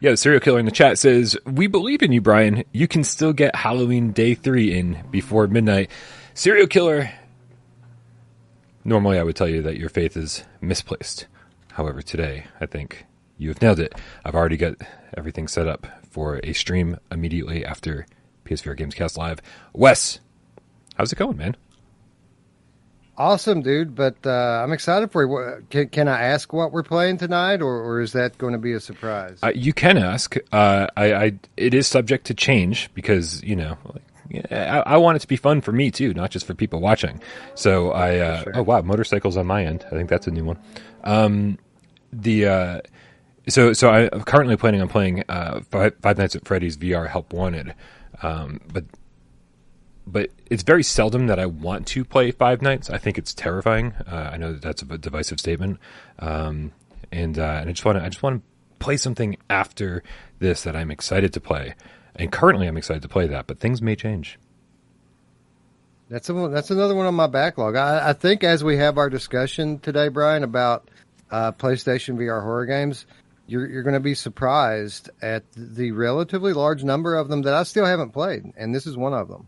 Yeah, the serial killer in the chat says, We believe in you, Brian. You can still get Halloween day three in before midnight. Serial killer, normally I would tell you that your faith is misplaced. However, today, I think you have nailed it. I've already got everything set up for a stream immediately after PSVR Gamescast Live. Wes, how's it going, man? Awesome, dude. But uh, I'm excited for you. Can, can, I ask what we're playing tonight, or, or is that going to be a surprise? Uh, you can ask. Uh, I, I, it is subject to change because you know. I, I, want it to be fun for me too, not just for people watching. So I, uh, sure. oh wow, motorcycles on my end. I think that's a new one. Um, the uh, so so I, am currently planning on playing uh, Five, Five Nights at Freddy's VR Help Wanted, um, but but it's very seldom that I want to play Five Nights. I think it's terrifying. Uh, I know that that's a divisive statement, um, and uh, and I just want to I just want to play something after this that I'm excited to play. And currently, I'm excited to play that, but things may change. That's a, that's another one on my backlog. I, I think as we have our discussion today, Brian, about uh, PlayStation VR horror games, you're you're going to be surprised at the relatively large number of them that I still haven't played, and this is one of them.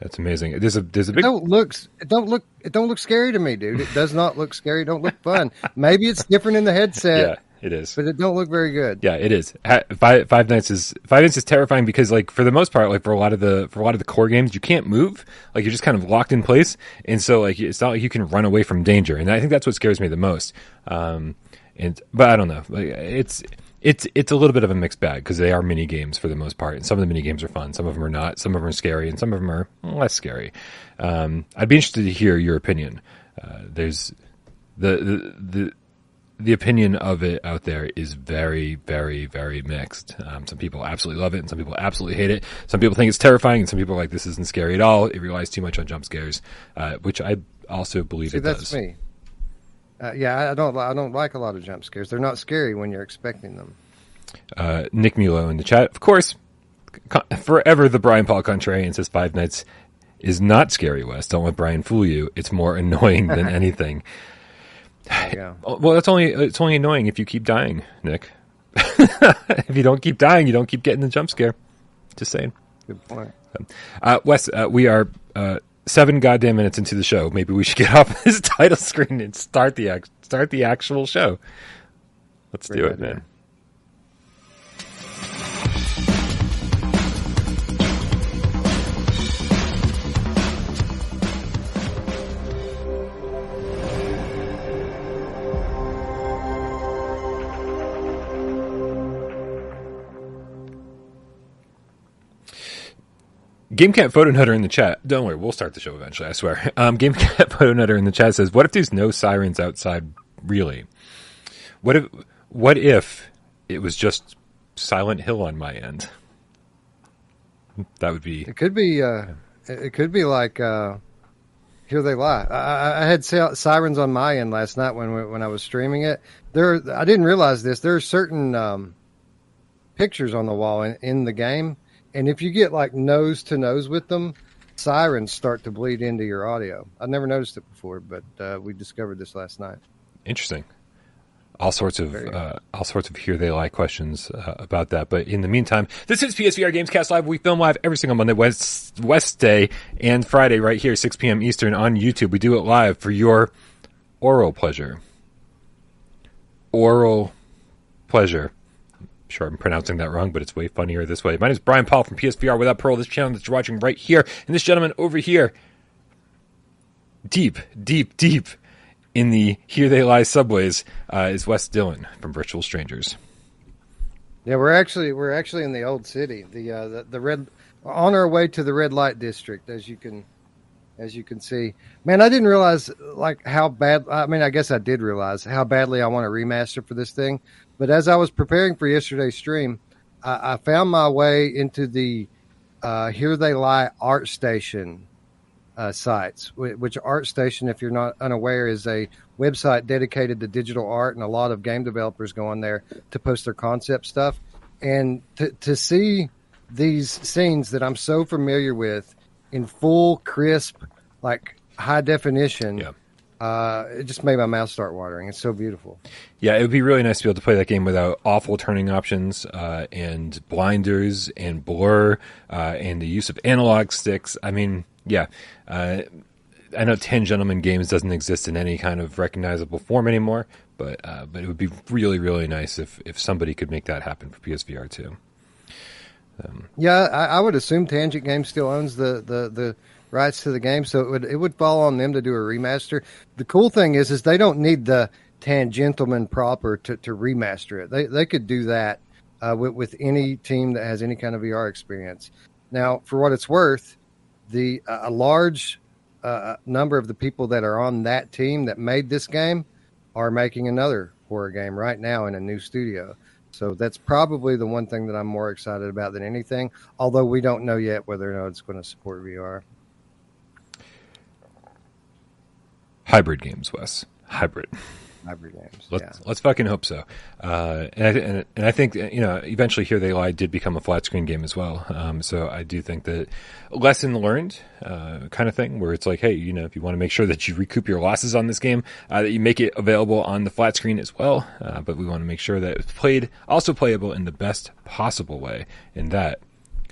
That's amazing. There's a there's a big. It don't look it don't look it don't look scary to me, dude. It does not look scary. Don't look fun. Maybe it's different in the headset. Yeah, it is. But it don't look very good. Yeah, it is. Five Five Nights is Five Nights is terrifying because like for the most part, like for a lot of the for a lot of the core games, you can't move. Like you're just kind of locked in place, and so like it's not like you can run away from danger. And I think that's what scares me the most. Um, and but I don't know. Like it's it's it's a little bit of a mixed bag because they are mini games for the most part, and some of the mini games are fun, some of them are not, some of them are scary, and some of them are less scary. Um, I'd be interested to hear your opinion. Uh, there's the, the the the opinion of it out there is very, very, very mixed. Um, some people absolutely love it, and some people absolutely hate it. Some people think it's terrifying, and some people are like, "This isn't scary at all. It relies too much on jump scares," uh, which I also believe See, it that's does. me. Uh, yeah, I don't. I don't like a lot of jump scares. They're not scary when you're expecting them. Uh, Nick Milo in the chat, of course, forever the Brian Paul contrarian says Five Nights is not scary. Wes, don't let Brian fool you. It's more annoying than anything. Yeah. Well, that's only it's only annoying if you keep dying, Nick. if you don't keep dying, you don't keep getting the jump scare. Just saying. Good point. Uh, Wes, uh, we are uh, seven goddamn minutes into the show. Maybe we should get off this title screen and start the start the actual show. Let's do it, man. GameCat Photo Nutter in the chat. Don't worry, we'll start the show eventually. I swear. Um, GameCat Photo Nutter in the chat says, "What if there's no sirens outside? Really? What if? What if it was just Silent Hill on my end? That would be. It could be. Uh, it could be like uh, here they lie. I, I, had sirens on my end last night when when I was streaming it. There, I didn't realize this. There are certain um, pictures on the wall in, in the game and if you get like nose to nose with them, sirens start to bleed into your audio. I've never noticed it before, but uh, we discovered this last night. Interesting. All sorts of uh, all sorts of here they lie questions uh, about that. But in the meantime, this is PSVR Gamescast Live. We film live every single Monday, West West Day, and Friday right here, 6 p.m. Eastern on YouTube. We do it live for your oral pleasure. Oral pleasure sure I'm pronouncing that wrong, but it's way funnier this way. My name is Brian Paul from PSVR Without Parole, this channel that you're watching right here. And this gentleman over here, deep, deep, deep in the Here They Lie subways, uh, is Wes Dillon from Virtual Strangers. Yeah, we're actually we're actually in the old city. The uh, the, the red on our way to the red light district, as you can as you can see. Man, I didn't realize like how bad. I mean, I guess I did realize how badly I want to remaster for this thing. But as I was preparing for yesterday's stream, I, I found my way into the uh, Here They Lie Art Station uh, sites, which Art Station, if you're not unaware, is a website dedicated to digital art, and a lot of game developers go on there to post their concept stuff. And to, to see these scenes that I'm so familiar with in full, crisp, like high definition, yeah. Uh, it just made my mouth start watering. It's so beautiful. Yeah, it would be really nice to be able to play that game without awful turning options uh, and blinders and blur uh, and the use of analog sticks. I mean, yeah. Uh, I know Tangentlemen Games doesn't exist in any kind of recognizable form anymore, but uh, but it would be really really nice if if somebody could make that happen for PSVR too. Um, yeah, I, I, would assume Tangent Games still owns the, the, the rights to the game, so it would it would fall on them to do a remaster. The cool thing is, is they don't need the Tangentlemen proper to, to remaster it. They they could do that uh, with, with any team that has any kind of VR experience. Now, for what it's worth, the uh, a large uh, number of the people that are on that team that made this game are making another horror game right now in a new studio. So that's probably the one thing that I'm more excited about than anything. Although we don't know yet whether or not it's going to support VR. Hybrid games, Wes. Hybrid hybrid games. Let's, yeah. let's fucking hope so. Uh, and, I, and, and, I think, you know, eventually Here They Lie did become a flat screen game as well. Um, so I do think that lesson learned, uh, kind of thing where it's like, hey, you know, if you want to make sure that you recoup your losses on this game, uh, that you make it available on the flat screen as well. Uh, but we want to make sure that it's played, also playable in the best possible way. In that,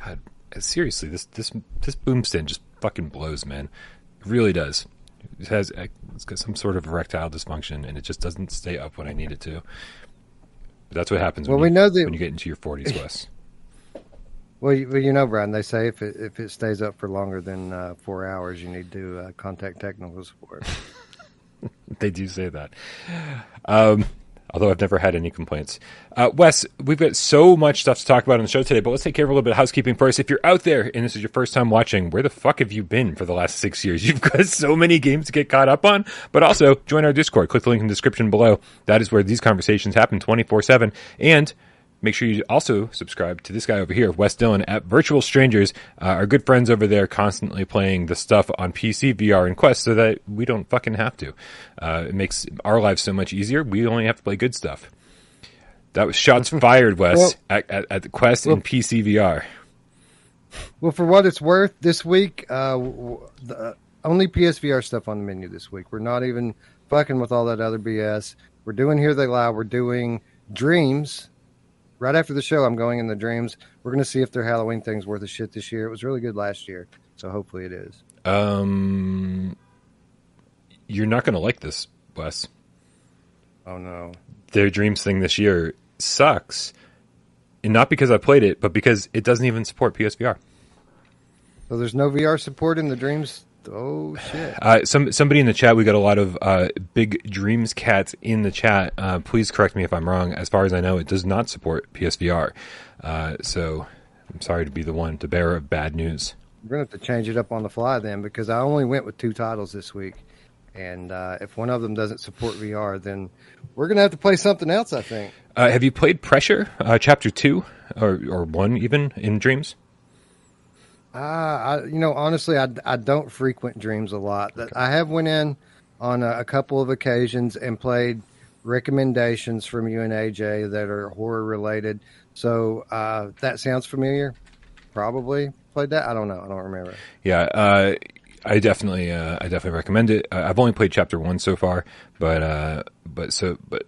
God, seriously, this, this, this boom stand just fucking blows, man. It really does. It has it's got some sort of erectile dysfunction, and it just doesn't stay up when I need it to. But that's what happens. Well, when we you, know that when you get into your forties, Wes. Well you, well, you know, Brian. They say if it if it stays up for longer than uh, four hours, you need to uh, contact technical support. they do say that. Um, although I've never had any complaints. Uh, Wes, we've got so much stuff to talk about on the show today, but let's take care of a little bit of housekeeping first. If you're out there and this is your first time watching, where the fuck have you been for the last six years? You've got so many games to get caught up on, but also join our Discord. Click the link in the description below. That is where these conversations happen 24 7. And Make sure you also subscribe to this guy over here, Wes Dillon at Virtual Strangers. Uh, our good friends over there constantly playing the stuff on PC, VR, and Quest so that we don't fucking have to. Uh, it makes our lives so much easier. We only have to play good stuff. That was shots fired, Wes, well, at, at, at, the Quest well, and PC VR. Well, for what it's worth, this week, uh, the, uh, only PSVR stuff on the menu this week. We're not even fucking with all that other BS. We're doing Here They Lie. We're doing Dreams, right after the show, I'm going in the dreams. We're going to see if their Halloween thing's worth a shit this year. It was really good last year, so hopefully it is. Um, you're not going to like this, Wes. Oh no, their dreams thing this year sucks, and not because I played it, but because it doesn't even support PSVR. So there's no VR support in the dreams Oh shit! Uh, some somebody in the chat. We got a lot of uh, big dreams cats in the chat. Uh, please correct me if I'm wrong. As far as I know, it does not support PSVR. Uh, so I'm sorry to be the one to bear of bad news. We're gonna have to change it up on the fly then, because I only went with two titles this week, and uh, if one of them doesn't support VR, then we're gonna have to play something else. I think. Uh, have you played Pressure Chapter Two or or One even in Dreams? Uh, I, you know, honestly, I, I don't frequent dreams a lot. Okay. I have went in on a, a, couple of occasions and played recommendations from you and AJ that are horror related. So uh, that sounds familiar. Probably played that. I don't know. I don't remember. Yeah. Uh, I definitely, uh, I definitely recommend it. I've only played chapter one so far, but, uh, but so, but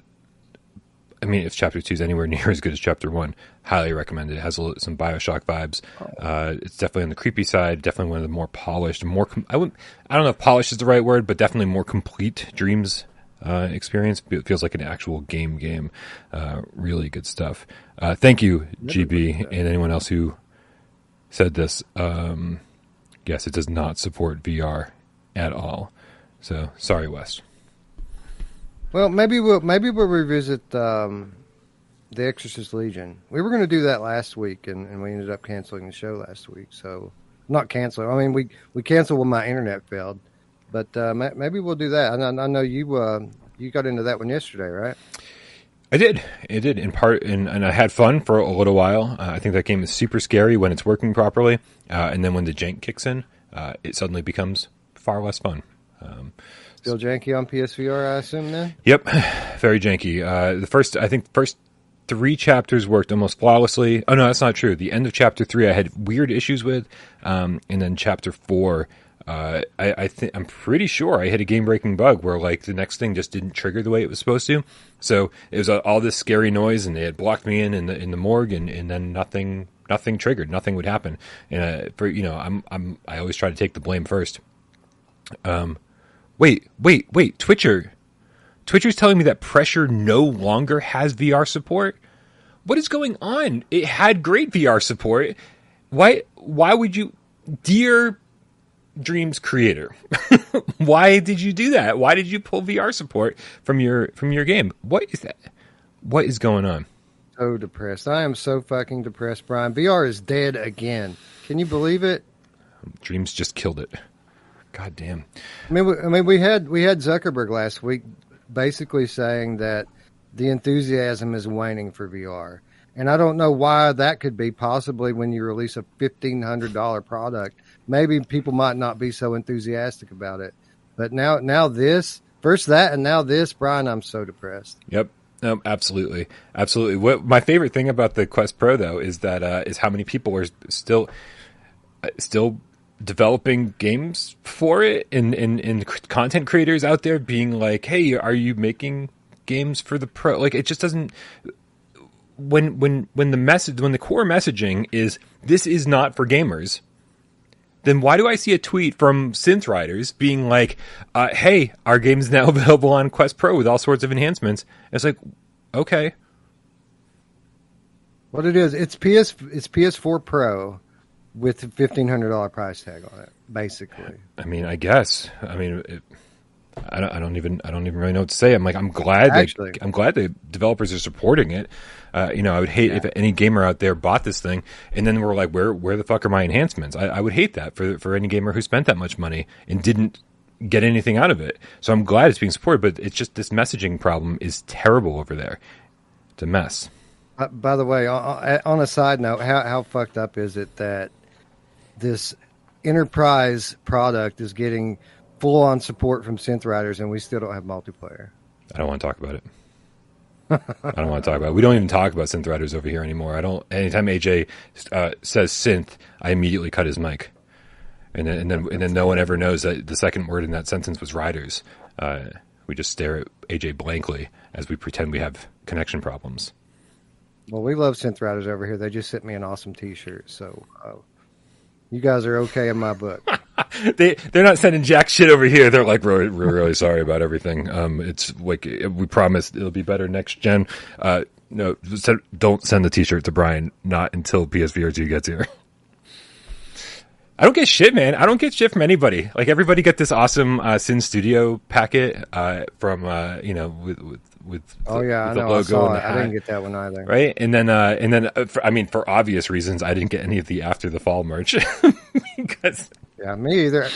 I mean, if chapter two is anywhere near as good as chapter one, highly recommend it. It has little, some Bioshock vibes. Uh, it's definitely on the creepy side. Definitely one of the more polished, more com- I wouldn't I don't know if polished is the right word, but definitely more complete dreams uh, experience. It feels like an actual game. Game, uh, really good stuff. Uh, thank you, GB, and anyone else who said this. Um, yes, it does not support VR at all. So sorry, Wes. Well, maybe we'll maybe we'll revisit um, the Exorcist Legion. We were going to do that last week, and, and we ended up canceling the show last week. So not canceling. I mean, we we canceled when my internet failed, but uh, maybe we'll do that. I, I know you uh, you got into that one yesterday, right? I did. It did in part, and, and I had fun for a little while. Uh, I think that game is super scary when it's working properly, uh, and then when the jank kicks in, uh, it suddenly becomes far less fun. Um, Still janky on PSVR, I assume then. Yep, very janky. Uh, the first, I think, first three chapters worked almost flawlessly. Oh no, that's not true. The end of chapter three, I had weird issues with, um, and then chapter four, Uh, I, I think I'm pretty sure I hit a game breaking bug where like the next thing just didn't trigger the way it was supposed to. So it was uh, all this scary noise, and they had blocked me in in the in the morgue, and, and then nothing nothing triggered, nothing would happen. And uh, for you know, I'm I'm I always try to take the blame first. Um, wait, wait, wait, Twitcher, Twitcher's telling me that Pressure no longer has VR support. What is going on? It had great VR support. Why? Why would you, dear Dreams creator, why did you do that? Why did you pull VR support from your from your game? What is that? What is going on? So depressed. I am so fucking depressed, Brian. VR is dead again. Can you believe it? Dreams just killed it. God damn. I mean, we, I mean, we had we had Zuckerberg last week, basically saying that the enthusiasm is waning for VR, and I don't know why that could be. Possibly when you release a fifteen hundred dollar product, maybe people might not be so enthusiastic about it. But now, now this first that, and now this, Brian, I'm so depressed. Yep. Absolutely, absolutely. What my favorite thing about the Quest Pro though is that uh, is how many people are still uh, still developing games for it, and, and and content creators out there being like, "Hey, are you making games for the Pro?" Like, it just doesn't. When when when the message when the core messaging is this is not for gamers, then why do I see a tweet from Synth Riders being like, uh, "Hey, our game is now available on Quest Pro with all sorts of enhancements"? It's like, okay, What it is, it's PS, it's PS4 Pro with a fifteen hundred dollar price tag on it, basically. I mean, I guess. I mean, it, I don't. I don't even. I don't even really know what to say. I'm like, I'm glad. Actually- that, I'm glad the developers are supporting it. Uh, you know, I would hate if any gamer out there bought this thing and then we're like, where, where the fuck are my enhancements? I, I would hate that for for any gamer who spent that much money and didn't get anything out of it. So I'm glad it's being supported, but it's just this messaging problem is terrible over there. It's a mess. Uh, by the way, on, on a side note, how how fucked up is it that this enterprise product is getting full on support from synth riders and we still don't have multiplayer? I don't want to talk about it. I don't want to talk about it. We don't even talk about synth riders over here anymore. I don't. Anytime AJ uh, says synth, I immediately cut his mic, and then and then and then no one ever knows that the second word in that sentence was riders. Uh, we just stare at AJ blankly as we pretend we have connection problems. Well, we love synth riders over here. They just sent me an awesome T-shirt, so uh, you guys are okay in my book. they they're not sending jack shit over here. They're like we're, we're really sorry about everything. Um, it's like we promise it'll be better next gen. Uh, no, don't send the T-shirt to Brian. Not until PSVR two gets here. I don't get shit, man. I don't get shit from anybody. Like everybody got this awesome uh, Sin Studio packet uh, from uh, you know with with, with Oh yeah, I with the. I logo saw and the I didn't get that one either. right? And then, uh, and then, uh, for, I mean, for obvious reasons, I didn't get any of the after the fall merch because Yeah, me either.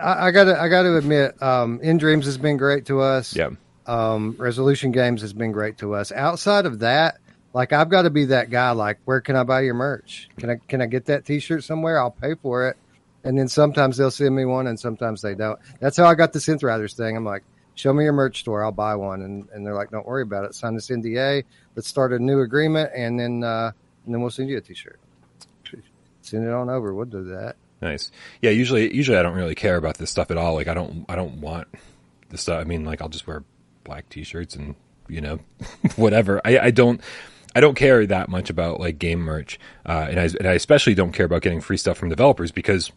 I, I gotta, I gotta admit, um, nDreams has been great to us. yeah, Um, Resolution Games has been great to us. Outside of that, like I've got to be that guy. Like, where can I buy your merch? Can I, can I get that T-shirt somewhere? I'll pay for it. And then sometimes they'll send me one, and sometimes they don't. That's how I got the Synth Riders thing. I'm like, show me your merch store, I'll buy one. And and they're like, don't worry about it. Sign this NDA. Let's start a new agreement, and then uh, and then we'll send you a T-shirt. Send it on over. We'll do that. nice. Yeah, usually, usually I don't really care about this stuff at all. Like, I don't, I don't want this stuff. I mean, like, I'll just wear black t-shirts and you know, whatever. I, I don't. I don't care that much about like game merch, uh, and I and I especially don't care about getting free stuff from developers because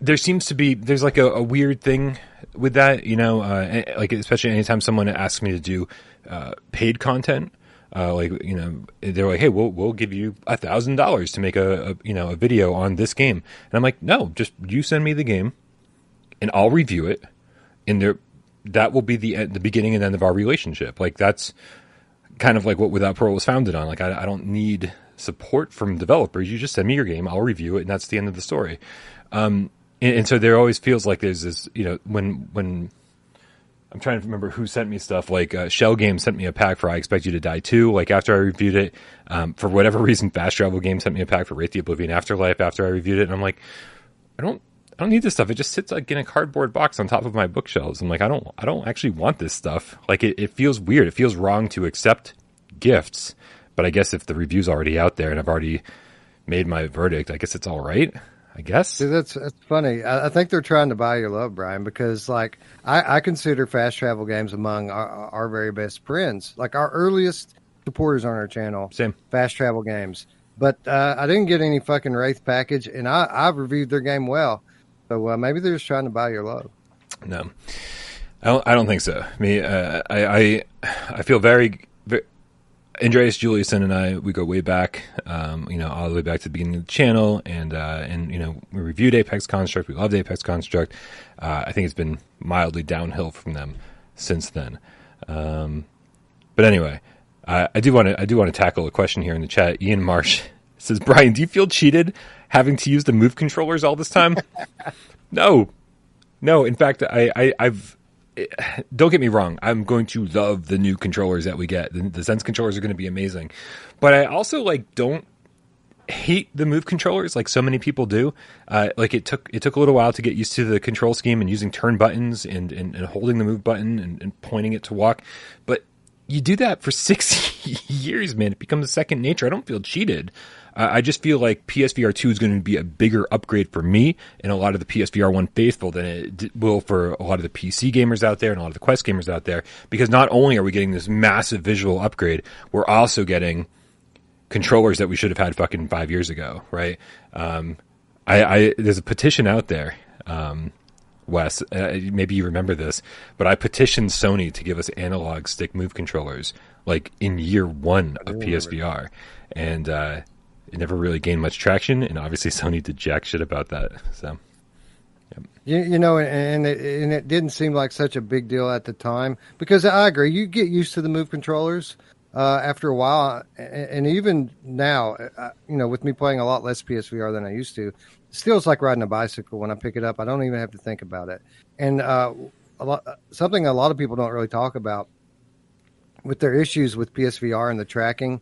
there seems to be there's like a, a weird thing with that, you know, uh, like especially anytime someone asks me to do uh, paid content, uh, like you know, they're like, hey, we'll we'll give you a thousand dollars to make a, a you know a video on this game, and I'm like, no, just you send me the game, and I'll review it, and there that will be the end, the beginning and end of our relationship. Like that's kind of like what Without Parole was founded on. Like I, I don't need support from developers. You just send me your game, I'll review it, and that's the end of the story. Um, and, and so there always feels like there's this, you know, when when I'm trying to remember who sent me stuff. Like uh, Schell Games sent me a pack for I Expect You to Die too. Like after I reviewed it, um, for whatever reason, Fast Travel Games sent me a pack for Wraith the Oblivion Afterlife after I reviewed it, and I'm like, I don't. I don't need this stuff. It just sits like in a cardboard box on top of my bookshelves. I'm like, I don't, I don't actually want this stuff. Like it, it feels weird. It feels wrong to accept gifts. But I guess if the review's already out there and I've already made my verdict, I guess it's all right. I guess. See, that's that's funny. I, I, think they're trying to buy your love, Brian, because like I, I consider fast travel games among our, our, very best friends, like our earliest supporters on our channel. Same fast travel games, but uh, I didn't get any fucking Wraith package, and I I've reviewed their game well, so uh, maybe they're just trying to buy your love. No, I don't. I don't think so. Me, uh, I, I I feel very Andreas Juliusson and I, we go way back, um, you know, all the way back to the beginning of the channel, and uh, and you know, we reviewed Apex Construct. We loved Apex Construct. Uh, I think it's been mildly downhill from them since then. Um, but anyway, I, do want to I do want to tackle a question here in the chat. Ian Marsh says, "Brian, do you feel cheated having to use the move controllers all this time?" no, no. In fact, I, I I've don't get me wrong. I'm going to love the new controllers that we get. The, the Sense controllers are going to be amazing, but I also like don't hate the move controllers like so many people do. Uh, like it took it took a little while to get used to the control scheme and using turn buttons and and, and holding the move button and, and pointing it to walk. But you do that for six years, man. It becomes second nature. I don't feel cheated. I just feel like PSVR 2 is going to be a bigger upgrade for me and a lot of the PSVR 1 faithful than it will for a lot of the PC gamers out there and a lot of the Quest gamers out there. Because not only are we getting this massive visual upgrade, we're also getting controllers that we should have had fucking five years ago, right? Um, I, I, there's a petition out there. Um, Wes, uh, maybe you remember this, but I petitioned Sony to give us analog stick move controllers like in year one of PSVR, and uh, it never really gained much traction, and obviously Sony did jack shit about that. So, yep. you, you know, and it, and it didn't seem like such a big deal at the time because I agree. You get used to the move controllers uh, after a while, and, even now, uh, you know, with me playing a lot less PSVR than I used to, still it's like riding a bicycle. When I pick it up, I don't even have to think about it. And uh, a lot, something a lot of people don't really talk about with their issues with PSVR and the tracking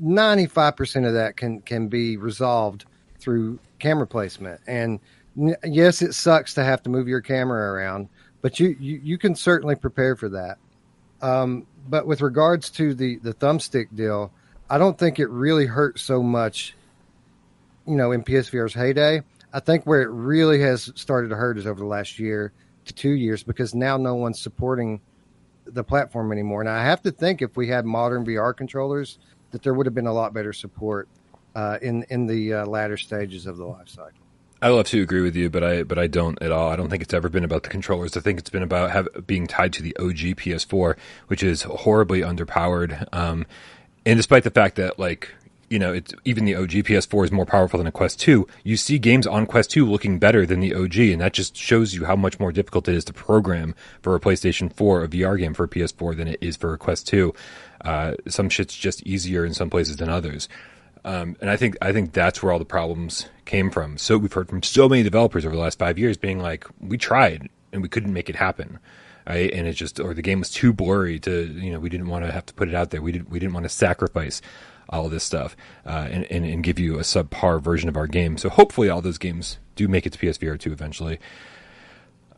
95% of that can can be resolved through camera placement. And yes it sucks to have to move your camera around but you you, you can certainly prepare for that. Um, but with regards to the the thumbstick deal i don't think it really hurt so much you know in psvr's heyday. I think where it really has started to hurt is over the last year to two years because now no one's supporting the platform anymore. And i have to think if we had modern vr controllers that there would have been a lot better support uh, in in the uh, latter stages of the life cycle. I love to agree with you, but I but I don't at all. I don't think it's ever been about the controllers. I think it's been about have, being tied to the OG PS4, which is horribly underpowered. Um, and despite the fact that like you know, it's even the OG PS4 is more powerful than a Quest 2. You see games on Quest 2 looking better than the OG, and that just shows you how much more difficult it is to program for a PlayStation 4, a VR game for a PS4 than it is for a Quest 2. Uh, some shit's just easier in some places than others. Um, and I think I think that's where all the problems came from. So we've heard from so many developers over the last five years being like, we tried and we couldn't make it happen. Right? And it just, or the game was too blurry to, you know, we didn't want to have to put it out there. We didn't, we didn't want to sacrifice all this stuff uh, and, and, and give you a subpar version of our game. So hopefully all those games do make it to PSVR 2 eventually.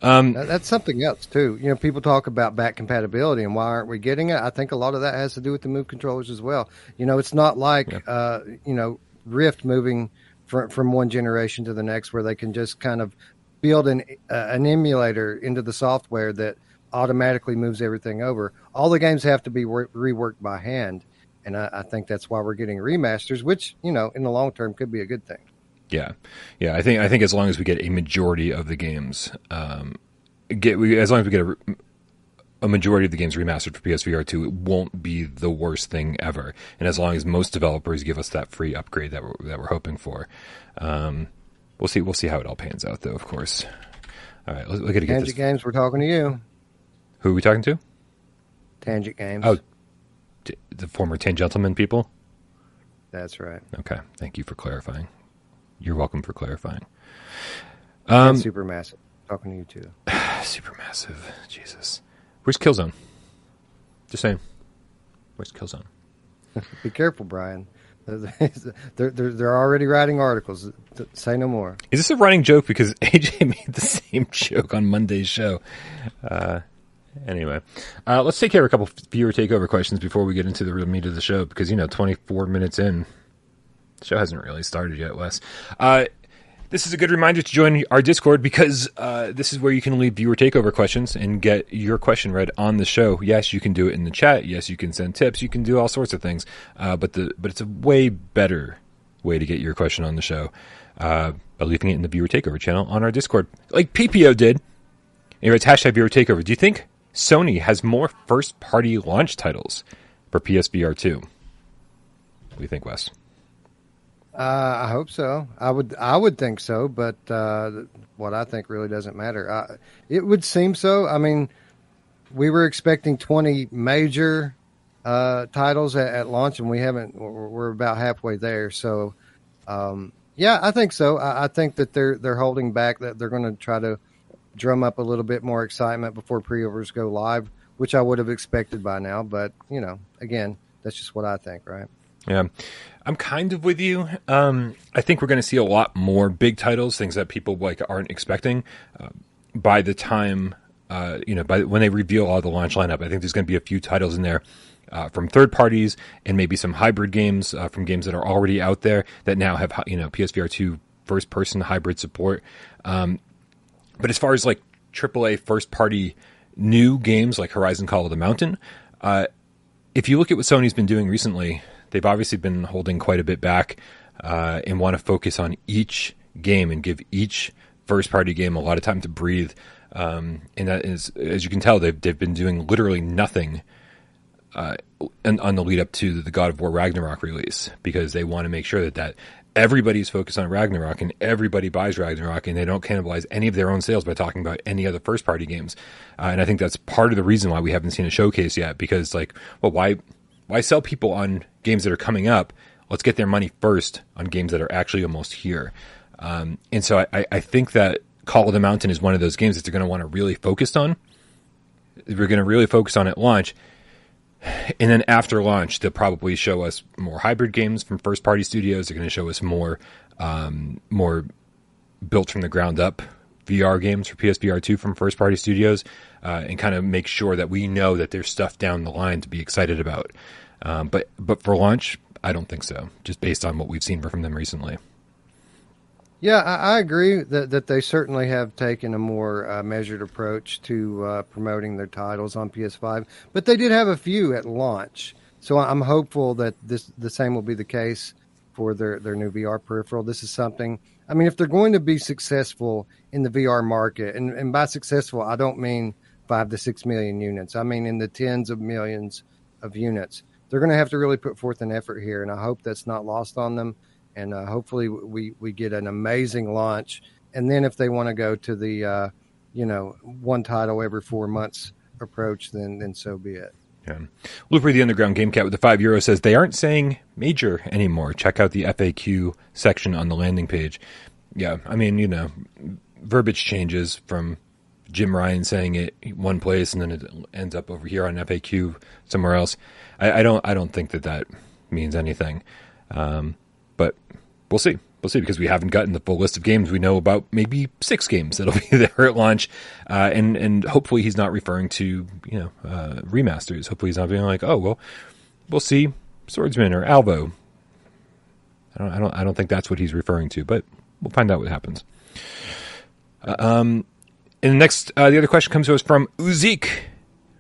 Um, that's something else too. You know, people talk about back compatibility and why aren't we getting it? I think a lot of that has to do with the move controllers as well. You know, it's not like yeah. uh, you know Rift moving from from one generation to the next where they can just kind of build an uh, an emulator into the software that automatically moves everything over. All the games have to be reworked by hand, and I, I think that's why we're getting remasters, which you know in the long term could be a good thing. Yeah, yeah. I think I think as long as we get a majority of the games, um, get we, as long as we get a, a majority of the games remastered for PSVR two, it won't be the worst thing ever. And as long as most developers give us that free upgrade that we're that we're hoping for, um, we'll see. We'll see how it all pans out, though. Of course. All right, let's, let's get Tangent Games. We're talking to you. Who are we talking to? Tangent Games. Oh, t- the former Tangentlemen people. That's right. Okay, thank you for clarifying. You're welcome for clarifying. Um, Supermassive. Talking to you too. Supermassive. Jesus. Where's Killzone? Just saying. Where's Killzone? Be careful, Brian. They're, they're, they're already writing articles. Say no more. Is this a running joke? Because AJ made the same joke on Monday's show. Uh, anyway, uh, let's take care of a couple viewer takeover questions before we get into the real meat of the show. Because you know, 24 minutes in, the show hasn't really started yet, Wes. Uh, This is a good reminder to join our Discord because uh, this is where you can leave viewer takeover questions and get your question read on the show. Yes, you can do it in the chat. Yes, you can send tips. You can do all sorts of things. Uh, but the but it's a way better way to get your question on the show uh, by leaving it in the viewer takeover channel on our Discord, like PPO did. Anyway, it's hashtag viewer takeover. Do you think Sony has more first party launch titles for PSVR two? What do you think, Wes? Uh, I hope so. I would. I would think so, but uh, what I think really doesn't matter. I, it would seem so. I mean, we were expecting twenty major uh, titles at, at, launch, and we haven't. We're, we're about halfway there. So, um, yeah, I think so. I, I, think that they're they're holding back. That they're going to try to drum up a little bit more excitement before pre-orders go live, which I would have expected by now. But you know, again, that's just what I think, right? Yeah. I'm kind of with you. Um, I think we're going to see a lot more big titles, things that people like aren't expecting uh, by the time uh, you know by when they reveal all the launch lineup. I think there's going to be a few titles in there uh, from third parties and maybe some hybrid games uh, from games that are already out there that now have you know PSVR two first person hybrid support. Um, but as far as like AAA first party new games like Horizon Call of the Mountain, uh, if you look at what Sony's been doing recently, they've obviously been holding quite a bit back uh, and want to focus on each game and give each first party game a lot of time to breathe. Um, and that is, as you can tell, they've they've been doing literally nothing uh, on the lead up to the God of War Ragnarok release because they want to make sure that that everybody's focused on Ragnarok and everybody buys Ragnarok and they don't cannibalize any of their own sales by talking about any other first party games. Uh, and I think that's part of the reason why we haven't seen a showcase yet because like, well, why why sell people on games that are coming up? Let's get their money first on games that are actually almost here. Um, and so I, I think that Call of the Mountain is one of those games that they're going to want to really focus on. We're going to really focus on at launch. And then after launch, they'll probably show us more hybrid games from first party studios. They're going to show us more, um, more built from the ground up VR games for PSVR 2 from first party studios uh, and kind of make sure that we know that there's stuff down the line to be excited about. Um, but but for launch, I don't think so. Just based on what we've seen from them recently. Yeah, I, I agree that, that they certainly have taken a more uh, measured approach to uh, promoting their titles on PS5, but they did have a few at launch. So I'm hopeful that this the same will be the case for their, their new VR peripheral. This is something. I mean, if they're going to be successful in the VR market, and, and by successful, I don't mean five to six million units. I mean in the tens of millions of units they're going to have to really put forth an effort here, and I hope that's not lost on them. And uh, hopefully, we we get an amazing launch. And then, if they want to go to the, uh, you know, one title every four months approach, then then so be it. Yeah. Looper the Underground Game Cat with the five euro says they aren't saying major anymore. Check out the FAQ section on the landing page. Yeah, I mean, you know, verbiage changes from Jim Ryan saying it one place and then it ends up over here on FAQ somewhere else. I, I don't I don't think that that means anything, um, but we'll see. We'll see because we haven't gotten the full list of games. We know about maybe six games that'll be there at launch, uh, and and hopefully he's not referring to you know uh, remasters. Hopefully he's not being like, oh well, we'll see Swordsman or Alvo. I don't I don't I don't think that's what he's referring to, but we'll find out what happens. Uh, um, and the next, uh, the other question comes to us from Uzik,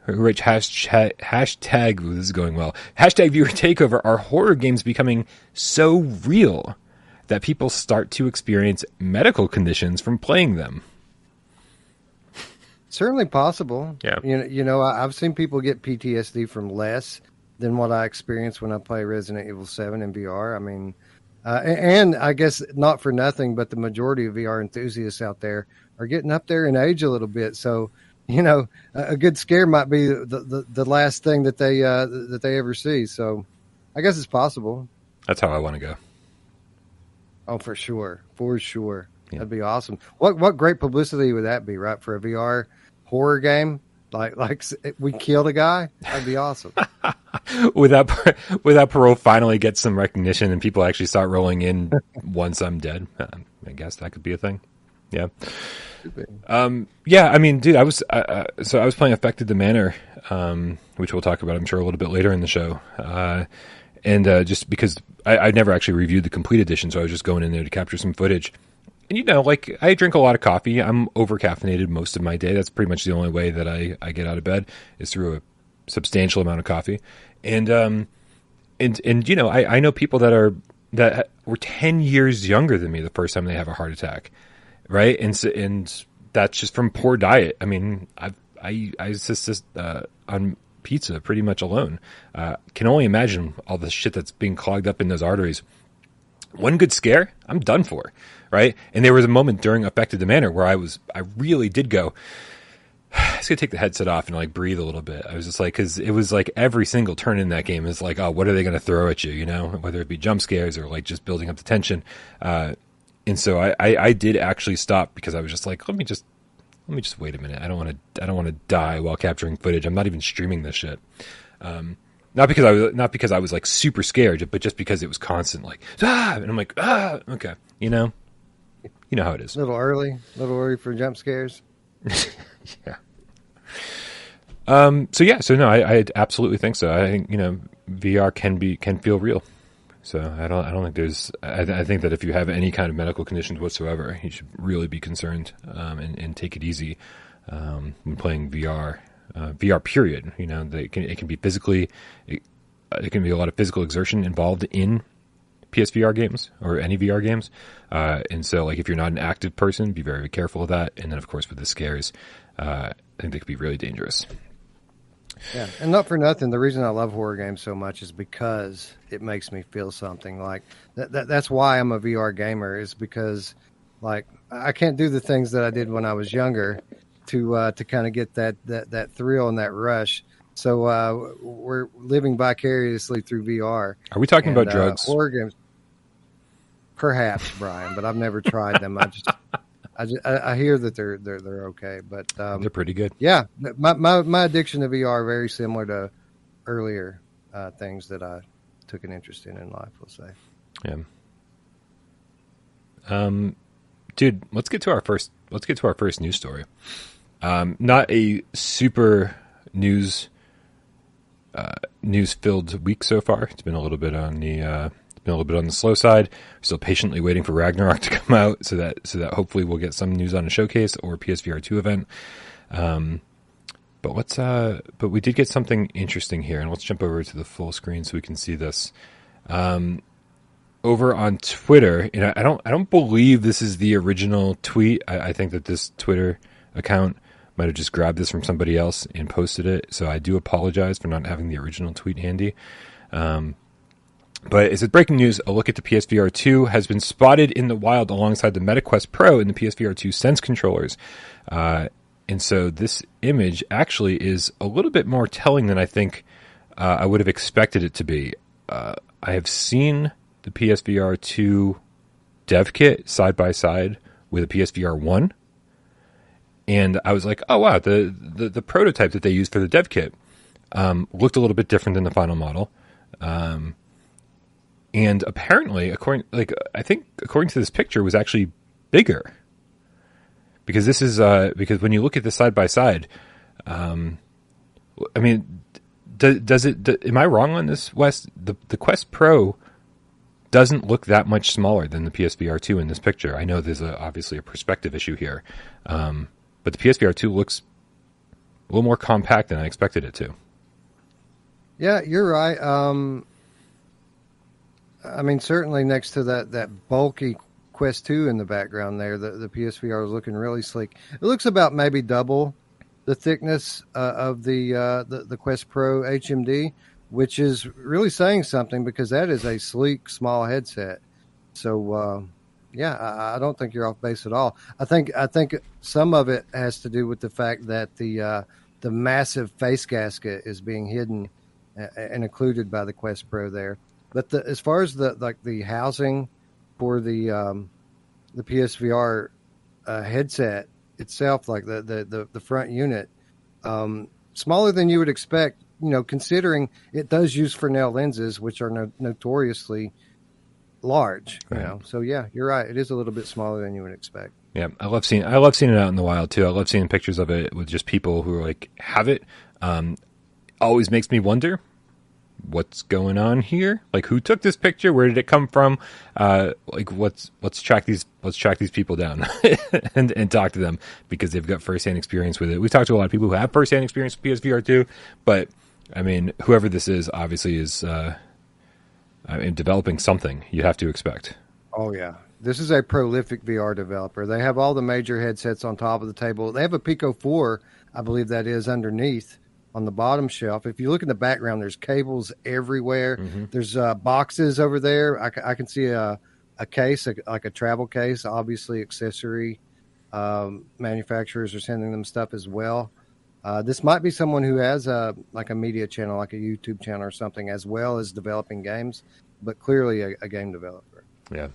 writes hashtag, hashtag, ooh, this is going well, hashtag viewer takeover. Are horror games becoming so real that people start to experience medical conditions from playing them? Certainly possible. Yeah. You know, you know, I've seen people get PTSD from less than what I experienced when I play Resident Evil 7 in VR. I mean, uh, and I guess not for nothing, but the majority of VR enthusiasts out there are getting up there in age a little bit. So, you know, a, good scare might be the, the, the last thing that they uh, that they ever see. So, I guess it's possible. That's how I want to go. Oh, for sure, for sure, yeah. that'd be awesome. What what great publicity would that be, right? For a VR horror game, like like we killed a guy, that'd be awesome. without without parole finally get some recognition and people actually start rolling in once I'm dead. Uh, I guess that could be a thing. Yeah. Um, yeah, I mean, dude, I was uh, uh, so I was playing Affected the Manor, um, which we'll talk about, I'm sure, a little bit later in the show. Uh, and uh, just because I, I never actually reviewed the complete edition, so I was just going in there to capture some footage. and you know, like I drink a lot of coffee. I'm over caffeinated most of my day. That's pretty much the only way that I, I get out of bed is through a substantial amount of coffee. And um and and you know, I, I know people that are that were ten years younger than me the first time they have a heart attack, right? And so, and that's just from poor diet. I mean, I I I just, just uh, on pizza pretty much alone. Uh, can only imagine all the shit that's being clogged up in those arteries. One good scare, I'm done for, right? And there was a moment during affected the Manor where I was, I really did go. I was gonna take the headset off and like breathe a little bit. I was just like, because it was like every single turn in that game is like, oh, what are they gonna throw at you? You know, whether it be jump scares or like just building up the tension. Uh, and so I, I, I did actually stop because I was just like, let me just let me just wait a minute. I don't want to I don't want to die while capturing footage. I'm not even streaming this shit. Um, not because I was not because I was like super scared, but just because it was constant like ah, and I'm like ah, okay, you know, you know how it is. A little early, a little early for jump scares. yeah. Um. So yeah. So no, I, I absolutely think so. I think you know VR can be can feel real. So I don't I don't think there's I, I, think that if you have any kind of medical conditions whatsoever, you should really be concerned um, and, and take it easy um, when playing VR. Uh, VR period. You know, it can it can be physically it, it, can be a lot of physical exertion involved in PSVR games or any VR games. Uh, and so, like if you're not an active person, be very, very careful of that. And then, of course, with the scares, uh, I think they could be really dangerous. Yeah, and not for nothing. The reason I love horror games so much is because it makes me feel something. Like that, that, that's why I'm a VR gamer. Is because like I can't do the things that I did when I was younger to uh, to kind of get that, that that thrill and that rush. So uh, we're living vicariously through VR. Are we talking and, about uh, drugs? Uh, horror games, perhaps, Brian, but I've never tried them. I just I, I, I, hear that they're they're they're okay, but um, they're pretty good. Yeah, my, my my addiction to VR very similar to earlier uh, things that I took an interest in in life. We'll say. Yeah. Um, dude, let's get to our first. Let's get to our first news story. Um, not a super news uh, news filled week so far. It's been a little bit on the uh, been a little bit on the slow side. We're still patiently waiting for Ragnarok to come out so that so that hopefully we'll get some news on a showcase or PSVR two event. Um, but let's uh, but we did get something interesting here, and let's jump over to the full screen so we can see this. Um, over on Twitter, and I, I don't I don't believe this is the original tweet. I, I think that this Twitter account might have just grabbed this from somebody else and posted it. So I do apologize for not having the original tweet handy. Um, but it's breaking news. A look at the PSVR 2 has been spotted in the wild alongside the MetaQuest Pro and the PSVR 2 Sense controllers. Uh, and so this image actually is a little bit more telling than I think uh, I would have expected it to be. Uh, I have seen the PSVR 2 dev kit side by side with a PSVR 1. And I was like, oh, wow, the, the, the prototype that they used for the dev kit um, looked a little bit different than the final model. Um, and apparently, according like I think according to this picture, was actually bigger because this is uh, because when you look at this side by side, um, I mean, does, does it? Do, am I wrong on this, Wes? The the Quest Pro doesn't look that much smaller than the PSVR two in this picture. I know there's a, obviously a perspective issue here, um, but the PSVR two looks a little more compact than I expected it to. Yeah, you're right. Um, I mean, certainly next to that that bulky Quest 2 in the background there, the, the PSVR is looking really sleek. It looks about maybe double the thickness uh, of the, uh, the the Quest Pro HMD, which is really saying something because that is a sleek small headset. So uh, yeah, I, I, don't think you're off base at all. I think I think some of it has to do with the fact that the uh, the massive face gasket is being hidden and included by the Quest Pro there. But the, as far as the like the housing for the um, the PSVR uh, headset itself, like the the the, the front unit, um, smaller than you would expect. You know, considering it does use Fresnel lenses, which are no, notoriously large. You right. know, so yeah, you're right. It is a little bit smaller than you would expect. Yeah, I love seeing I love seeing it out in the wild too. I love seeing pictures of it with just people who are like have it. Um, always makes me wonder what's going on here? Like, who took this picture? Where did it come from? Uh, like, let's let's track these let's track these people down and and talk to them because they've got firsthand experience with it. We've talked to a lot of people who have firsthand experience with PSVR two, but I mean, whoever this is obviously is uh, I mean, developing something. You have to expect. Oh yeah, this is a prolific VR developer. They have all the major headsets on top of the table. They have a Pico four, I believe that is underneath on the bottom shelf. If you look in the background, there's cables everywhere. Mm-hmm. There's uh, boxes over there. I, I, can see a, a case, a, like a travel case. Obviously, accessory um, manufacturers are sending them stuff as well. Uh, this might be someone who has a like a media channel, like a YouTube channel or something, as well as developing games, but clearly a, a game developer. Yeah.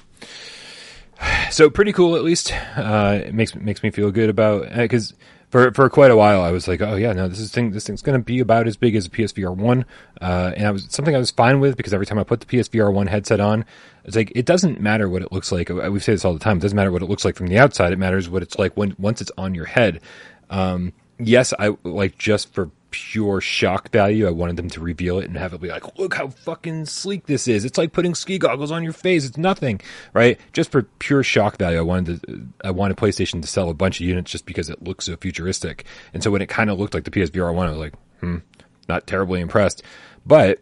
So pretty cool, at least. Uh, it makes makes me feel good about because for for quite a while I was like, oh yeah, no, this is thing this thing's going to be about as big as a PSVR one, uh, and I was something I was fine with because every time I put the PSVR one headset on, it's like it doesn't matter what it looks like. We say this all the time. It doesn't matter what it looks like from the outside. It matters what it's like when once it's on your head. Um, yes, I like just for pure shock value. I wanted them to reveal it and have it be like, look how fucking sleek this is. It's like putting ski goggles on your face. It's nothing, right? Just for pure shock value, I wanted to, I wanted PlayStation to sell a bunch of units just because it looks so futuristic. And so when it kind of looked like the PSVR one, I was like, hmm, not terribly impressed. But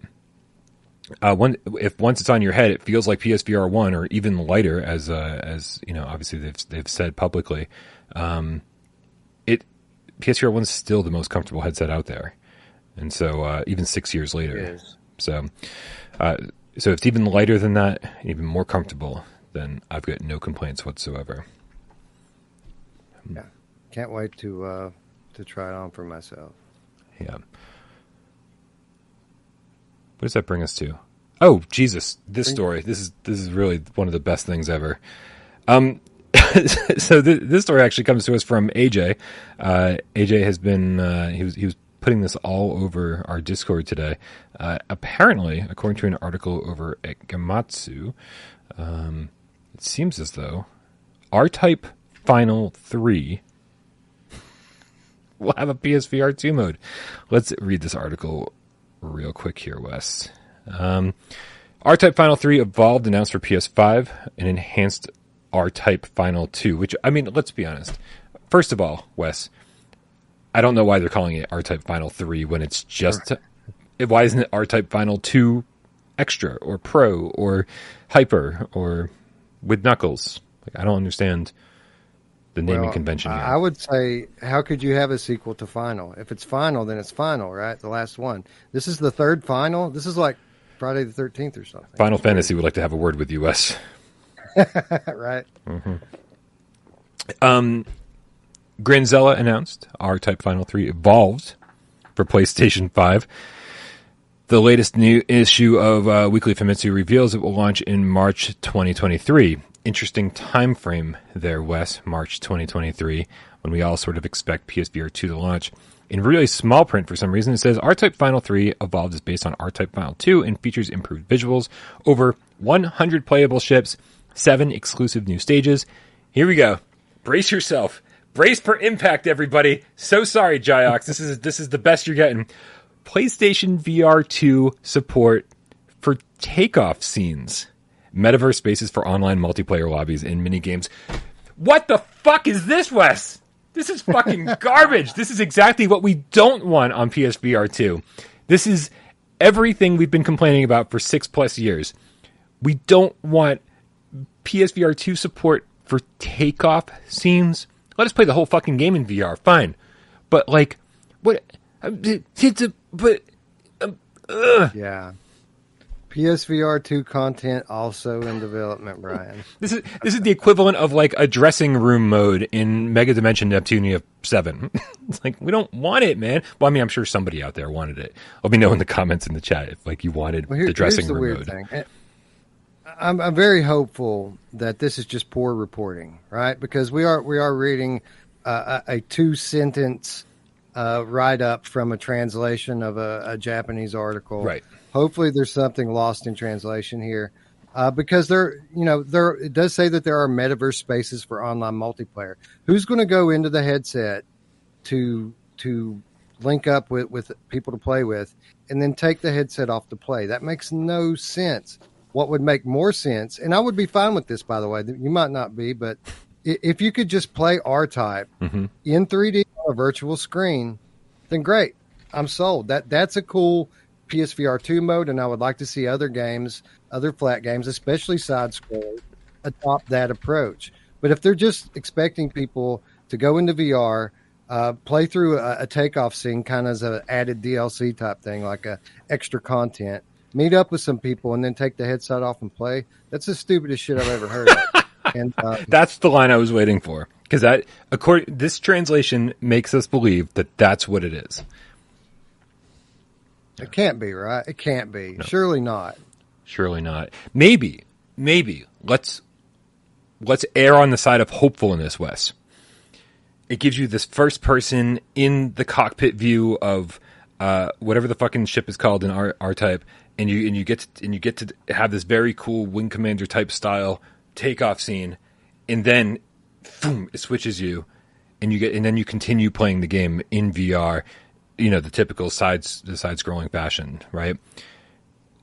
uh, if once it's on your head, it feels like PSVR one or even lighter, as uh, as you know, obviously they've they've said publicly. Um, PSVR one's still the most comfortable headset out there, and so uh, even six years later, so uh, so if it's even lighter than that, even more comfortable, then I've got no complaints whatsoever. Yeah, can't wait to uh, to try it on for myself. Yeah. What does that bring us to? Oh Jesus! This story. This is this is really one of the best things ever. Um, so th- this story actually comes to us from AJ. Uh, AJ has been uh, he was he was putting this all over our Discord today. Uh, apparently, according to an article over at Gematsu, um, it seems as though R-Type Final Three will have a PSVR two mode. Let's read this article real quick here, Wes. Um, R-Type Final 3 Evolved announced for PS5 an enhanced R Type Final 2, which, I mean, let's be honest. First of all, Wes, I don't know why they're calling it R Type Final 3 when it's just. Right. Why isn't it R Type Final 2 Extra or Pro or Hyper or with Knuckles? Like, I don't understand the naming well, convention here. I would say, how could you have a sequel to Final? If it's Final, then it's Final, right? The last one. This is the third Final. This is like Friday the 13th or something. Final Fantasy would like to have a word with you, Wes. right. Mm-hmm. Um, Granzella announced R Type Final 3 evolved for PlayStation 5. The latest new issue of uh, Weekly Famitsu reveals it will launch in March 2023. Interesting time frame there, Wes. March 2023, when we all sort of expect PSVR 2 to launch. In really small print, for some reason, it says R Type Final 3 Evolved is based on R Type Final 2 and features improved visuals, over 100 playable ships, seven exclusive new stages. Here we go. Brace yourself. Brace for impact, everybody. So sorry, Jiox. This is this is the best you're getting. PlayStation VR 2 support for takeoff scenes. Metaverse spaces for online multiplayer lobbies and mini games. What the fuck is this, Wes? This is fucking garbage. This is exactly what we don't want on PSVR 2. This is everything we've been complaining about for six plus years. We don't want PSVR 2 support for takeoff scenes. Let us play the whole fucking game in VR. Fine. But, like, what? It's a. But. Um, yeah. PSVR 2 content also in development, Brian. this is this is the equivalent of like a dressing room mode in Mega Dimension Neptunia 7. it's like we don't want it, man. Well, I mean, I'm sure somebody out there wanted it. Let me know in the comments in the chat if like you wanted well, here, the dressing the room mode. Thing. I'm, I'm very hopeful that this is just poor reporting, right? Because we are we are reading uh, a, a two sentence uh, write up from a translation of a, a, Japanese article. Right. Hopefully, there's something lost in translation here, uh, because there, you know, there it does say that there are metaverse spaces for online multiplayer. Who's going to go into the headset to to link up with with people to play with, and then take the headset off to play. That makes no sense. What would make more sense, and I would be fine with this, by the way. You might not be, but if you could just play R Type mm-hmm. in 3D on a virtual screen, then great. I'm sold. That that's a cool PSVR two mode, and I would like to see other games, other flat games, especially side scrollers, adopt that approach. But if they're just expecting people to go into VR, uh, play through a, a, takeoff scene, kind of as an added DLC type thing, like a extra content, meet up with some people, and then take the headset off and play, that's the stupidest shit I've ever heard. And uh, that's the line I was waiting for because that according this translation makes us believe that that's what it is. It can't be right. It can't be. No. Surely not. Surely not. Maybe. Maybe. Let's let's err on the side of hopefulness, Wes. It gives you this first person in the cockpit view of uh, whatever the fucking ship is called in R, R type, and you and you get to, and you get to have this very cool wing commander type style takeoff scene, and then boom, it switches you, and you get and then you continue playing the game in VR you know the typical sides the side scrolling fashion, right?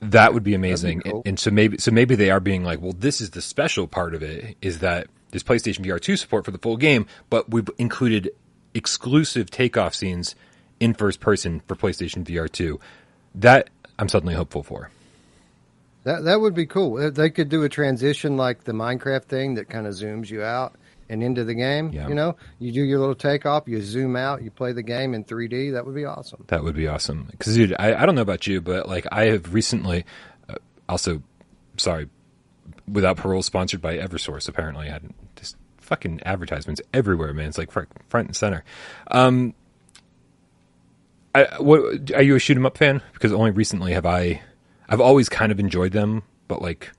That would be amazing. Be cool. and, and, so maybe so maybe they are being like, well, this is the special part of it is that there's PlayStation VR 2 support for the full game, but we've included exclusive takeoff scenes in first person for PlayStation VR 2. That I'm suddenly hopeful for. That that would be cool. They could do a transition like the Minecraft thing that kind of zooms you out and into the game. Yeah. You know, you do your little takeoff, you zoom out, you play the game in 3D. That would be awesome. That would be awesome. Because, dude, I, I don't know about you, but like I have recently, uh, also, sorry, without parole, sponsored by Eversource. Apparently, I had just fucking advertisements everywhere, man. It's like front, front and center. Um, I, what are you a shoot 'em up fan? Because only recently have I, I've always kind of enjoyed them, but like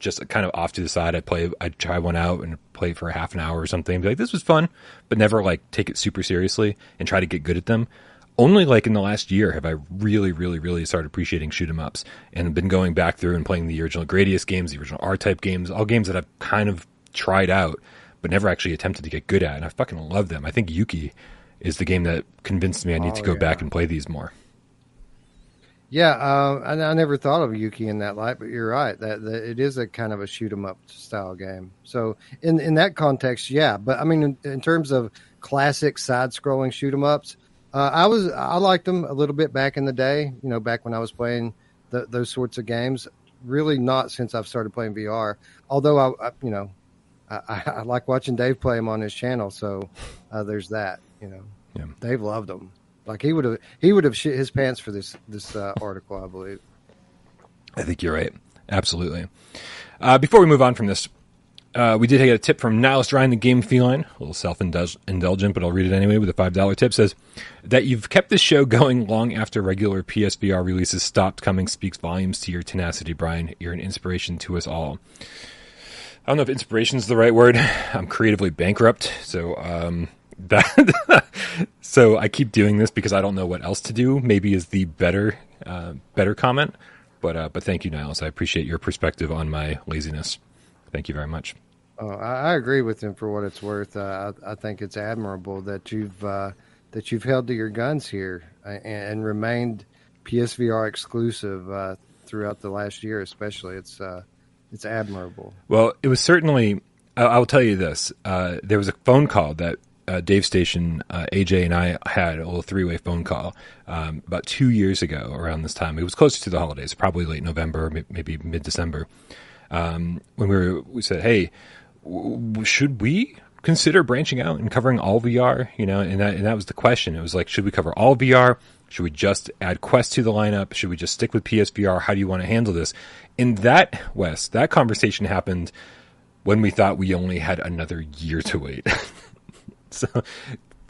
just kind of off to the side. I play, I try one out and play for half an hour or something. Be like, this was fun, but never like take it super seriously and try to get good at them. Only like in the last year have I really, really, really started appreciating shoot 'em ups and been going back through and playing the original Gradius games, the original R type games, all games that I've kind of tried out but never actually attempted to get good at. And I fucking love them. I think Yuki is the game that convinced me I need oh, to go yeah. back and play these more. Yeah, uh, I, I, never thought of Yuki in that light, but you're right that, that it is a kind of a shoot 'em up style game. So in in that context, yeah. But I mean, in, in terms of classic side scrolling shoot 'em ups, uh, I was I liked them a little bit back in the day. You know, back when I was playing the, those sorts of games. Really, not since I've started playing VR. Although I, I you know, I, I, like watching Dave play them on his channel. So uh, there's that. You know, yeah. Dave loved them. Like he would have he would have shit his pants for this this uh, article, I believe. I think you're right. Absolutely. Uh, before we move on from this, uh, we did get a tip from Nihilist Ryan, the game feline, a little self indulgent, but I'll read it anyway with a $5 tip. Says that you've kept this show going long after regular PSVR releases stopped coming speaks volumes to your tenacity, Brian. You're an inspiration to us all. I don't know if inspiration is the right word. I'm creatively bankrupt, so um, that so I keep doing this because I don't know what else to do. Maybe is the better uh, better comment. But uh, but thank you, Niles. I appreciate your perspective on my laziness. Thank you very much. Oh, I, I, agree with him for what it's worth. Uh, I, I, think it's admirable that you've uh, that you've held to your guns here and, and remained PSVR exclusive uh, throughout the last year, especially. It's uh, it's admirable. Well, it was certainly. I'll tell you this. there was a phone call that uh, Dave Station, uh, AJ, and I had a little three way phone call um, about two years ago around this time. It was closer to the holidays, probably late November, maybe mid December. Um, when we were, we said, "Hey, w- should we consider branching out and covering all VR?" You know, and that and that was the question. It was like, should we cover all VR? Should we just add Quest to the lineup? Should we just stick with PSVR? How do you want to handle this? In that Wes, that conversation happened when we thought we only had another year to wait. So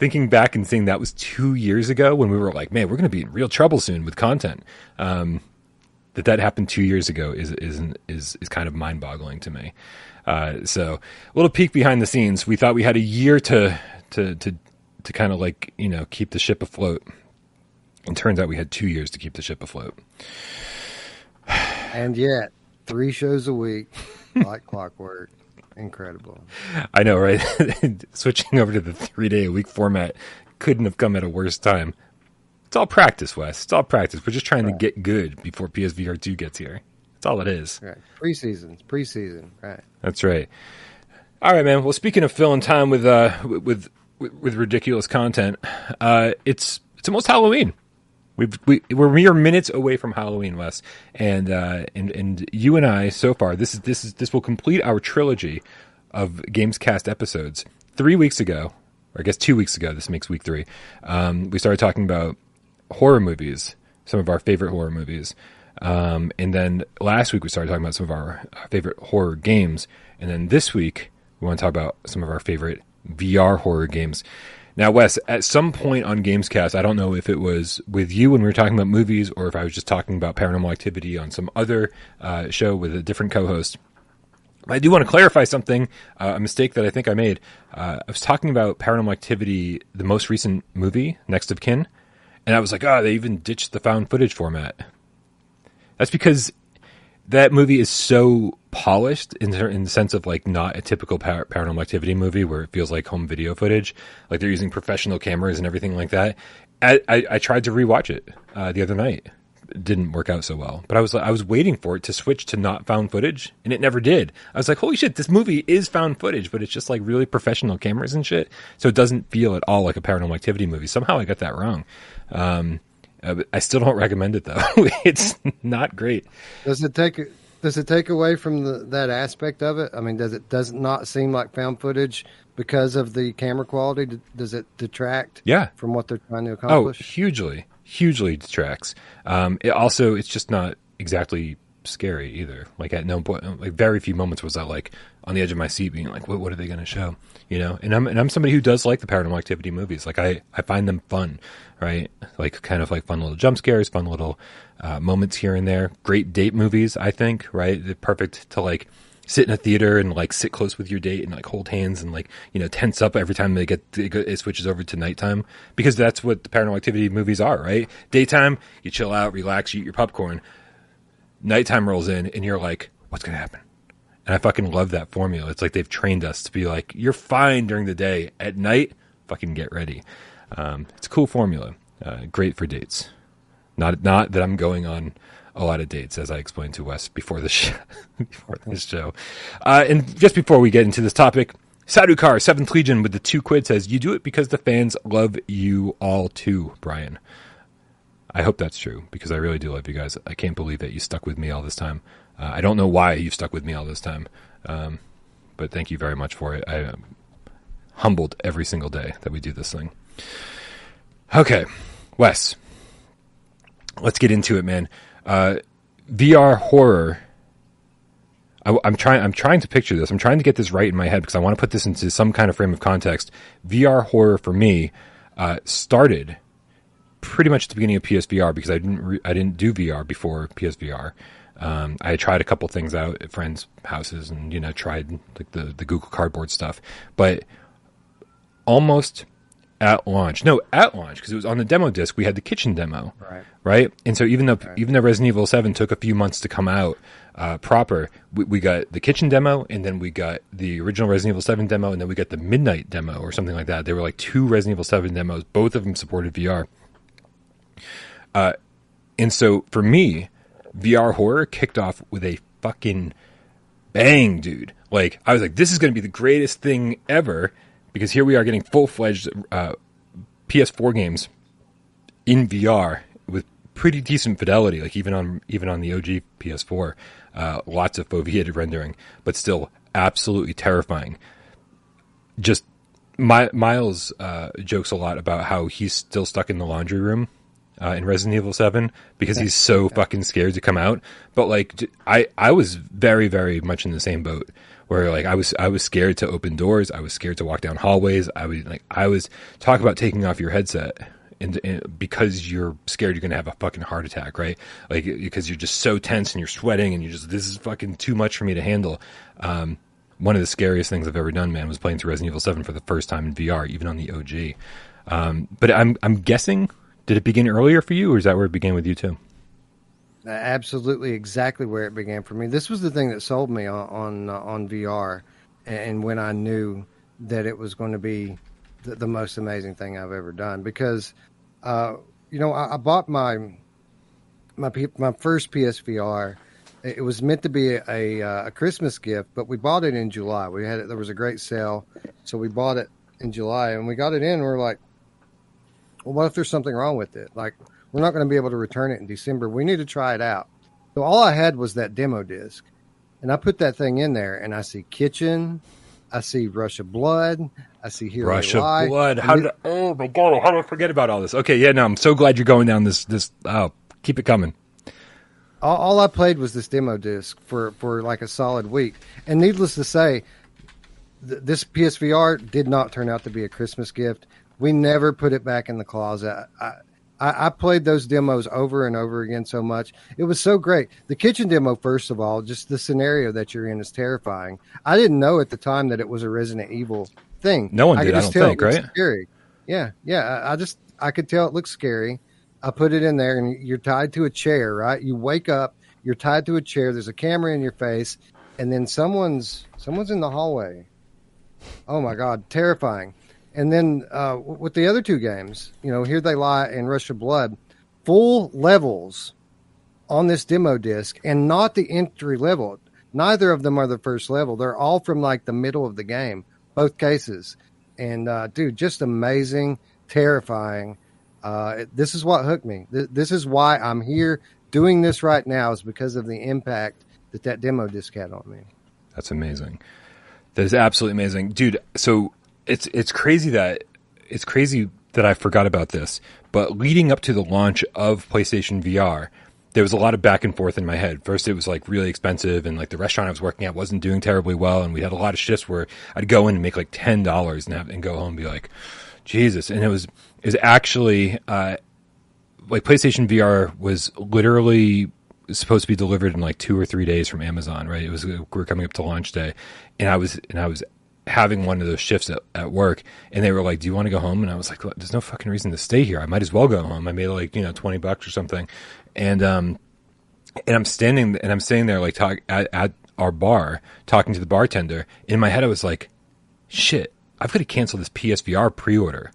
thinking back and seeing that was two years ago when we were like, man, we're going to be in real trouble soon with content. Um, that that happened two years ago is is is is kind of mind boggling to me. Uh, so a little peek behind the scenes. We thought we had a year to to to to kind of like you know keep the ship afloat, and turns out we had two years to keep the ship afloat. and yet, three shows a week, like clockwork incredible. I know, right? Switching over to the three day a week format couldn't have come at a worse time. It's all practice, Wes. It's all practice. We're just trying right. to get good before PSVR two gets here. That's all it is. Right. Preseason. Preseason. Right. That's right. All right, man. Well, speaking of filling time with uh with with, with ridiculous content, uh, it's it's almost Halloween. We've, we we're mere minutes away from Halloween, Wes, and uh, and and you and I so far this is this is this will complete our trilogy of Gamescast episodes. Three weeks ago, or I guess two weeks ago, this makes week three. Um, we started talking about horror movies, some of our favorite horror movies, um, and then last week we started talking about some of our favorite horror games, and then this week we want to talk about some of our favorite VR horror games. Now, Wes, at some point on Gamescast, I don't know if it was with you when we were talking about movies or if I was just talking about paranormal activity on some other uh, show with a different co host. I do want to clarify something, uh, a mistake that I think I made. Uh, I was talking about Paranormal Activity, the most recent movie, Next of Kin, and I was like, oh, they even ditched the found footage format. That's because that movie is so polished in, in the sense of like not a typical par- paranormal activity movie where it feels like home video footage. Like they're using professional cameras and everything like that. I, I, I tried to rewatch it uh, the other night. It didn't work out so well, but I was I was waiting for it to switch to not found footage, and it never did. I was like, "Holy shit, this movie is found footage, but it's just like really professional cameras and shit, so it doesn't feel at all like a paranormal activity movie." Somehow I got that wrong. Um, uh, I still don't recommend it though. it's not great. Does it take does it take away from the, that aspect of it? I mean, does it does it not seem like found footage because of the camera quality? Does it detract? Yeah. from what they're trying to accomplish. Oh, hugely, hugely detracts. Um, it also, it's just not exactly scary either. Like at no point, like very few moments was I like on the edge of my seat, being like, "What? What are they going to show?" You know. And I'm and I'm somebody who does like the paranormal activity movies. Like I I find them fun, right? Like kind of like fun little jump scares, fun little uh, moments here and there. Great date movies, I think. Right, They're perfect to like sit in a theater and like sit close with your date and like hold hands and like you know tense up every time they get it switches over to nighttime because that's what the paranormal activity movies are right daytime you chill out relax you eat your popcorn nighttime rolls in and you're like, what's going to happen? And I fucking love that formula. It's like they've trained us to be like, you're fine during the day. At night, fucking get ready. Um, it's a cool formula. Uh, great for dates. Not not that I'm going on a lot of dates, as I explained to Wes before the show. before this show. Uh, and just before we get into this topic, Sadukar, Seventh Legion, with the two quid says, "You do it because the fans love you all too, Brian." I hope that's true because I really do love you guys. I can't believe that you stuck with me all this time. Uh, I don't know why you've stuck with me all this time, um, but thank you very much for it. I am humbled every single day that we do this thing. Okay, Wes, let's get into it, man. Uh, VR horror. I, am trying. I'm trying to picture this. I'm trying to get this right in my head because I want to put this into some kind of frame of context. VR horror for me uh, started pretty much at the beginning of PSVR because I didn't re- I didn't do VR before PSVR. Um, I tried a couple things out at friends' houses and you know tried like the the Google Cardboard stuff, but almost at launch. No, at launch because it was on the demo disc. We had the kitchen demo, right? Right. And so even though right. even though Resident Evil Seven took a few months to come out uh, proper, we, we, got the kitchen demo, and then we got the original Resident Evil Seven demo, and then we got the Midnight demo or something like that. There were like two Resident Evil Seven demos. Both of them supported VR. Uh, and so for me, VR horror kicked off with a fucking bang, dude. Like I was like, this is going to be the greatest thing ever because here we are getting full fledged uh, PS4 games in VR with pretty decent fidelity, like even on even on the OG PS4, uh, lots of foveated rendering, but still absolutely terrifying. Just My, Miles uh, jokes a lot about how he's still stuck in the laundry room uh, in Resident Evil Seven because he's so fucking scared to come out. But like, I I was very very much in the same boat where like I was I was scared to open doors. I was scared to walk down hallways. I was like I was talk about taking off your headset. And, and because you're scared you're gonna have a fucking heart attack, right? Like because you're just so tense and you're sweating and you're just this is fucking too much for me to handle. Um, one of the scariest things I've ever done, man, was playing through Resident Evil Seven for the first time in VR, even on the OG. Um, but I'm I'm guessing did it begin earlier for you, or is that where it began with you too? Absolutely, exactly where it began for me. This was the thing that sold me on on, uh, on VR, and when I knew that it was going to be the, the, most amazing thing I've ever done. Because uh, you know, I, I bought my my my first PSVR. It was meant to be a, a, uh, a Christmas gift, but we bought it in July. We had it. There was a great sale, so we bought it in July, and we got it in. And we're like, well, what if there's something wrong with it? Like, we're not going to be able to return it in December. We need to try it out. So all I had was that demo disc, and I put that thing in there, and I see kitchen, I see Rush of Blood, I see Here Rush of Blood. How did? I, oh my god! How did I forget about all this? Okay, yeah, no, I'm so glad you're going down this this. Oh, keep it coming all, all I played was this demo disc for for like a solid week, and needless to say, th- this PSVR did not turn out to be a Christmas gift. We never put it back in the closet. I, I, I played those demos over and over again so much. It was so great. The kitchen demo, first of all, just the scenario that you're in is terrifying. I didn't know at the time that it was a Resident Evil thing. No one did. I, I don't think, right? Scary. Yeah, yeah. I, I just I could tell it looked scary. I put it in there, and you're tied to a chair, right? You wake up, you're tied to a chair. There's a camera in your face, and then someone's someone's in the hallway. Oh my god, terrifying! And then uh, with the other two games, you know, here they lie and Rush of Blood, full levels on this demo disc, and not the entry level. Neither of them are the first level. They're all from like the middle of the game, both cases. And uh, dude, just amazing, terrifying uh, this is what hooked me. this is why I'm here doing this right now is because of the impact that that demo disc had on me. That's amazing. That is absolutely amazing, dude. So it's it's crazy that it's crazy that I forgot about this. But leading up to the launch of PlayStation VR, there was a lot of back and forth in my head. First, it was like really expensive, and like the restaurant I was working at wasn't doing terribly well, and we had a lot of shifts where I'd go in and make like ten dollars and have and go home and be like, Jesus, and it was is actually uh, like PlayStation VR was literally supposed to be delivered in like two or three days from Amazon. Right? It was we are coming up to launch day, and I was and I was having one of those shifts at, at work, and they were like, "Do you want to go home?" And I was like, "There's no fucking reason to stay here. I might as well go home." I made like you know twenty bucks or something, and um, and I'm standing and I'm sitting there like talk at, at our bar talking to the bartender. In my head, I was like, "Shit." I've got to cancel this PSVR pre-order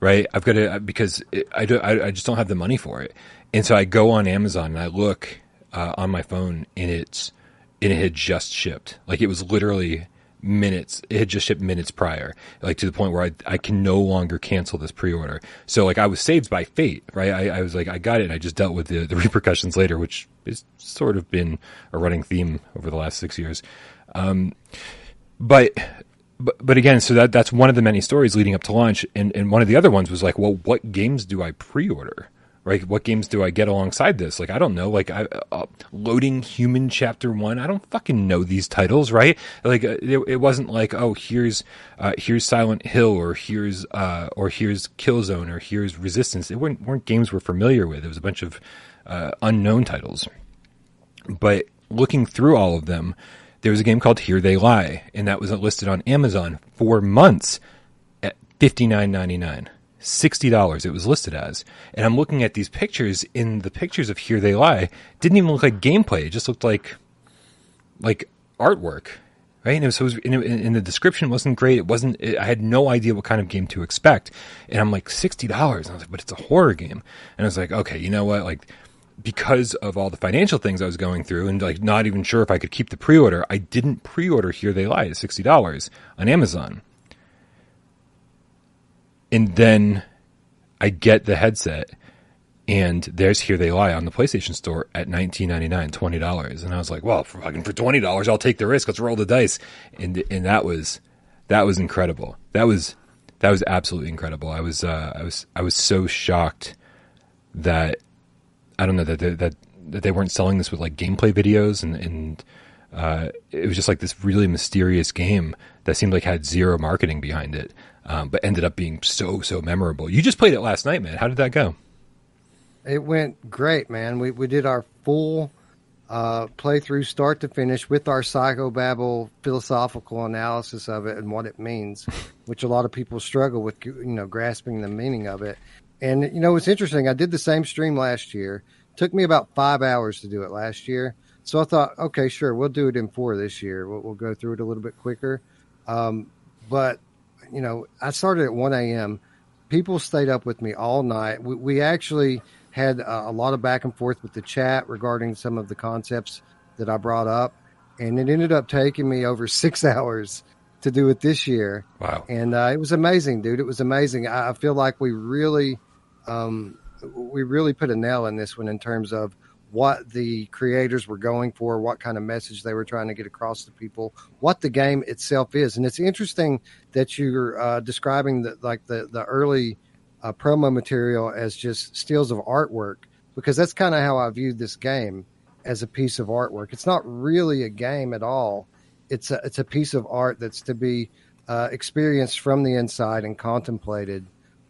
right? I've got to because it, I, do, I, I just don't have the money for it, and so I go on Amazon and I look uh, on my phone and it's and it had just shipped. Like it was literally minutes. It had just shipped minutes prior, like to the point where I I can no longer cancel this pre-order. So like I was saved by fate, right? I, I was like I got it. I just dealt with the the repercussions later, which has sort of been a running theme over the last six years. Um, but but but again, so that that's one of the many stories leading up to launch, and and one of the other ones was like, well, what games do I pre-order? Right, what games do I get alongside this? Like, I don't know. Like, I, uh, loading Human Chapter One. I don't fucking know these titles, right? Like, uh, it, it, wasn't like, oh, here's uh, here's Silent Hill, or here's uh, or here's Killzone, or here's Resistance. It weren't weren't games we're familiar with. It was a bunch of uh, unknown titles. But looking through all of them, there was a game called Here They Lie, and that was listed on Amazon for months at fifty nine ninety nine. Sixty dollars it was listed as, and I'm looking at these pictures. In the pictures of Here They Lie, didn't even look like gameplay. It just looked like like artwork, right? And, it was, so it was, and, the description wasn't great. It wasn't. It, I had no idea what kind of game to expect, and I'm like sixty dollars. I was like, but it's a horror game, and I was like, okay, you know what? Like because of all the financial things I was going through and like not even sure if I could keep the pre-order, I didn't pre-order Here They Lie at sixty dollars on Amazon. And then I get the headset and there's Here They Lie on the PlayStation Store at nineteen ninety nine, twenty dollars. And I was like, well, for fucking for twenty dollars, I'll take the risk. Let's roll the dice. And and that was that was incredible. That was that was absolutely incredible. I was uh, I was I was so shocked that I don't know that they, that that they weren't selling this with like gameplay videos and and uh, it was just like this really mysterious game that seemed like had zero marketing behind it, um, but ended up being so so memorable. You just played it last night, man. How did that go? It went great, man. We we did our full uh, playthrough start to finish with our psychobabble philosophical analysis of it and what it means, which a lot of people struggle with, you know, grasping the meaning of it. And you know, it's interesting. I did the same stream last year. took me about five hours to do it last year. So I thought, okay, sure, we'll do it in four this year. We'll, we'll go through it a little bit quicker. Um, but you know, I started at 1 a.m. people stayed up with me all night. We, we actually had a, a lot of back and forth with the chat regarding some of the concepts that I brought up, and it ended up taking me over six hours to do it this year. Wow! And uh, it was amazing, dude. It was amazing. I, I feel like we really, um, we really put a nail in this one in terms of what the creators were going for, what kind of message they were trying to get across to people, what the game itself is. And it's interesting that you're uh, describing the, like the the early uh, promo material as just steals of artwork because that's kind of how I viewed this game as a piece of artwork. It's not really a game at all. It's a it's a piece of art that's to be uh, experienced from the inside and contemplated.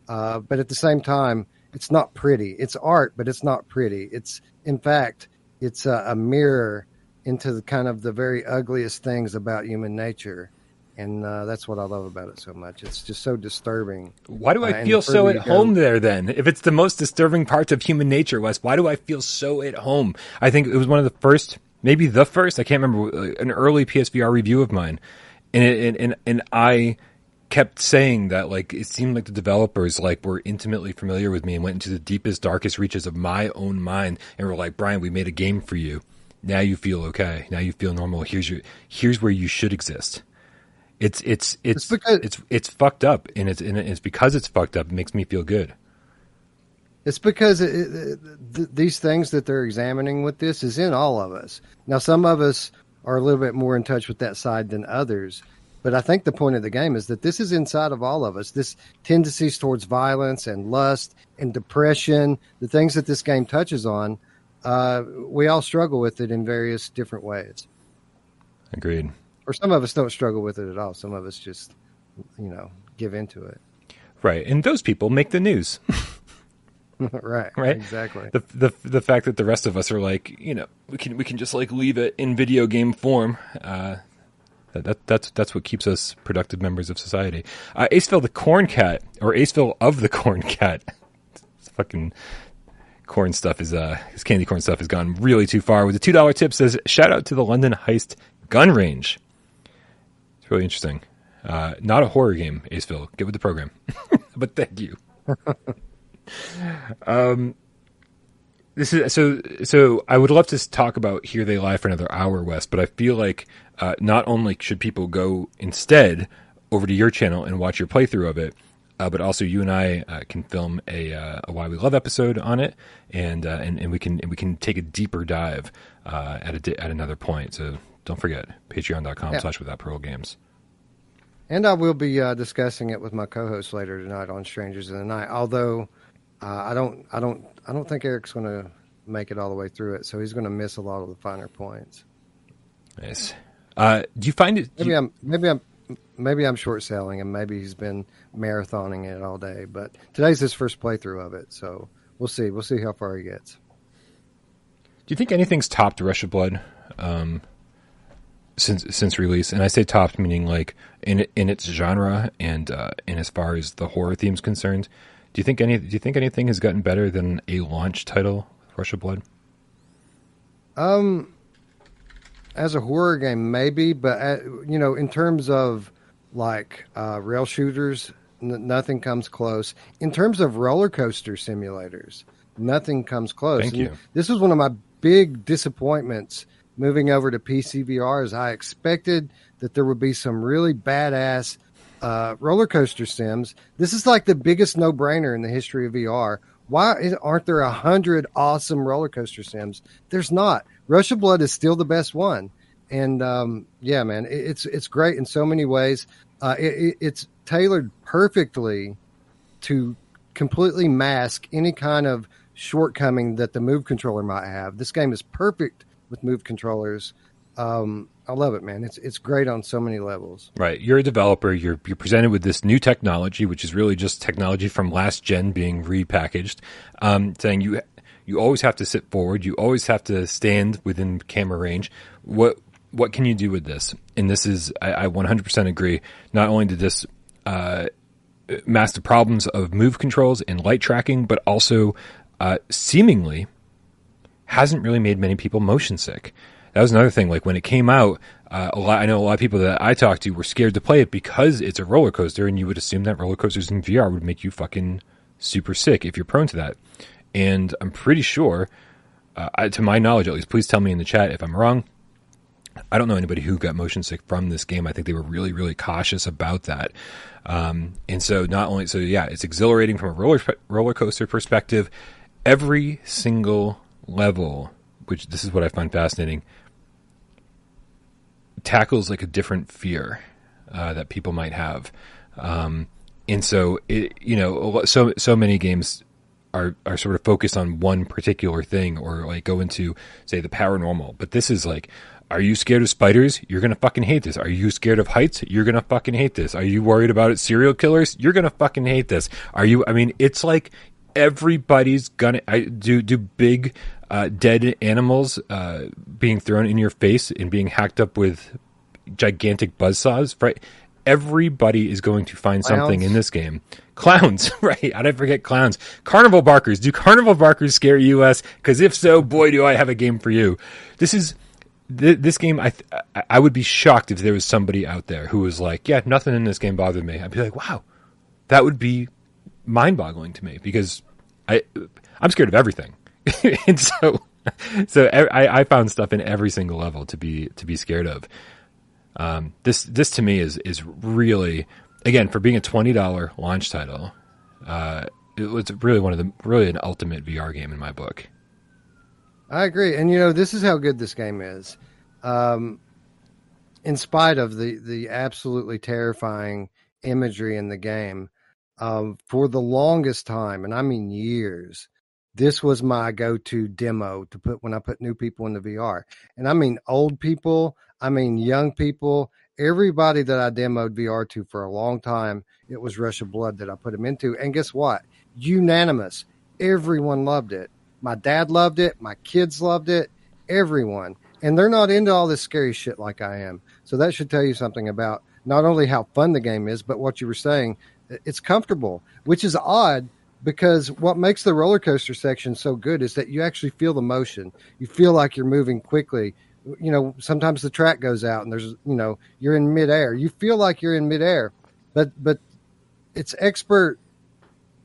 Uh, but at the same time, it's not pretty. It's art, but it's not pretty. It's in fact, it's a, a mirror into the kind of the very ugliest things about human nature and uh, that's what I love about it so much. It's just so disturbing. Why do I uh, feel so at home there then? If it's the most disturbing parts of human nature, Wes, why do I feel so at home? I think it was one of the first, maybe the first. I can't remember uh, an early PSVR review of mine, and it, and and, and I kept saying that like it seemed like the developers like were intimately familiar with me and went into the deepest darkest reaches of my own mind and were like brian we made a game for you now you feel okay now you feel normal here's your here's where you should exist it's it's it's it's because, it's, it's fucked up, and it's and it's because it's fucked up. It makes me feel good. It's because it, it, th- these things that they're examining with this is in all of us. Now, some of us are a little bit more in touch with that side than others, but I think the point of the game is that this is inside of all of us. This tendencies towards violence and lust and depression, the things that this game touches on, uh, we all struggle with it in various different ways. Agreed or some of us don't struggle with it at all. Some of us just, you know, give into it. Right, and those people make the news. right. Right. Exactly. The, the the fact that the rest of us are like, you know, we can we can just like leave it in video game form. Uh, that, that that's that's what keeps us productive members of society. Uh, Aceville the Corn Cat or Aceville of the Corn Cat. fucking corn stuff is uh his candy corn stuff has gone really too far. With a two dollar tip says shout out to the London Heist Gun Range It's really interesting. Uh, not a horror game, Aceville. Get with the program. but thank you. um, this is so. So I would love to talk about Here They Lie for another hour, Wes, But I feel like uh, not only should people go instead over to your channel and watch your playthrough of it, uh, but also you and I uh, can film a, uh, a, Why We Love episode on it, and uh, and, and we can and we can take a deeper dive uh, at a at another point. So don't forget patreon.com yeah. slash without parole games. And I will be uh, discussing it with my co-host later tonight on Strangers in the Night. Although uh, I don't, I don't, I don't think Eric's going to make it all the way through it, so he's going to miss a lot of the finer points. Nice. Uh, do you find it? Maybe you, I'm, maybe I'm, maybe I'm short selling, and maybe he's been marathoning it all day. But today's his first playthrough of it, so we'll see. We'll see how far he gets. Do you think anything's topped Rush of Blood? Um, since since release, and I say topped meaning like in in its genre and uh, and as far as the horror themes concerned. Do you think any? Do you think anything has gotten better than a launch title, Rush of Blood? Um, as a horror game, maybe, but at, uh, you know, in terms of like uh, rail shooters, n- nothing comes close. In terms of roller coaster simulators, nothing comes close. Thank you. This was one of my big disappointments moving over to PCVR is I expected that there would be some really badass uh, roller coaster sims. This is like the biggest no brainer in the history of VR. Why aren't there a hundred awesome roller coaster sims? There's not. Rush of Blood is still the best one, and um, yeah, man, it, it's it's great in so many ways. Uh, it, it's tailored perfectly to completely mask any kind of shortcoming that the move controller might have. This game is perfect with move controllers. Um, I love it, man. It's it's great on so many levels. Right. You're a developer. You're you're presented with this new technology, which is really just technology from last gen being repackaged. Um, saying you you always have to sit forward. You always have to stand within camera range. What what can you do with this? And this is I, I 100% agree. Not only did this uh, mask the problems of move controls and light tracking, but also uh, seemingly hasn't really made many people motion sick. That was another thing. Like when it came out, uh, a lot, I know a lot of people that I talked to were scared to play it because it's a roller coaster, and you would assume that roller coasters in VR would make you fucking super sick if you're prone to that. And I'm pretty sure, uh, to my knowledge at least, please tell me in the chat if I'm wrong. I don't know anybody who got motion sick from this game. I think they were really, really cautious about that. Um, and so, not only so, yeah, it's exhilarating from a roller roller coaster perspective. Every single level, which this is what I find fascinating, tackles like a different fear uh, that people might have. Um, and so, it, you know, so so many games are are sort of focused on one particular thing, or like go into say the paranormal. But this is like are you scared of spiders? You're gonna fucking hate this. Are you scared of heights? You're gonna fucking hate this. Are you worried about it? Serial killers? You're gonna fucking hate this. Are you? I mean, it's like everybody's gonna I, do do big uh, dead animals uh, being thrown in your face and being hacked up with gigantic buzzsaws. Right? Everybody is going to find something in this game. Clowns, right? I didn't forget clowns. Carnival barkers. Do carnival barkers scare you, us? Because if so, boy, do I have a game for you. This is th- this game, I th- I would be shocked if there was somebody out there who was like, yeah, nothing in this game bothered me. I'd be like, wow, that would be mind-boggling to me because I I'm scared of everything, and so so I, I found stuff in every single level to be to be scared of. Um, this this to me is is really again for being a twenty dollar launch title. Uh, it was really one of the really an ultimate VR game in my book. I agree, and you know this is how good this game is. Um, in spite of the the absolutely terrifying imagery in the game, um, for the longest time, and I mean years, this was my go-to demo to put when I put new people in the VR, and I mean old people, I mean young people, everybody that I demoed VR to for a long time. It was Rush of Blood that I put them into, and guess what? Unanimous, everyone loved it my dad loved it. My kids loved it. Everyone. And they're not into all this scary shit like I am. So that should tell you something about not only how fun the game is, but what you were saying. It's comfortable, which is odd because what makes the roller coaster section so good is that you actually feel the motion. You feel like you're moving quickly. You know, sometimes the track goes out and there's, you know, you're in midair. You feel like you're in midair, but but it's expert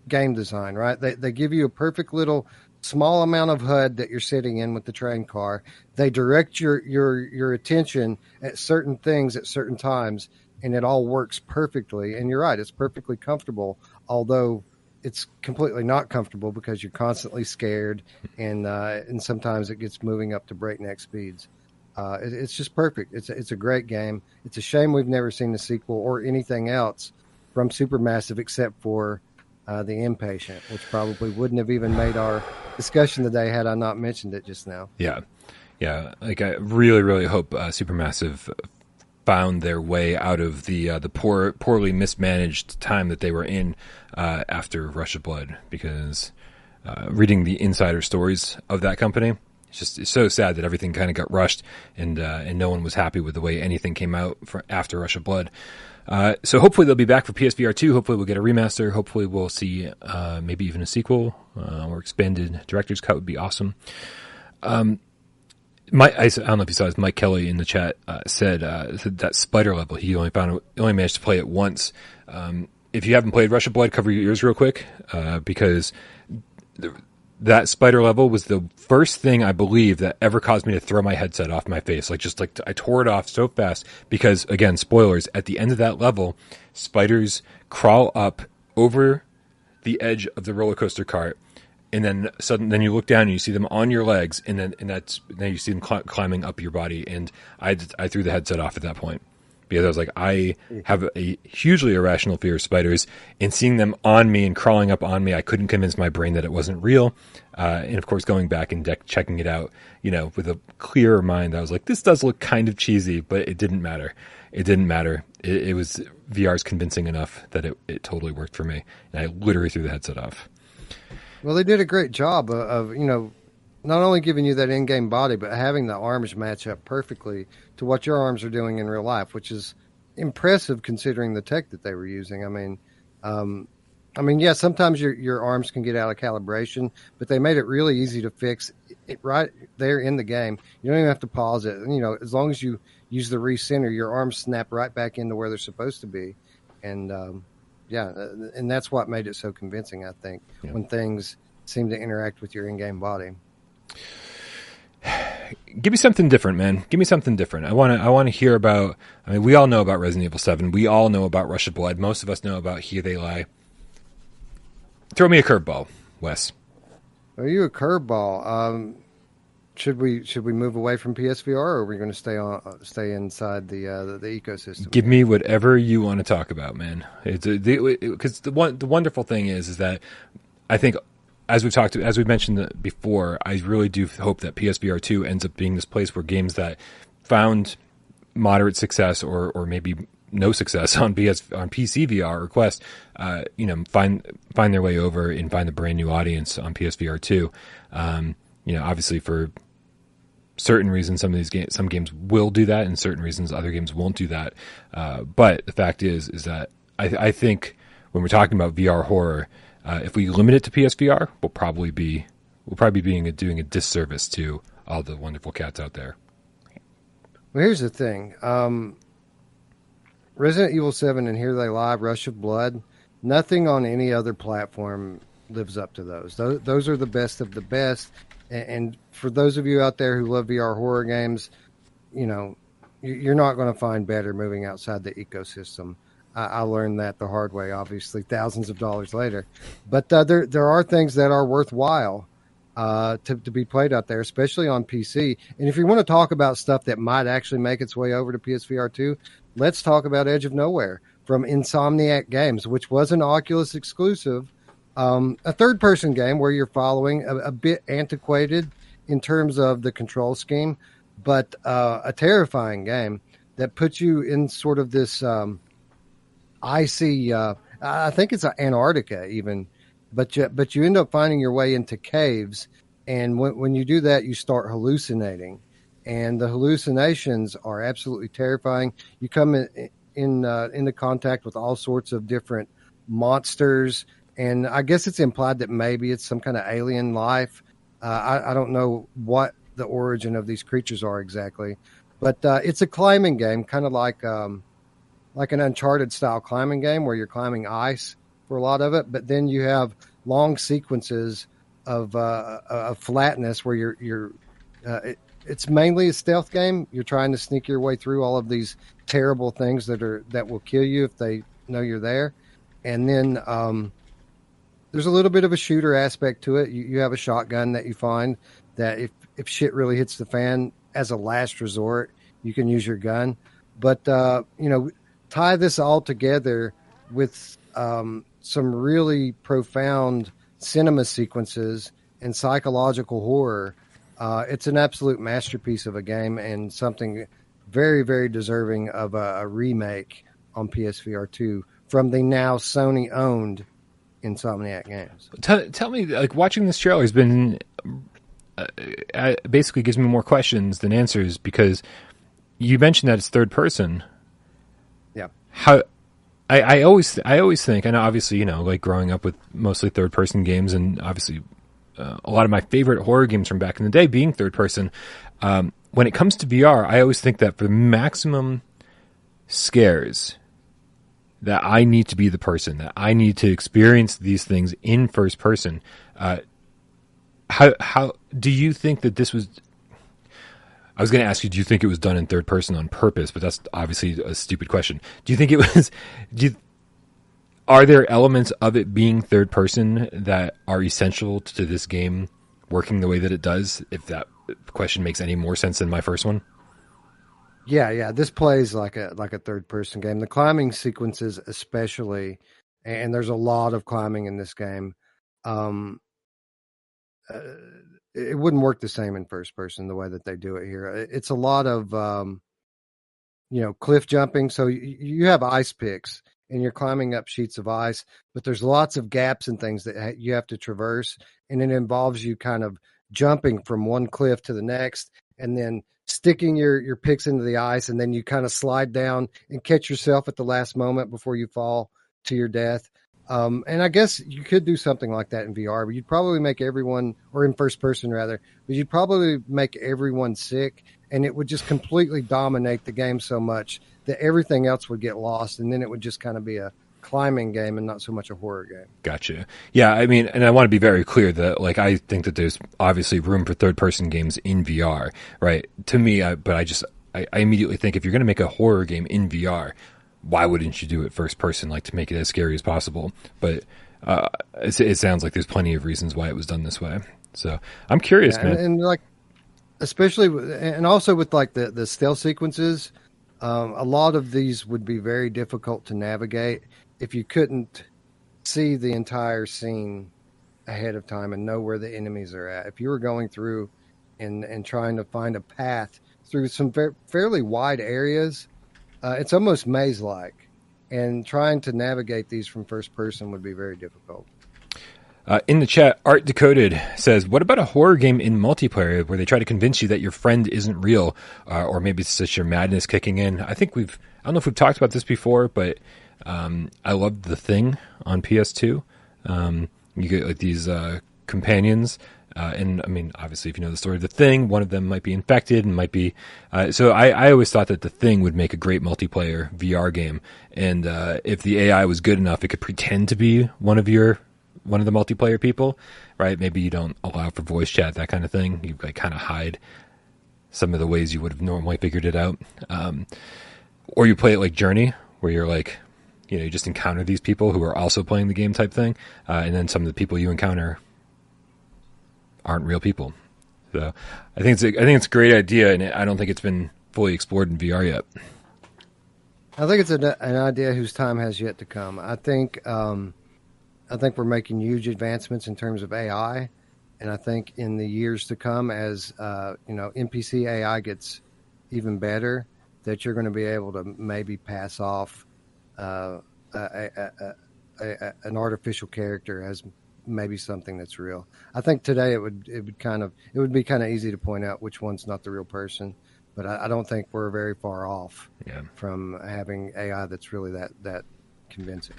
game design, right? They they give you a perfect little small amount of HUD that you're sitting in with the train car. They direct your your your attention at certain things at certain times, and it all works perfectly. And you're right; it's perfectly comfortable, although it's completely not comfortable because you're constantly scared, and uh, and sometimes it gets moving up to breakneck speeds. Uh, it, it's just perfect. It's a, it's a great game. It's a shame we've never seen the sequel or anything else from Supermassive except for uh, the Inpatient, which probably wouldn't have even made our discussion today had I not mentioned it just now. Yeah, yeah. Like I really, really hope uh, Supermassive found their way out of the uh, the poor, poorly mismanaged time that they were in uh, after Rush of Blood, because uh, reading the insider stories of that company. It's just it's so sad that everything kind of got rushed and uh, and no one was happy with the way anything came out for after Rush of Blood. Uh, so hopefully they'll be back for PSVR 2. Hopefully we'll get a remaster. Hopefully we'll see uh, maybe even a sequel uh, or expanded director's cut would be awesome. Um, my, I, I, don't know if you saw this. Mike Kelly in the chat uh, said, uh, that spider level he only found only managed to play it once. Um, if you haven't played Rush of Blood, cover your ears real quick because. That spider level was the first thing I believe that ever caused me to throw my headset off my face. Like just like I tore it off so fast because again, spoilers, at the end of that level, spiders crawl up over the edge of the roller coaster cart and then suddenly then you look down and you see them on your legs and then and that's then you see them cl- climbing up your body and I I threw the headset off at that point because I was like, I have a hugely irrational fear of spiders, and seeing them on me and crawling up on me, I couldn't convince my brain that it wasn't real. Uh, and of course, going back and de- checking it out, you know, with a clearer mind, I was like, this does look kind of cheesy, but it didn't matter. It didn't matter. It, it was VR's convincing enough that it, it totally worked for me, and I literally threw the headset off. Well, they did a great job of, of you know not only giving you that in-game body, but having the arms match up perfectly to what your arms are doing in real life, which is impressive considering the tech that they were using. I mean, um, I mean, yeah, sometimes your your arms can get out of calibration, but they made it really easy to fix it right there in the game. You don't even have to pause it. You know, as long as you use the recenter, your arms snap right back into where they're supposed to be, and um, yeah, uh, and that's what made it so convincing. I think yeah. when things seem to interact with your in-game body. Give me something different, man. Give me something different. I want to. I want to hear about. I mean, we all know about Resident Evil Seven. We all know about Rush of Blood. Most of us know about Here They Lie. Throw me a curveball, Wes. Are you a curveball? Um, should we should we move away from PSVR, or are we going to stay on stay inside the uh, the, the, ecosystem? Give me whatever you want to talk about, man. It's because the, the one the wonderful thing is is that I think as we've talked as we've mentioned before, I really do hope that PSVR two ends up being this place where games that found moderate success or or maybe no success on PS on PC VR or Quest, uh, you know, find find their way over and find a brand new audience on PSVR two. Um, you know, obviously for certain reasons, some of these games, some games will do that, and certain reasons, other games won't do that. Uh, but the fact is, is that I, I, think when we're talking about VR horror, uh, if we limit it to PSVR, we'll probably be we'll probably be being a, doing a disservice to all the wonderful cats out there. Well, here's the thing. Um, Resident Evil 7 and Here They Lie, Rush of Blood, nothing on any other platform lives up to those. Those, those are the best of the best. And, and for those of you out there who love VR horror games, you know, you're not going to find better moving outside the ecosystem. I, learned that the hard way, obviously, thousands of dollars later. But uh, there there are things that are worthwhile uh, to to be played out there, especially on PC. And if you want to talk about stuff that might actually make its way over to PSVR two, let's talk about Edge of Nowhere from Insomniac Games, which was an Oculus exclusive, um, a third person game where you're following a, a, bit antiquated in terms of the control scheme, but uh, a terrifying game that puts you in sort of this um, icy. Uh, I think it's Antarctica even, but you, but you end up finding your way into caves, and when, when you do that, you start hallucinating and the hallucinations are absolutely terrifying. You come in in uh, into contact with all sorts of different monsters, and I guess it's implied that maybe it's some kind of alien life. Uh, I, I, don't know what the origin of these creatures are exactly, but uh, it's a climbing game, kind of like um, like an Uncharted style climbing game where you're climbing ice for a lot of it, but then you have long sequences of, uh, of flatness where you're you're uh, it, it's mainly a stealth game. You're trying to sneak your way through all of these terrible things that are that will kill you if they know you're there. And then um, there's a little bit of a shooter aspect to it. You, you have a shotgun that you find that if if shit really hits the fan, as a last resort, you can use your gun. But uh, you know, tie this all together with um, some really profound cinema sequences and psychological horror uh, it's an absolute masterpiece of a game and something very, very deserving of a, a remake on PSVR 2 from the now Sony owned Insomniac Games. Tell, tell, me, like, watching this trailer has been uh, uh, basically gives me more questions than answers because you mentioned that it's third person. How. I, I always I always think, and obviously, you know, like growing up with mostly third person games, and obviously uh, a lot of my favorite horror games from back in the day being third person. Um, when it comes to VR, I always think that for maximum scares, that I need to be the person, that I need to experience these things in first person. Uh, how how do you think that this was? I was going to ask you, do you think it was done in third person on purpose? But that's obviously a stupid question. Do you think it was? Do you are there elements of it being third person that are essential to this game working the way that it does? If that question makes any more sense than my first one. Yeah, yeah. This plays like a like a third person game. The climbing sequences, especially, and there's a lot of climbing in this game. Um, uh, it wouldn't work the same in first person the way that they do it here. It's a lot of um, you know cliff jumping. So you, you have ice picks and you're climbing up sheets of ice, but there's lots of gaps and things that you have to traverse. And it involves you kind of jumping from one cliff to the next and then sticking your, your picks into the ice. And then you kind of slide down and catch yourself at the last moment before you fall to your death. Um, and I guess you could do something like that in VR, but you'd probably make everyone, or in first person rather, but you'd probably make everyone sick, and it would just completely dominate the game so much that everything else would get lost, and then it would just kind of be a climbing game and not so much a horror game. Gotcha. Yeah, I mean, and I want to be very clear that like I think that there's obviously room for third person games in VR, right? To me, I, but I just I, I immediately think if you're going to make a horror game in VR, why wouldn't you do it first person, like to make it as scary as possible? But uh, it, it, sounds like there's plenty of reasons why it was done this way. So I'm curious, yeah, man. And, and, like, especially, and also with like the the stealth sequences, um, a lot of these would be very difficult to navigate if you couldn't see the entire scene ahead of time and know where the enemies are at. If you were going through and and trying to find a path through some fa- fairly wide areas uh, it's almost maze like, and trying to navigate these from first person would be very difficult. Uh, in the chat, Art Decoded says, "What about a horror game in multiplayer where they try to convince you that your friend isn't real, uh, or maybe it's just your madness kicking in?" I think we've, I don't know if we've talked about this before, but um, I loved The Thing on PS2. Um, you get like these uh, companions uh, and I mean, obviously, if you know the story of the thing, one of them might be infected and might be. Uh, so I, I, always thought that the thing would make a great multiplayer VR game, and uh, if the AI was good enough, it could pretend to be one of your one of the multiplayer people, right? Maybe you don't allow for voice chat, that kind of thing. You like kind of hide some of the ways you would have normally figured it out, um, or you play it like Journey, where you're like. You know, you just encounter these people who are also playing the game type thing, uh, and then some of the people you encounter aren't real people. So I think it's a, I think it's a great idea, and I don't think it's been fully explored in VR yet. I think it's an, an idea whose time has yet to come. I think um, I think we're making huge advancements in terms of AI, and I think in the years to come, as uh, you know, NPC AI gets even better, that you're going to be able to maybe pass off uh, a, a, a, an artificial character as maybe something that's real. I think today it would it would kind of it would be kind of easy to point out which one's not the real person, but I, I don't think we're very far off yeah. from having AI that's really that that convincing.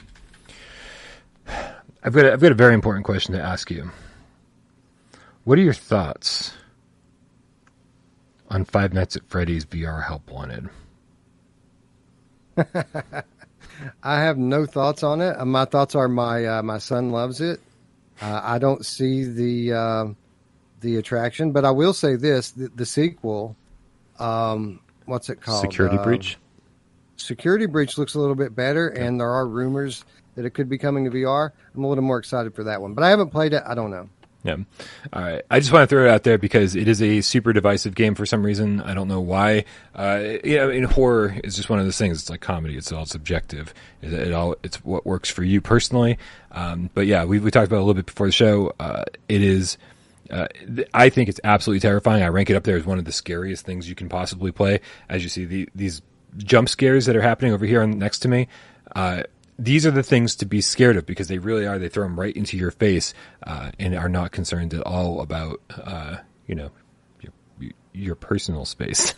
I've got a, I've got a very important question to ask you. What are your thoughts on Five Nights at Freddy's VR Help Wanted? I have no thoughts on it. My thoughts are my uh, my son loves it. Uh, I don't see the uh, the attraction, but I will say this: the, the sequel, um, what's it called? Security uh, Breach. Security Breach looks a little bit better, okay. and there are rumors that it could be coming to VR. I'm a little more excited for that one, but I haven't played it. I don't know. Yeah. All right. I just want to throw it out there because it is a super divisive game for some reason. I don't know why. Uh, you know, in horror, it's just one of those things. It's like comedy. It's all subjective. It, it all, it's what works for you personally. Um, but yeah, we, we talked about a little bit before the show. Uh, it is, uh, I think it's absolutely terrifying. I rank it up there as one of the scariest things you can possibly play. As you see, the, these jump scares that are happening over here next to me, uh, these are the things to be scared of because they really are. They throw them right into your face uh, and are not concerned at all about, uh, you know, your, your personal space.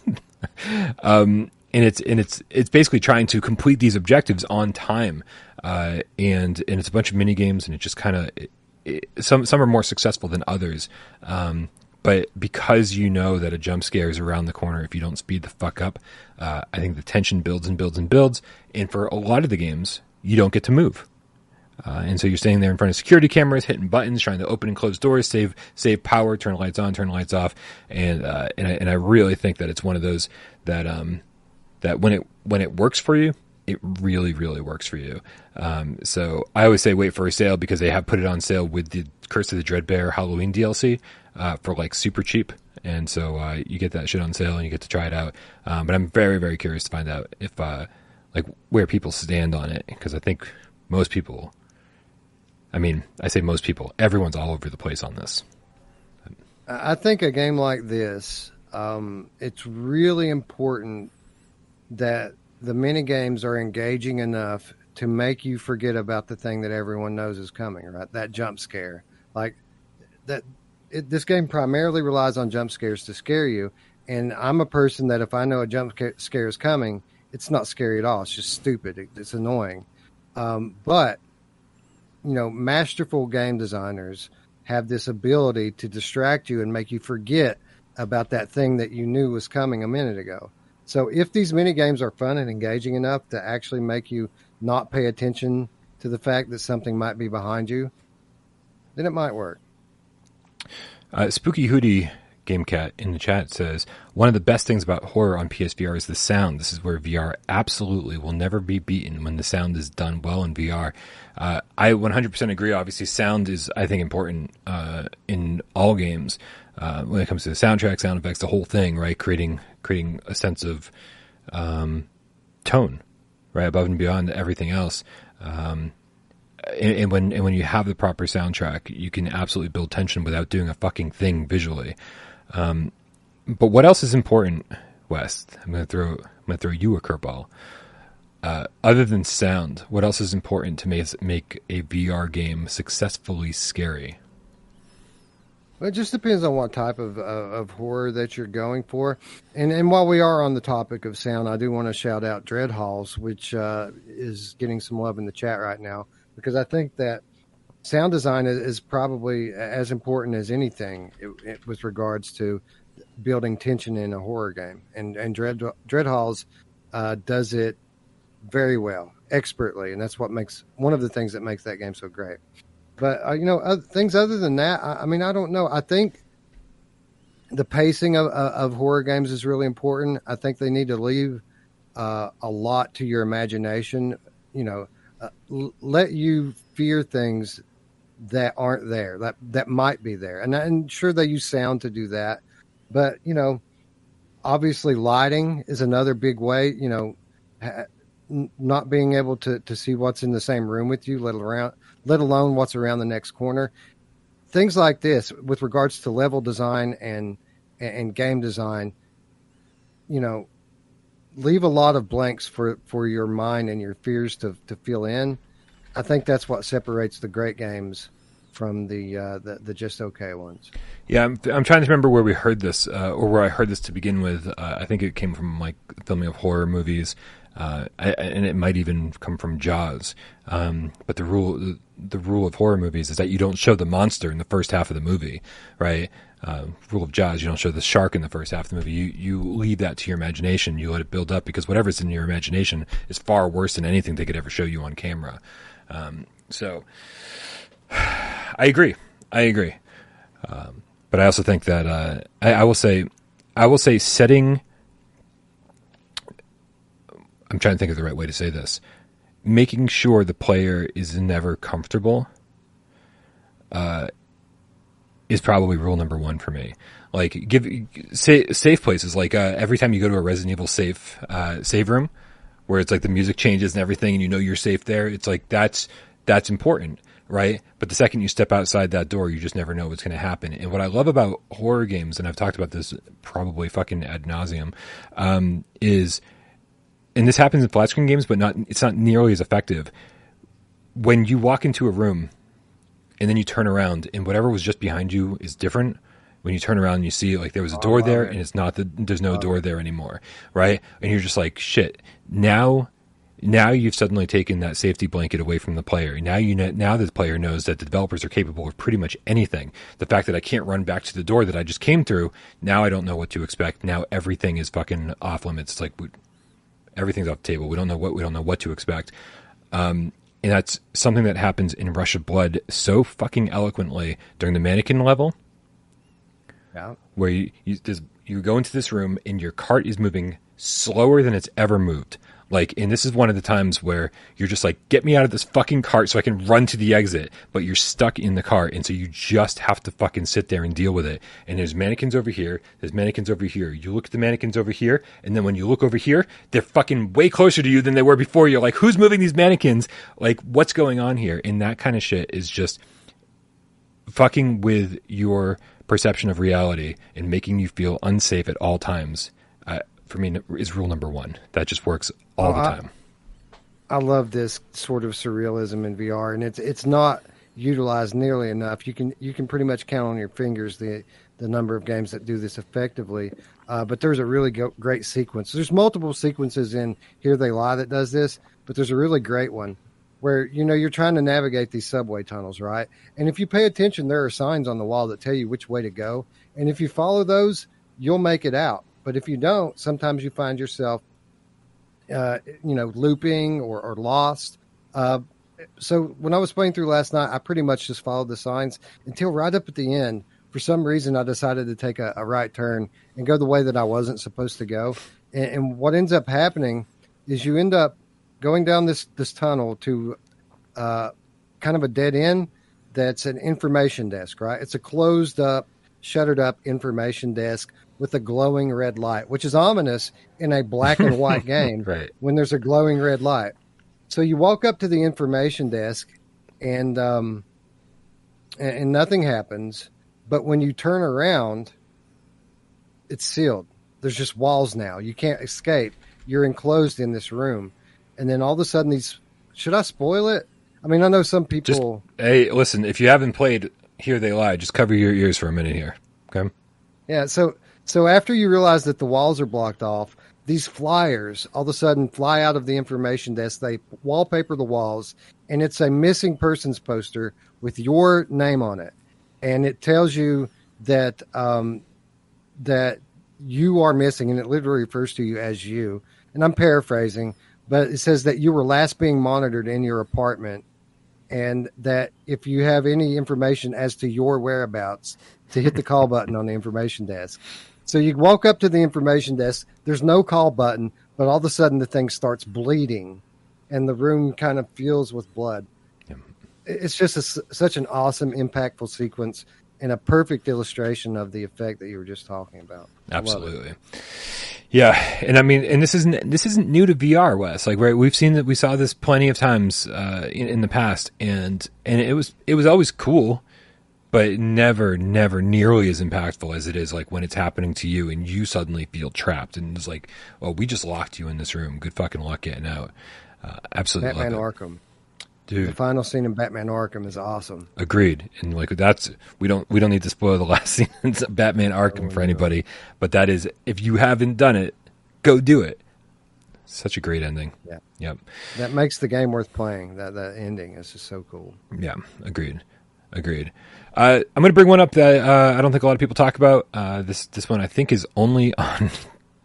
um, and it's and it's it's basically trying to complete these objectives on time, uh, and and it's a bunch of mini games, and it just kind of some some are more successful than others. Um, but because you know that a jump scare is around the corner if you don't speed the fuck up, uh, I think the tension builds and builds and builds. And for a lot of the games, you don't get to move. Uh, and so you're standing there in front of security cameras, hitting buttons, trying to open and close doors, save save power, turn lights on, turn lights off, and uh, and I, and I really think that it's one of those that um that when it when it works for you, it really really works for you. Um, so I always say wait for a sale because they have put it on sale with the Curse of the Dreadbear Halloween DLC uh, for like super cheap, and so uh, you get that shit on sale and you get to try it out. Um, but I'm very very curious to find out if uh, like where people stand on it because I think most people I mean, I say most people, everyone's all over the place on this. I think a game like this, um, it's really important that the mini games are engaging enough to make you forget about the thing that everyone knows is coming, right? That jump scare. Like that it, this game primarily relies on jump scares to scare you, and I'm a person that if I know a jump scare is coming, it's not scary at all. It's just stupid. It's annoying. Um, but you know, masterful game designers have this ability to distract you and make you forget about that thing that you knew was coming a minute ago. So if these mini games are fun and engaging enough to actually make you not pay attention to the fact that something might be behind you, then it might work. Uh, Spooky Hootie Game Cat in the chat says one of the best things about horror on PSVR is the sound. This is where VR absolutely will never be beaten when the sound is done well in VR. Uh, I 100% agree. Obviously, sound is I think important uh, in all games uh, when it comes to the soundtrack, sound effects, the whole thing. Right, creating creating a sense of um, tone, right, above and beyond everything else. Um, and, and, when and when you have the proper soundtrack, you can absolutely build tension without doing a fucking thing visually. Um, but what else is important, Wes? I'm gonna throw I'm gonna throw you a curveball. Uh, other than sound, what else is important to make make a VR game successfully scary? Well, it just depends on what type of uh, of horror that you're going for. And and while we are on the topic of sound, I do want to shout out Dread Halls, which uh, is getting some love in the chat right now because I think that sound design is, probably as important as anything it, it, with regards to building tension in a horror game. And and Dread Dread Halls uh, does it very well, expertly, and that's what makes one of the things that makes that game so great. But uh, you know, other, things other than that, I, I, mean, I don't know. I think the pacing of, of, horror games is really important. I think they need to leave uh, a lot to your imagination. You know, uh, let you fear things that aren't there that that might be there. And i'm sure they use sound to do that. But you know obviously lighting is another big way you know not being able to to see what's in the same room with you let around let alone what's around the next corner. Things like this with regards to level design and and game design you know leave a lot of blanks for for your mind and your fears to to fill in. I think that's what separates the great games from the uh, the, the just okay ones. Yeah, I'm, I'm trying to remember where we heard this uh, or where I heard this to begin with. Uh, I think it came from like filming of horror movies, uh, I, and it might even come from Jaws. Um, but the rule the rule of horror movies is that you don't show the monster in the first half of the movie, right? uh, rule of Jaws. You don't show the shark in the first half of the movie. You you leave that to your imagination. You let it build up because whatever's in your imagination is far worse than anything they could ever show you on camera. Um, so I agree. I agree. Um, but I also think that uh, I, I will say I will say setting. I'm trying to think of the right way to say this. Making sure the player is never comfortable uh, is probably rule number one for me. Like give safe places. Like uh, every time you go to a Resident Evil safe uh, save room, where it's like the music changes and everything, and you know you're safe there. It's like that's that's important, right? But the second you step outside that door, you just never know what's going to happen. And what I love about horror games, and I've talked about this probably fucking ad nauseum, um, is, and this happens in flat screen games, but not it's not nearly as effective. When you walk into a room and then you turn around and whatever was just behind you is different when you turn around and you see like there was a door there and it's not the there's no door there anymore right and you're just like shit now now you've suddenly taken that safety blanket away from the player. Now you know, now the player knows that the developers are capable of pretty much anything. The fact that I can't run back to the door that I just came through, now I don't know what to expect. Now everything is fucking off limits. It's like we, everything's off the table. We don't know what we don't know what to expect. Um, and that's something that happens in Rush of Blood so fucking eloquently during the mannequin level. Yeah. Where you, you, you go into this room and your cart is moving slower than it's ever moved. Like, and this is one of the times where you're just like, get me out of this fucking cart so I can run to the exit, but you're stuck in the cart. And so you just have to fucking sit there and deal with it. And there's mannequins over here. There's mannequins over here. You look at the mannequins over here. And then when you look over here, they're fucking way closer to you than they were before. You're like, who's moving these mannequins? Like, what's going on here? And that kind of shit is just fucking with your perception of reality and making you feel unsafe at all times for me is rule number one. That just works all the time. I, I love this sort of surrealism in VR, and it's it's not utilized nearly enough. You can you can pretty much count on your fingers the the number of games that do this effectively. Uh, but there's a really go- great sequence. There's multiple sequences in Here They Lie that does this, but there's a really great one where you know you're trying to navigate these subway tunnels, right? And if you pay attention, there are signs on the wall that tell you which way to go, and if you follow those, you'll make it out. But if you don't, sometimes you find yourself, uh, you know, looping or, or lost. Uh, so when I was playing through last night, I pretty much just followed the signs until right up at the end. For some reason, I decided to take a, a right turn and go the way that I wasn't supposed to go. And, and, what ends up happening is you end up going down this this tunnel to uh, kind of a dead end. That's an information desk, right? It's a closed up, shuttered up information desk with a glowing red light, which is ominous in a black and white game right. when there's a glowing red light. So you walk up to the information desk, and um, and, and nothing happens. But when you turn around, it's sealed. There's just walls now. You can't escape. You're enclosed in this room, and then all of a sudden, these. Should I spoil it? I mean, I know some people. Just, hey, listen. If you haven't played Here They Lie, just cover your ears for a minute here. Okay. Yeah. So so after you realize that the walls are blocked off, these flyers all of a sudden fly out of the information desk. They wallpaper the walls, and it's a missing persons poster with your name on it, and it tells you that um, that you are missing, and it literally refers to you as you. And I'm paraphrasing, but it says that you were last being monitored in your apartment, and that if you have any information as to your whereabouts, to hit the call button on the information desk. So you walk up to the information desk. There's no call button, but all of a sudden the thing starts bleeding, and the room kind of fills with blood. Yeah. It's just a, such an awesome, impactful sequence and a perfect illustration of the effect that you were just talking about. Absolutely. Yeah, and I mean, and this isn't this isn't new to VR, Wes. Like, right, we've seen that we saw this plenty of times uh, in, in the past, and and it was it was always cool but never, never nearly as impactful as it is like when it's happening to you and you suddenly feel trapped and it's like, well, we just locked you in this room. Good fucking luck getting out. Uh, absolutely, Batman Arkham, dude. The final scene in Batman Arkham is awesome. Agreed, and like that's we don't we don't need to spoil the last scene in Batman Arkham oh, for anybody, but that is if you haven't done it, go do it. Such a great ending. Yeah. Yep. That makes the game worth playing. That that ending is just so cool. Yeah. Agreed. Agreed. Uh, I'm going to bring one up that uh, I don't think a lot of people talk about. Uh, this this one I think is only on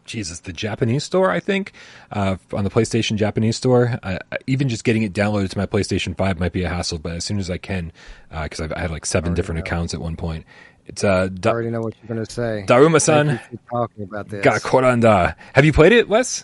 Jesus the Japanese store. I think uh, on the PlayStation Japanese store. even just getting it downloaded to my PlayStation Five might be a hassle, but as soon as I can, because uh, I had like seven different know. accounts at one point. It's uh, da- I already know what you're going to say. Daruma-san. Talking about this. Ga Have you played it, Wes?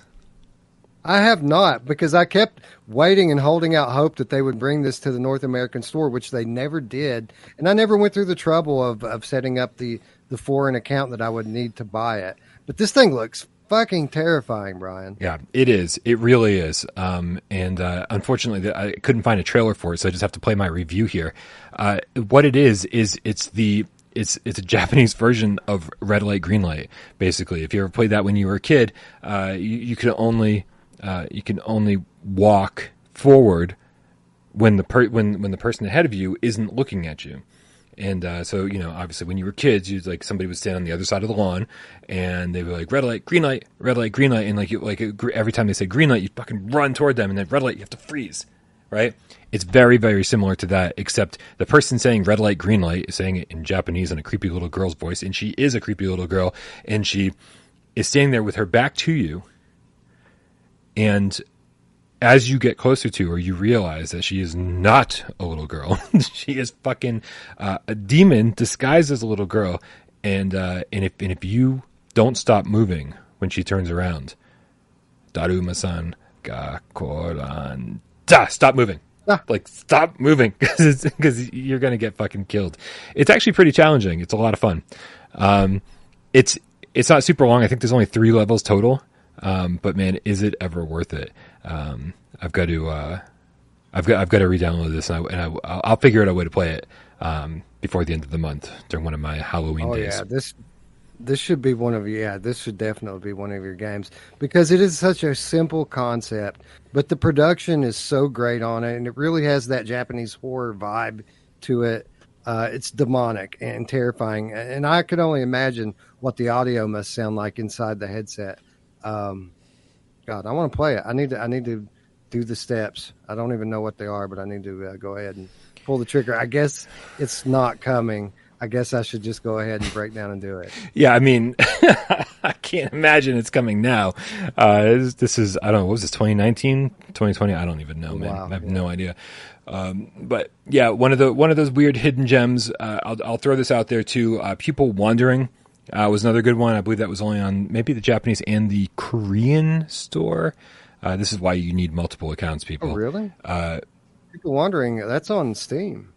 I have not because I kept waiting and holding out hope that they would bring this to the North American store, which they never did. And I never went through the trouble of, of setting up the, the foreign account that I would need to buy it. But this thing looks fucking terrifying, Brian. Yeah, it is. It really is. Um, and uh, unfortunately, I couldn't find a trailer for it, so I just have to play my review here. Uh, what it is is it's the it's it's a Japanese version of red light, green light. Basically, if you ever played that when you were a kid, uh, you, you could only uh, you can only walk forward when the per- when when the person ahead of you isn't looking at you. And uh, so, you know, obviously, when you were kids, you like somebody would stand on the other side of the lawn, and they were like red light, green light, red light, green light, and like you, like every time they say green light, you fucking run toward them, and then red light, you have to freeze, right? It's very very similar to that, except the person saying red light, green light is saying it in Japanese in a creepy little girl's voice, and she is a creepy little girl, and she is standing there with her back to you, and as you get closer to her, you realize that she is not a little girl. she is fucking uh, a demon disguised as a little girl. And uh, and if and if you don't stop moving when she turns around, Daruma-san ga koran da stop moving. Ah. Like stop moving because you're gonna get fucking killed. It's actually pretty challenging. It's a lot of fun. Um, it's it's not super long. I think there's only three levels total. Um, but man, is it ever worth it? Um, I've got to, uh, I've got, I've got to re-download this, and, I, and I, will figure out a way to play it um, before the end of the month during one of my Halloween oh, days. yeah, this this should be one of your yeah this should definitely be one of your games because it is such a simple concept but the production is so great on it and it really has that japanese horror vibe to it uh, it's demonic and terrifying and i could only imagine what the audio must sound like inside the headset um, God, I want to play it. I need to. I need to do the steps. I don't even know what they are, but I need to uh, go ahead and pull the trigger. I guess it's not coming. I guess I should just go ahead and break down and do it. Yeah, I mean, I can't imagine it's coming now. Uh, this, is, I don't know, what was this, 2019, 2020? I don't even know, man. Wow, I have yeah. no idea. Um, but yeah, one of the one of those weird hidden gems. Uh, I'll, I'll throw this out there too. Uh, People Wandering uh, was another good one. I believe that was only on maybe the Japanese and the Korean store. Uh, this is why you need multiple accounts, people. Oh, really? Uh, People Wandering that's on Steam.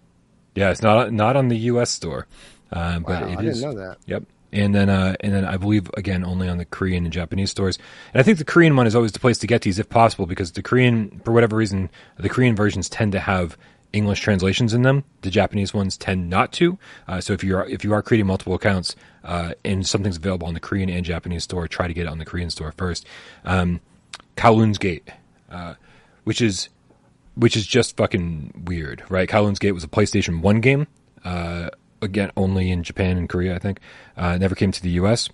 yeah, it's not not on the U.S. store, uh, but Wow, it I is. didn't know that. Yep. And then, uh, and then I believe again only on the Korean and Japanese stores. And I think the Korean one is always the place to get these if possible because the Korean, for whatever reason, the Korean versions tend to have English translations in them. The Japanese ones tend not to. Uh, so if you're if you are creating multiple accounts uh, and something's available on the Korean and Japanese store, try to get it on the Korean store first. Um, Kowloon's Gate, uh, which is which is just fucking weird, right? Kowloon's Gate was a PlayStation One game. Uh, again, only in Japan and Korea, I think. Uh, never came to the U.S.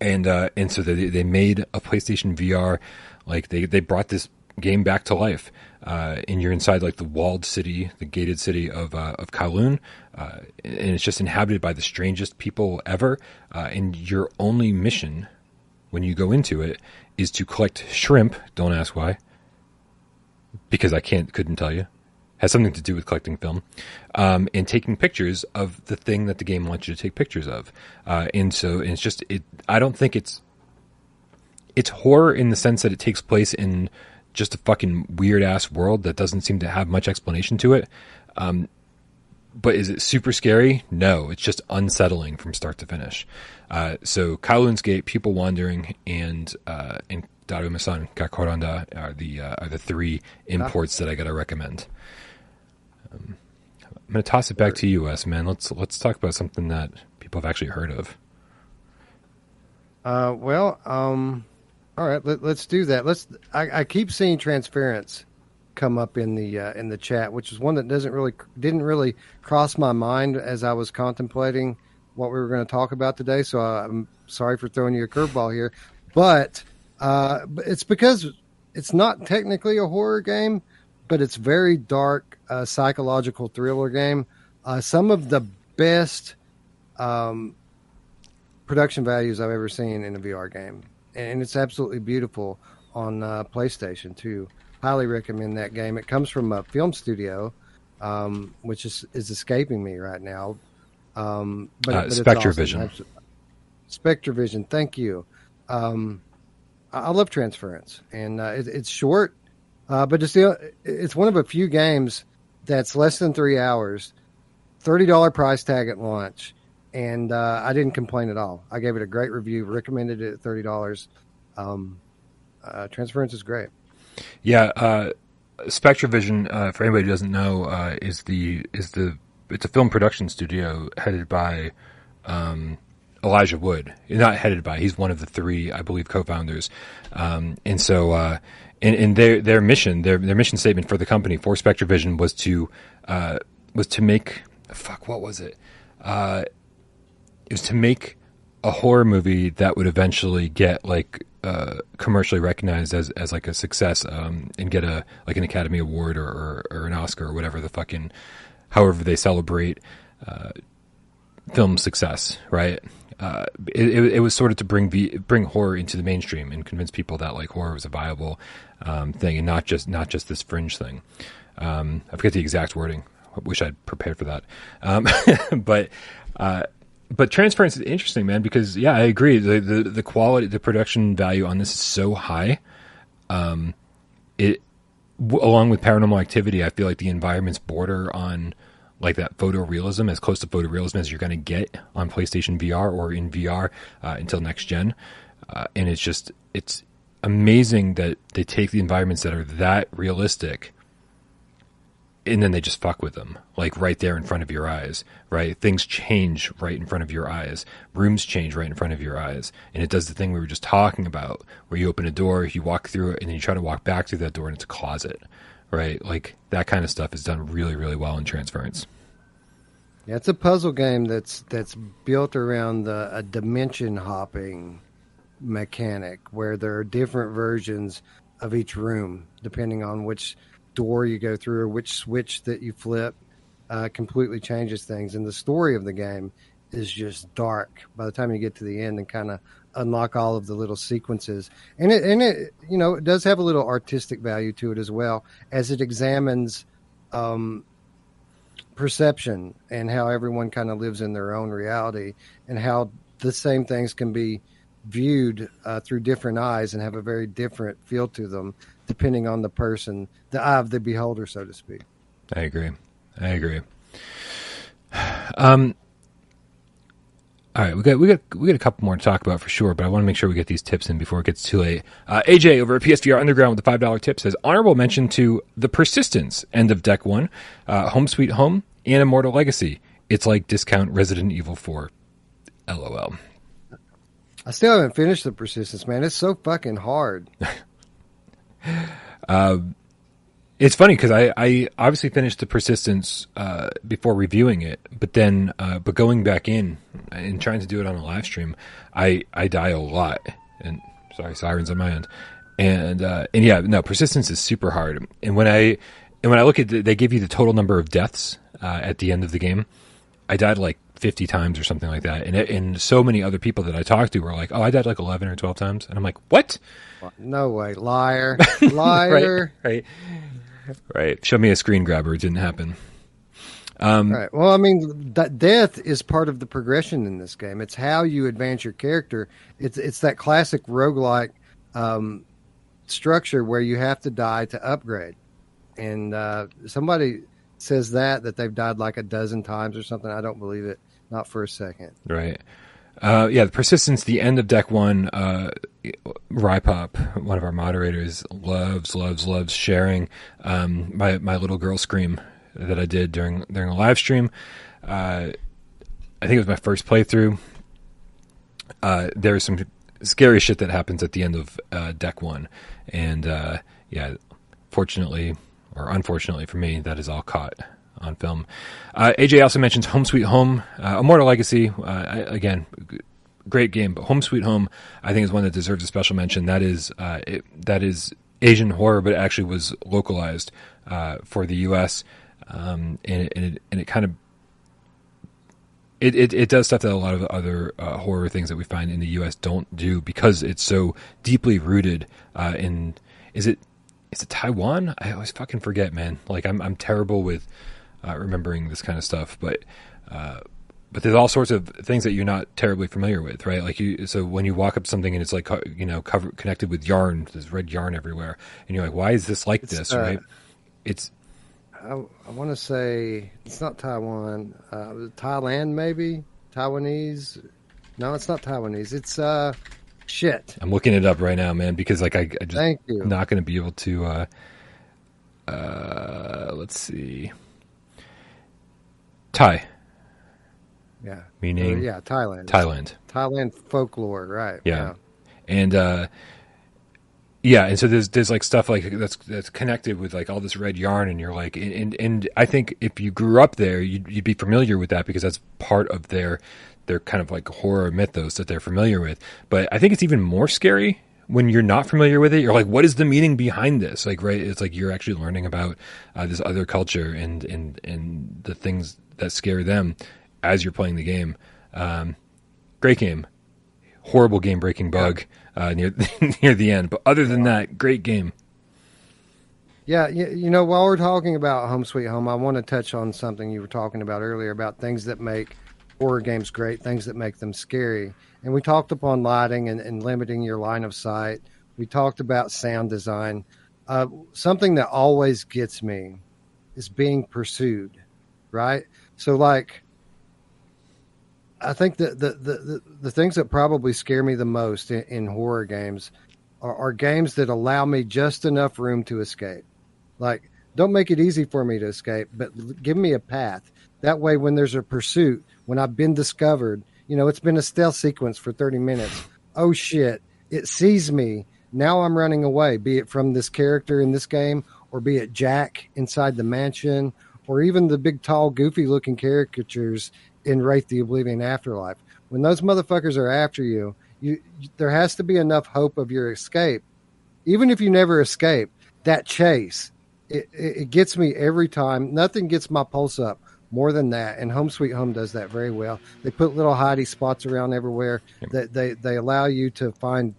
And uh, and so they they made a PlayStation VR, like they they brought this game back to life. Uh, and you're inside like the walled city, the gated city of uh, of Kowloon, uh, and it's just inhabited by the strangest people ever. Uh, and your only mission when you go into it is to collect shrimp. Don't ask why because I can't couldn't tell you. Has something to do with collecting film, um, and taking pictures of the thing that the game wants you to take pictures of. Uh, and so and it's just it. I don't think it's it's horror in the sense that it takes place in just a fucking weird ass world that doesn't seem to have much explanation to it. Um, but is it super scary? No, it's just unsettling from start to finish. Uh, so Kowloon's Gate, People Wandering, and uh, and Daruma-san Gakoranda are the uh, are the three imports that I gotta recommend. Um, I'm gonna toss it back to you, Wes. Man, let's let's talk about something that people have actually heard of. Uh, well, um, all right, let, let's do that. Let's. I, I keep seeing transference come up in the uh, in the chat, which is one that doesn't really didn't really cross my mind as I was contemplating what we were going to talk about today. So I'm sorry for throwing you a curveball here, but uh, it's because it's not technically a horror game, but it's very dark uh, psychological thriller game. Uh, some of the best um, production values I've ever seen in a VR game, and it's absolutely beautiful on uh, PlayStation too. Highly recommend that game. It comes from a film studio, um, which is is escaping me right now. Um, but, Uh, but SpectreVision. awesome. SpectreVision, thank you. Um, I I love Transference, and uh, it, it's short, uh, but it's the, it's one of a few games that's less than three hours, thirty dollar price tag at launch, and uh, I didn't complain at all. I gave it a great review, recommended it at thirty dollars. Um, uh, Transference is great. Yeah, uh, SpectreVision, uh, for anybody who doesn't know, uh, is the is the it's a film production studio headed by um, Elijah Wood. Not headed by, he's one of the three, I believe, co-founders. Um, and so, uh, and, and their their mission, their their mission statement for the company for SpectreVision was to uh, was to make fuck what was it? Uh, it was to make a horror movie that would eventually get like uh, commercially recognized as, as like a success um, and get a like an Academy Award or, or, or an Oscar or whatever the fucking however they celebrate uh, film success, right? Uh, it, it, was sort of to bring v, bring horror into the mainstream and convince people that like horror was a viable um, thing and not just not just this fringe thing. Um, I forget the exact wording. I wish I'd prepared for that. Um, but uh, but transference is interesting, man, because yeah, I agree. The, the the quality, the production value on this is so high. Um, it w- along with paranormal activity, I feel like the environments border on like that photorealism, as close to photorealism as you're going to get on PlayStation VR or in VR uh, until next gen. Uh, and it's just it's amazing that they take the environments that are that realistic and then they just fuck with them like right there in front of your eyes right? Things change right in front of your eyes. Rooms change right in front of your eyes. And it does the thing we were just talking about where you open a door you walk through it and then you try to walk back through that door and it's a closet right? Like that kind of stuff is done really really well in transference. Yeah, it's a puzzle game that's that's built around the, a dimension hopping mechanic where there are different versions of each room, depending on which door you go through or which switch that you flip. Uh, completely changes things, and the story of the game is just dark by the time you get to the end and kind of unlock all of the little sequences. And it, and it, you know, it does have a little artistic value to it as well as it examines um, perception and how everyone kind of lives in their own reality and how the same things can be viewed uh, through different eyes and have a very different feel to them depending on the person, the eye of the beholder, so to speak. I agree. I agree. Um, all right, we got we got we got a couple more to talk about for sure, but I want to make sure we get these tips in before it gets too late. Uh, AJ over at PSVR Underground with the five dollar tip says honorable mention to the Persistence end of deck one, uh, Home Sweet Home, and Immortal Legacy. It's like discount Resident Evil Four. LOL. I still haven't finished the Persistence, man. It's so fucking hard. uh, it's funny because I, I obviously finished the persistence uh, before reviewing it, but then uh, but going back in and trying to do it on a live stream, I I die a lot. And sorry, sirens on my end. And uh, and yeah, no, persistence is super hard. And when I and when I look at the, they give you the total number of deaths uh, at the end of the game, I died like 50 times or something like that. And it, and so many other people that I talked to were like, "Oh, I died like 11 or 12 times." And I'm like, "What?" No way, liar, liar. right, right. Right. Show me a screen grabber. It didn't happen. Um, right. Well, I mean, that death is part of the progression in this game. It's how you advance your character. It's it's that classic roguelike um, structure where you have to die to upgrade. And uh, somebody says that that they've died like a dozen times or something. I don't believe it. Not for a second. Right. Uh, yeah, the persistence, the end of deck one, uh, Rypop, one of our moderators, loves, loves, loves sharing um, my my little girl scream that I did during during a live stream. Uh, I think it was my first playthrough. Uh, there's some scary shit that happens at the end of uh, deck one, and uh, yeah, fortunately or unfortunately for me, that is all caught on film. Uh, AJ also mentions Home Sweet Home, uh, Immortal Legacy. Uh, again, great game, but Home Sweet Home, I think, is one that deserves a special mention. That is uh, it, that is Asian horror, but it actually was localized uh, for the U.S. Um, and, it, and, it, and it kind of it, it, it, does stuff that a lot of other uh, horror things that we find in the U.S. don't do because it's so deeply rooted in. Is it is it Taiwan? I always fucking forget, man. Like I'm I'm terrible with uh, remembering this kind of stuff. But uh, but there's all sorts of things that you're not terribly familiar with, right? Like you, so when you walk up to something and it's like you know covered connected with yarn, there's red yarn everywhere, and you're like, why is this like it's, this, uh, right? It's I, I want to say it's not Taiwan, uh, Thailand maybe Taiwanese. No, it's not Taiwanese. It's uh, shit. I'm looking it up right now, man, because like I, I just Thank you. not going to be able to. Uh, uh, let's see. Thai. Yeah. Meaning. Uh, yeah, Thailand. Thailand. Thailand folklore, right? Yeah. yeah. And uh, yeah, and so there's there's like stuff like that's that's connected with like all this red yarn, and you're like, and and I think if you grew up there, you'd, you'd be familiar with that because that's part of their their kind of like horror mythos that they're familiar with. But I think it's even more scary when you're not familiar with it, you're like, what is the meaning behind this? Like, right? It's like you're actually learning about uh, this other culture and and and the things that scare them as you're playing the game. Um, great game, horrible game breaking bug uh, near near the end, but other than that, great game. Yeah, you, you know, while we're talking about Home Sweet Home, I want to touch on something you were talking about earlier about things that make horror games great, things that make them scary. And we talked upon lighting and, and limiting your line of sight. We talked about sound design. Uh, something that always gets me is being pursued, right? So, like, I think that the, the, the, things that probably scare me the most in, in horror games are, are, games that allow me just enough room to escape. Like, don't make it easy for me to escape, but give me a path. That way, when there's a pursuit, when I've been discovered, you know, it's been a stealth sequence for 30 minutes. Oh shit, it sees me. Now I'm running away, be it from this character in this game or be it Jack inside the mansion or even the big, tall, goofy looking caricatures in Wraith the Oblivion Afterlife. When those motherfuckers are after you, you there has to be enough hope of your escape even if you never escape, that chase it, it gets me every time. Nothing gets my pulse up more than that. And Home Sweet Home does that very well. They put little hidey spots around everywhere. That they, they allow you to find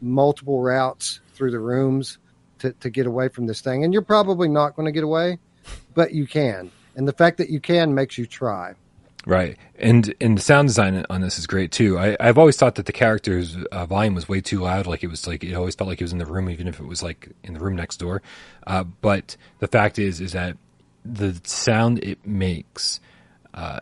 multiple routes through the rooms to, to get away from this thing. And you're probably not going to get away, but you can. And the fact that you can makes you try. Right, and and the sound design on this is great too. I, I've always thought that the character's uh, volume was way too loud. Like it was like it always felt like he was in the room, even if it was like in the room next door. Uh, but the fact is, is that the sound it makes uh,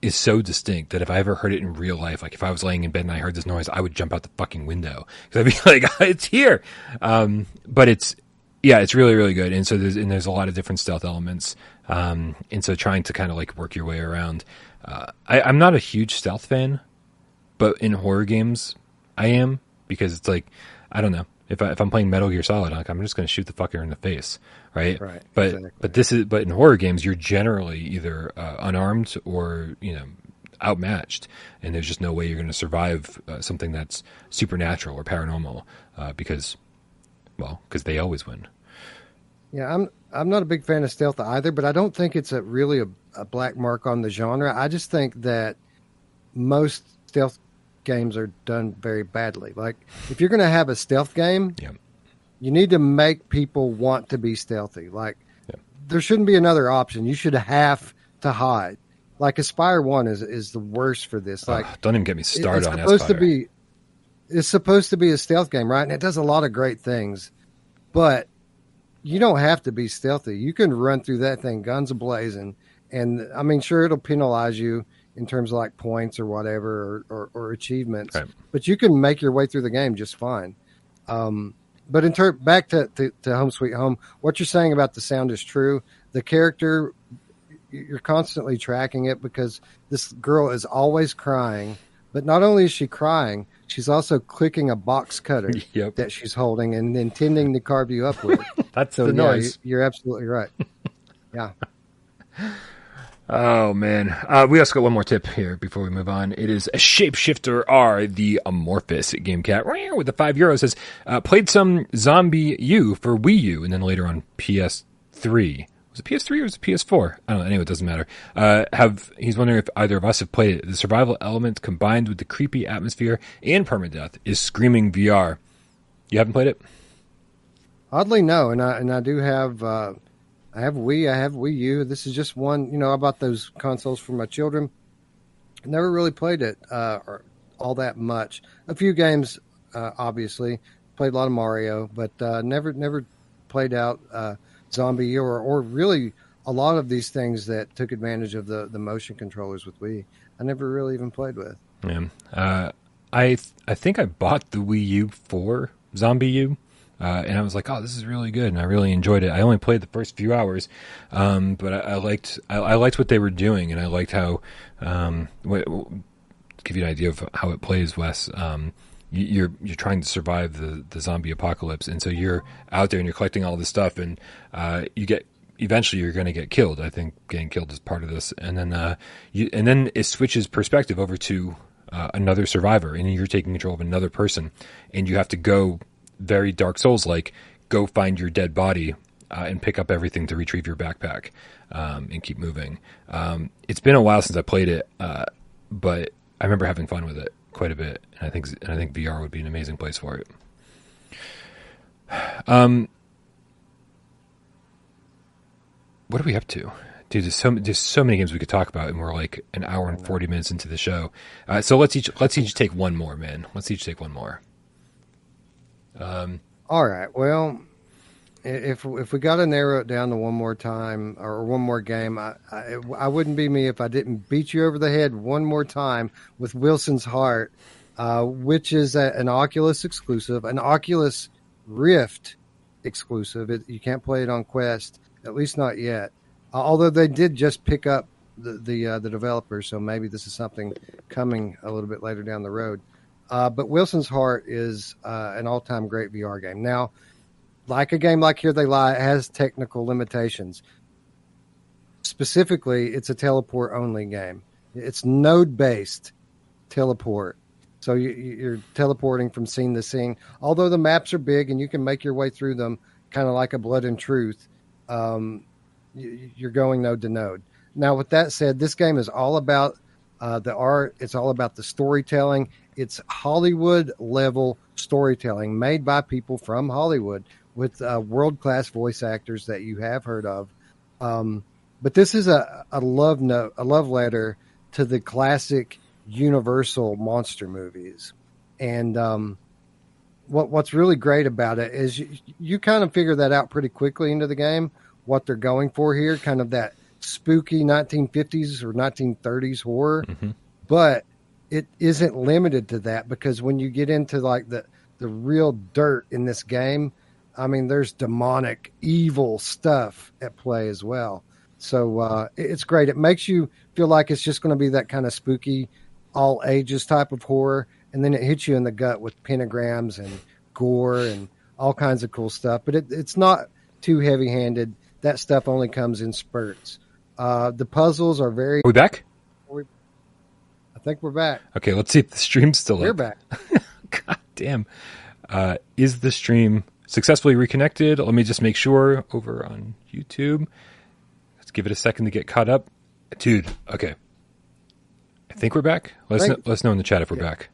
is so distinct that if I ever heard it in real life, like if I was laying in bed and I heard this noise, I would jump out the fucking window because I'd be like, "It's here!" Um, but it's yeah, it's really really good, and so there's and there's a lot of different stealth elements, um, and so trying to kind of like work your way around. Uh, I, I'm not a huge stealth fan, but in horror games, I am because it's like I don't know if I, if I'm playing Metal Gear Solid, like I'm just going to shoot the fucker in the face, right? Right. But exactly. but this is but in horror games, you're generally either uh, unarmed or you know outmatched, and there's just no way you're going to survive uh, something that's supernatural or paranormal uh, because well because they always win. Yeah, I'm I'm not a big fan of stealth either, but I don't think it's a really a, a black mark on the genre. I just think that most stealth games are done very badly. Like if you're going to have a stealth game, Yeah. you need to make people want to be stealthy. Like Yeah. there shouldn't be another option. You should have to hide. Like Espire One is is the worst for this. Like don't even get me it- started it's on supposed Espire. to be it's supposed to be a stealth game, right? And it does a lot of great things, but you don't have to be stealthy. You can run through that thing guns blazing, and I mean, sure, it'll penalize you in terms of like points or whatever or, or, or achievements, Right. but you can make your way through the game just fine. Um, but in turn, back to, to, to Home Sweet Home, what you're saying about the sound is true. The character, you're constantly tracking it because this girl is always crying. But not only is she crying, she's also clicking a box cutter Yep. that she's holding and intending to carve you up with. That's So the yeah, noise. you- you're absolutely right. Yeah. Oh man, uh, we also got one more tip here before we move on. It is a Shapeshifter R, the amorphous game cat with the five euros. Says uh, played some ZombiU for Wii U, and then later on PS3. Was it PS3 or was it PS4? I don't know. Anyway, it doesn't matter. Uh, have he's wondering if either of us have played it. The survival element combined with the creepy atmosphere and permadeath is screaming VR. You haven't played it? Oddly, no, and I and I do have uh, I have Wii, I have Wii U. This is just one. You know, I bought those consoles for my children. Never really played it uh, all that much. A few games, uh, obviously, played a lot of Mario, but uh, never never played out uh, ZombiU or or really a lot of these things that took advantage of the the motion controllers with Wii. I never really even played with. Yeah. Uh, I th- I think I bought the Wii U for ZombiU, uh, and I was like, oh, this is really good, and I really enjoyed it. I only played the first few hours, um, but I, I liked I, I liked what they were doing, and I liked how um, what, give you an idea of how it plays, Wes. Um, you're you're trying to survive the, the zombie apocalypse, and so you're out there and you're collecting all this stuff, and uh, you get eventually you're going to get killed. I think getting killed is part of this, and then uh, you and then it switches perspective over to uh, another survivor, and you're taking control of another person, and you have to go very Dark Souls like go find your dead body uh, and pick up everything to retrieve your backpack um, and keep moving. Um, it's been a while since I played it, uh, but I remember having fun with it quite a bit, and I think and I think VR would be an amazing place for it. Um, what are we up to? Dude, there's so there's so many games we could talk about, and we're like an hour and forty minutes into the show. Uh, so let's each let's each take one more, man. Let's each take one more. Um, All right. Well, if if we got to narrow it down to one more time or one more game, I, I I wouldn't be me if I didn't beat you over the head one more time with Wilson's Heart, uh, which is a, an Oculus exclusive, an Oculus Rift exclusive. It, you can't play it on Quest, at least not yet. Uh, although they did just pick up the the, uh, the developers, so maybe this is something coming a little bit later down the road. Uh, but Wilson's Heart is uh, an all-time great VR game. Now, like a game like Here They Lie, it has technical limitations. Specifically, it's a teleport-only game. It's node-based teleport, So you, you're teleporting from scene to scene. Although the maps are big and you can make your way through them, kind of like a Blood and Truth, um, you, you're going node to node. Now, with that said, this game is all about uh, the art. It's all about the storytelling. It's Hollywood level storytelling made by people from Hollywood with uh, world class voice actors that you have heard of. Um, but this is a, a love note, a love letter to the classic Universal monster movies. And um, what what's really great about it is you, you kind of figure that out pretty quickly into the game. What they're going for here, kind of that spooky 1950s or 1930s horror, mm-hmm. but it isn't limited to that because when you get into like the the real dirt in this game, I mean, there's demonic, evil stuff at play as well. So uh, it's great. It makes you feel like it's just going to be that kind of spooky, all ages type of horror, and then it hits you in the gut with pentagrams and gore and all kinds of cool stuff. But it, it's not too heavy handed. That stuff only comes in spurts. Uh, the puzzles are very. Are we back? I think we're back. Okay, let's see if the stream's still we're up. We're back. God damn. Uh, is the stream successfully reconnected? Let me just make sure over on YouTube. Let's give it a second to get caught up. Dude, okay. I think we're back. Let us know, let us know in the chat if we're back.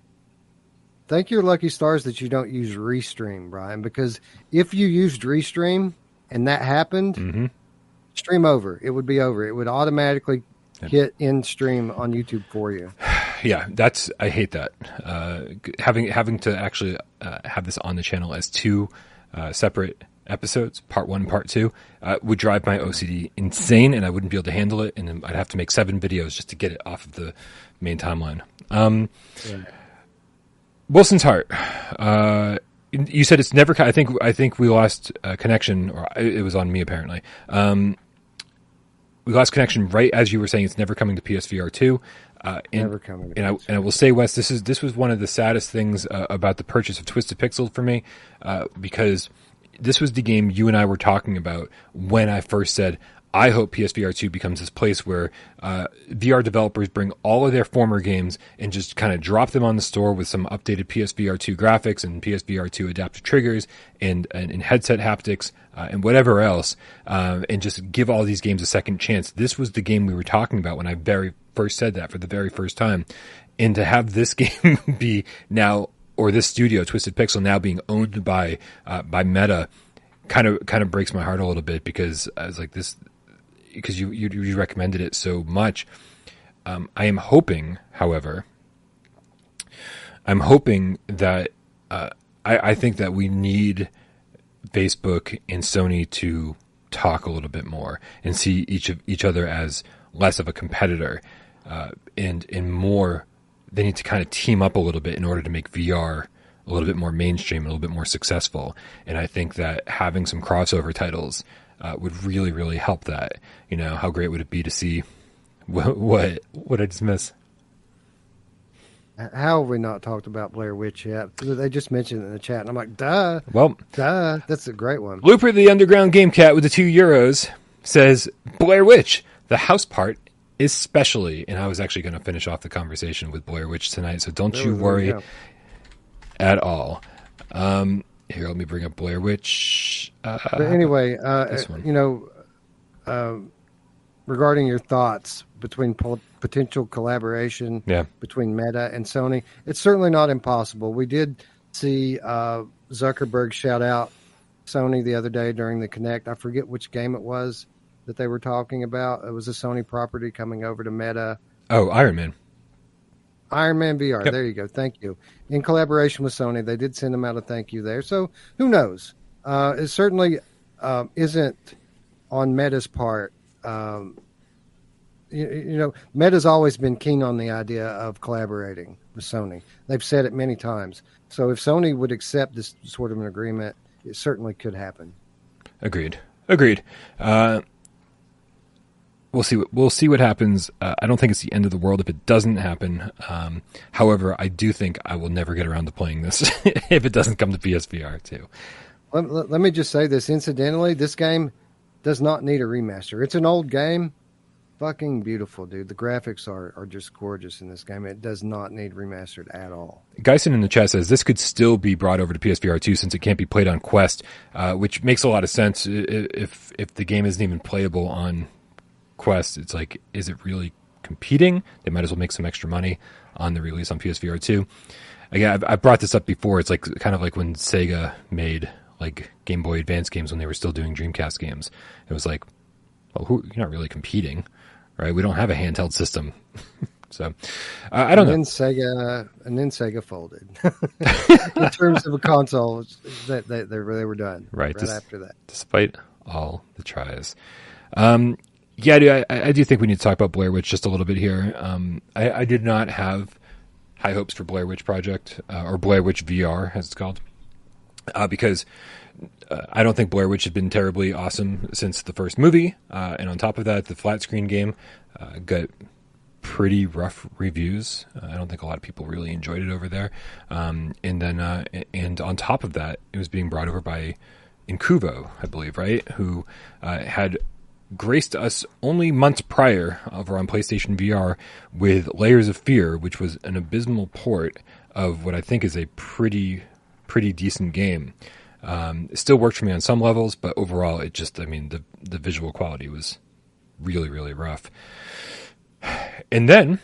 Thank your lucky stars that you don't use Restream, Brian, because if you used Restream and that happened, mm-hmm stream over. It would be over. It would automatically hit in stream on YouTube for you. Yeah, that's I hate that. Uh, having having to actually uh, have this on the channel as two uh, separate episodes, part one, part two, uh, would drive my OCD insane, and I wouldn't be able to handle it, and I'd have to make seven videos just to get it off of the main timeline. Um, yeah. Wilson's heart. Uh, you said it's never. I think I think we lost connection, or it was on me apparently. Um, we lost connection right as you were saying it's never coming to PSVR two. Uh, and, never coming. and I and I will say, Wes, this is this was one of the saddest things uh, about the purchase of Twisted Pixel for me, uh, because this was the game you and I were talking about when I first said I hope PSVR 2 becomes this place where uh, VR developers bring all of their former games and just kind of drop them on the store with some updated PSVR 2 graphics and PSVR 2 adaptive triggers and, and, and headset haptics uh, and whatever else, uh, and just give all these games a second chance. This was the game we were talking about when I very first said that for the very first time. And to have this game be now, or this studio, Twisted Pixel, now being owned by uh, by Meta, kind of kind of breaks my heart a little bit because I was like this because you, you, you recommended it so much. Um, I am hoping, however, I'm hoping that uh, I, I think that we need Facebook and Sony to talk a little bit more and see each of each other as less of a competitor uh, and and more. They need to kind of team up a little bit in order to make VR a little bit more mainstream, a little bit more successful. And I think that having some crossover titles uh, would really, really help that. You know, how great would it be to see what what, what I just miss? How have we not talked about Blair Witch yet? They just mentioned it in the chat, and I'm like, duh. Well, duh. That's a great one. Looper, the underground game cat with the two euros, says Blair Witch. The house part especially, and I was actually going to finish off the conversation with Blair Witch tonight, so don't there you worry at all. Um, here, let me bring up Blair Witch. Uh, but anyway, uh, you know, uh, regarding your thoughts between po- potential collaboration yeah. between Meta and Sony, it's certainly not impossible. We did see uh, Zuckerberg shout out Sony the other day during the Connect. I forget which game it was that they were talking about. It was a Sony property coming over to Meta. Oh, Iron Man. Iron Man VR. Yep. There you go. Thank you. In collaboration with Sony, they did send them out a thank you there. So who knows? Uh, it certainly uh, isn't on Meta's part. Um, you, you, know, Meta's always been keen on the idea of collaborating with Sony. They've said it many times. So if Sony would accept this sort of an agreement, it certainly could happen. Agreed. Agreed. Uh, we'll see. What, we'll see what happens. Uh, I don't think it's the end of the world if it doesn't happen. Um, however, I do think I will never get around to playing this if it doesn't come to PSVR too. Let, let, let, me just say this incidentally. This game does not need a remaster. It's an old game, fucking beautiful, dude. The graphics are, are just gorgeous in this game. It does not need remastered at all. Geisen in the chat says this could still be brought over to PSVR 2 since it can't be played on Quest, uh, which makes a lot of sense. If if the game isn't even playable on Quest, it's like, is it really competing? They might as well make some extra money on the release on PSVR 2. Again, I've, brought this up before. It's like kind of like when Sega made like Game Boy Advance games when they were still doing Dreamcast games. It was like, well, who, you're not really competing right? We don't have a handheld system. so uh, I don't and know. Then Sega and then Sega folded in terms of a console. That they, they, they were done right, right after that. Despite all the tries. Um, yeah, dude, I, I, do think we need to talk about Blair Witch just a little bit here. Um, I, I, did not have high hopes for Blair Witch Project uh, or Blair Witch VR, as it's called, uh, because uh, I don't think Blair Witch has been terribly awesome since the first movie. Uh, and on top of that, the flat screen game uh, got pretty rough reviews. Uh, I don't think a lot of people really enjoyed it over there. Um, and then, and on top of that, it was being brought over by Incuvo, I believe, right? Who had graced us only months prior over on PlayStation VR with Layers of Fear, which was an abysmal port of what I think is a pretty, pretty decent game. Um, it still worked for me on some levels, but overall, it just, I mean, the, the visual quality was really, really rough. And then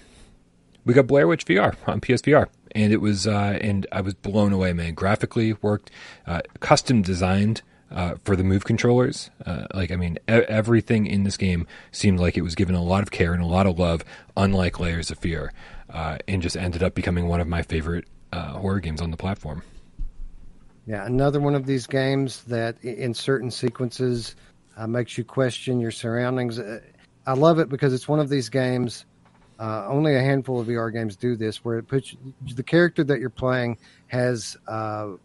we got Blair Witch VR on PSVR. And it was, uh, and I was blown away, man. Graphically worked, uh, custom designed, uh, for the move controllers. Uh, like, I mean, e- everything in this game seemed like it was given a lot of care and a lot of love, unlike Layers of Fear, uh, and just ended up becoming one of my favorite uh, horror games on the platform. Yeah, another one of these games that in certain sequences uh, makes you question your surroundings. Uh, I love it because it's one of these games. Only a handful of VR games do this, where it puts the character that you're playing has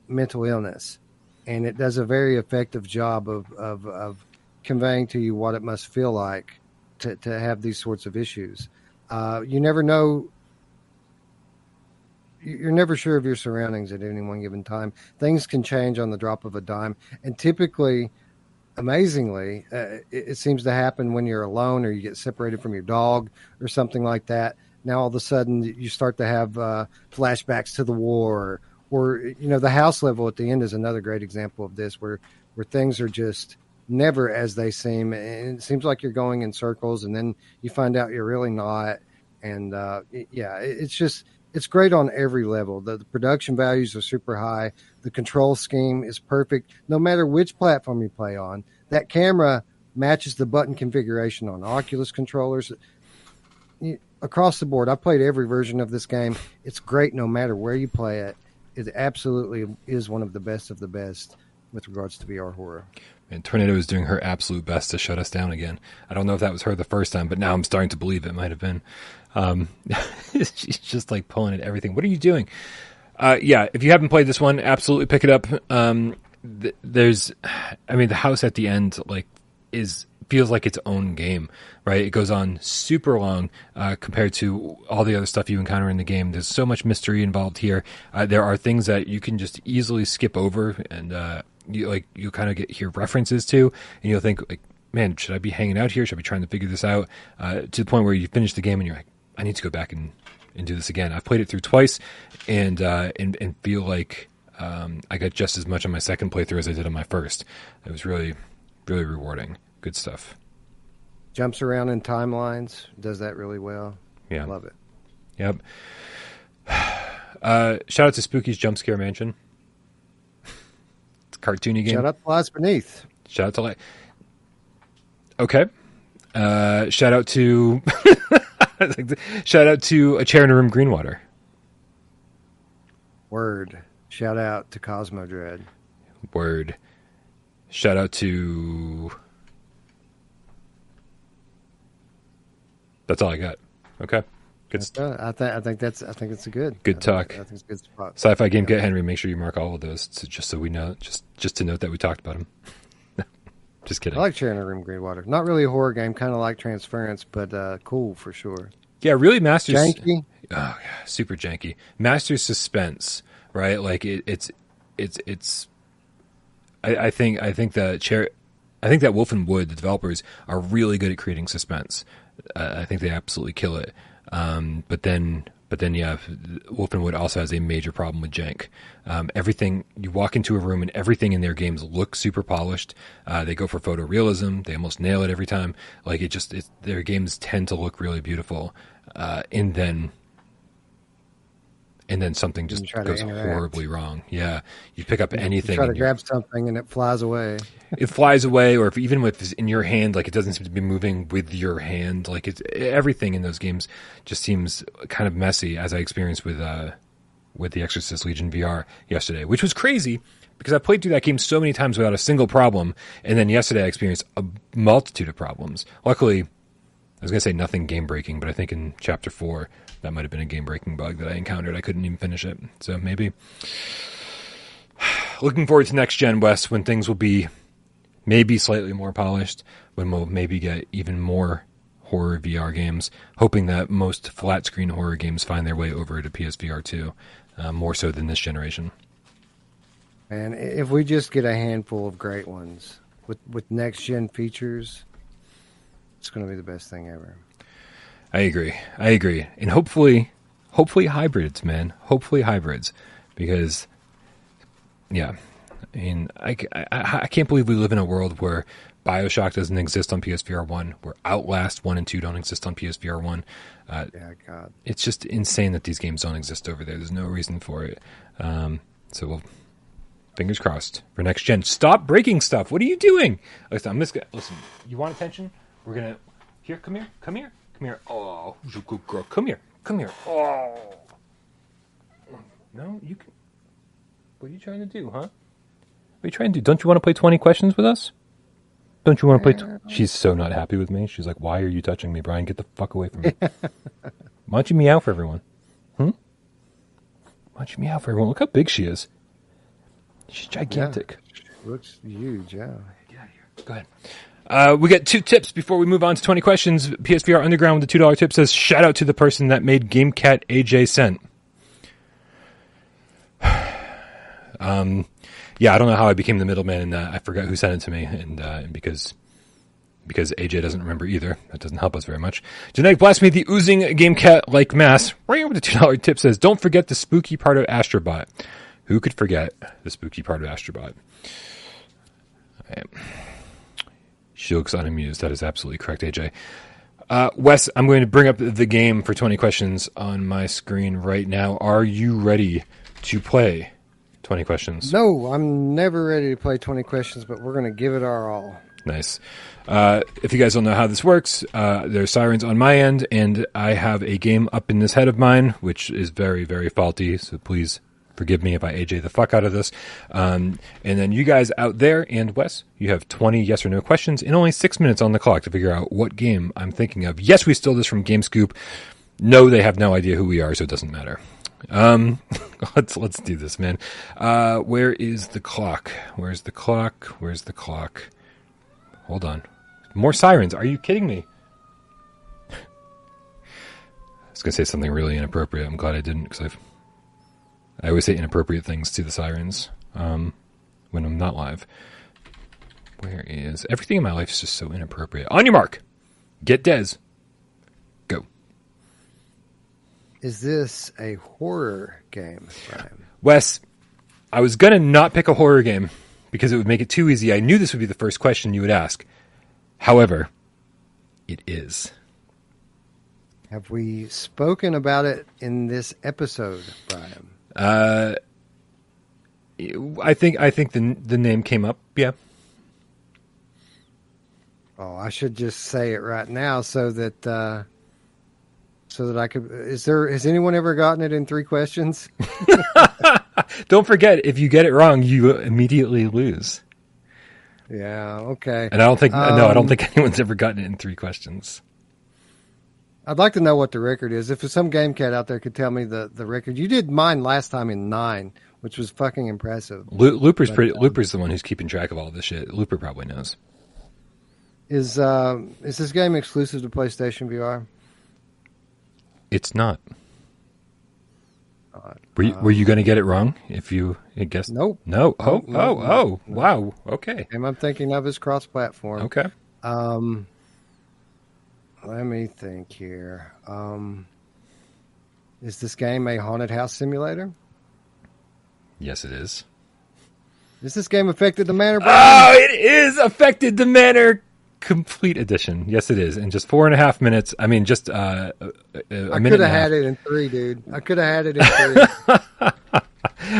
mental illness, and it does a very effective job of, of, of conveying to you what it must feel like to, to have these sorts of issues. Uh, you never know you're never sure of your surroundings at any one given time. Things can change on the drop of a dime, and typically, amazingly, uh, it, it, seems to happen when you're alone or you get separated from your dog or something like that. Now all of a sudden you start to have uh, flashbacks to the war, or, you know the house level at the end is another great example of this, where where things are just never as they seem, and it seems like you're going in circles, and then you find out you're really not. And uh, yeah, it's just it's great on every level. The, the, production values are super high. The control scheme is perfect. No matter which platform you play on, that camera matches the button configuration on Oculus controllers. Across the board, I played every version of this game. It's great no matter where you play it. It absolutely is one of the best of the best with regards to VR horror. And Tornado is doing her absolute best to shut us down again. I don't know if that was her the first time, but now I'm starting to believe it might have been. Um, she's just like pulling at everything. What are you doing? Uh, yeah, if you haven't played this one, absolutely pick it up. Um, th- there's, I mean, the house at the end like is feels like its own game, right? It goes on super long uh, compared to all the other stuff you encounter in the game. There's so much mystery involved here. Uh, there are things that you can just easily skip over, and uh, you like you kind of get hear references to, and you'll think like, man, should I be hanging out here? Should I be trying to figure this out? Uh, to the point where you finish the game and you're like, I need to go back and, and do this again. I've played it through twice and uh, and, and feel like um, I got just as much on my second playthrough as I did on my first. It was really, really rewarding. Good stuff. Jumps around in timelines, does that really well. Yeah. Love it. Yep. Uh, shout out to Spooky's Jump Scare Mansion. it's a cartoony game. Shout out to Lies Beneath. Shout out to Light. Okay. Uh, shout out to shout out to a chair in a room, Greenwater. Word. Shout out to Cosmodread. Word. Shout out to. That's all I got. Okay. Good. St- I think I think that's I think it's a good. Good I talk. Think, I think it's good spot. Sci-fi game. Get Henry. Make sure you mark all of those, just so we know. Just just to note that we talked about them. Just kidding. I like Chair in a Room Greenwater. Not really a horror game, kind of like Transference, but uh, cool for sure. Yeah, really masters janky. Oh, yeah, super janky. Masters suspense, right? Like it, it's it's it's. I, I think I think that chair. I think that Wolf and Wood, the developers, are really good at creating suspense. I think they absolutely kill it. Um, but then, but then, yeah, Wolf and Wood also has a major problem with jank. Um, everything you walk into a room and everything in their games looks super polished. Uh, they go for photorealism. They almost nail it every time. Like it just, their games tend to look really beautiful. Uh, and then and then something just goes horribly wrong. Yeah, you pick up anything. You try to grab something and it flies away. it flies away, or if even if it's in your hand, like it doesn't seem to be moving with your hand. Like it's everything in those games just seems kind of messy, as I experienced with uh, with the Exorcist Legion VR yesterday, which was crazy because I played through that game so many times without a single problem, and then yesterday I experienced a multitude of problems. Luckily, I was going to say nothing game breaking, but I think in chapter four that might have been a game breaking bug that I encountered. I couldn't even finish it. So maybe. Looking forward to next gen Wes when things will be maybe slightly more polished, when we'll maybe get even more horror VR games, hoping that most flat screen horror games find their way over to PSVR 2, uh, more so than this generation. And if we just get a handful of great ones with, with next gen features, it's going to be the best thing ever. I agree. I agree. And hopefully, hopefully hybrids, man. Hopefully hybrids, because yeah, I mean, I, I, I can't believe we live in a world where Bioshock doesn't exist on PSVR one, where Outlast one and two don't exist on PSVR one. Uh, yeah, God, it's just insane that these games don't exist over there. There's no reason for it. Um, so we'll fingers crossed for next gen. Stop breaking stuff. What are you doing? Listen, I'm just gonna listen. You want attention? We're gonna here. Come here. Come here. Come here. Oh, who's a good girl? Come here. Come here. Oh. No, you can. What are you trying to do, huh? What are you trying to do? Don't you want to play 20 questions with us? Don't you want to play? Tw- She's so not happy with me. She's like, "Why are you touching me, Brian? Get the fuck away from me." Why don't you meow for everyone? Hmm? Why don't you meow for everyone? Look how big she is. She's gigantic. Yeah. Looks huge, yeah. Get out of here. Go ahead. Uh, we get two tips before we move on to 20 questions. PSVR Underground with the $2 tip says, shout out to the person that made GameCat AJ sent. um, yeah, I don't know how I became the middleman in that. I forgot who sent it to me, and, uh, because because AJ doesn't remember either. That doesn't help us very much. Genetic Blasphemy, the oozing GameCat like mass. Right with the $2 tip says, don't forget the spooky part of Astrobot. Who could forget the spooky part of Astrobot? She looks unamused. That is absolutely correct, AJ. Uh, Wes, I'm going to bring up the game for 20 questions on my screen right now. Are you ready to play 20 questions? No, I'm never ready to play 20 questions, but we're going to give it our all. Nice. Uh, if you guys don't know how this works, uh, there's sirens on my end, and I have a game up in this head of mine, which is very, very faulty. So please Forgive me if I AJ the fuck out of this. Um, and then you guys out there and Wes, you have 20 yes or no questions and only six minutes on the clock to figure out what game I'm thinking of. Yes, we stole this from GameScoop. No, they have no idea who we are, so it doesn't matter. Um, let's let's do this, man. Uh, where is the clock? Where's the clock? Where's the clock? Hold on. More sirens. Are you kidding me? I was gonna say something really inappropriate. I'm glad I didn't because I've I always say inappropriate things to the sirens um, when I'm not live. Where is everything in my life is just so inappropriate? On your mark, get Des, go. Is this a horror game, Brian? Wes, I was gonna not pick a horror game because it would make it too easy. I knew this would be the first question you would ask. However, it is. Have we spoken about it in this episode, Brian? Uh, I think I think the the name came up. Yeah. Oh, I should just say it right now so that uh, so that I could. Is there has anyone ever gotten it in three questions? Don't forget, if you get it wrong, you immediately lose. Yeah. Okay. And I don't think um, no, I don't um, think anyone's ever gotten it in three questions. I'd like to know what the record is. If some game cat out there could tell me the, the record, you did mine last time in nine, which was fucking impressive. Looper's but, pretty. Um, Looper's the one who's keeping track of all this shit. Looper probably knows. Is uh, is this game exclusive to PlayStation VR? It's not. Uh, were you, were you going to get it wrong if you guessed? Nope. No. Oh, nope, oh, oh, oh. Wow. Okay. And I'm thinking of is cross-platform. Okay. Um, let me think here. Um, is this game a haunted house simulator? Yes, it is. Is this game affected the manor? Oh, it is affected the manor complete edition. Yes, it is. In just four and a half minutes. I mean, just uh, a, a I minute. I could and a have half. had it in three, dude. I could have had it in three.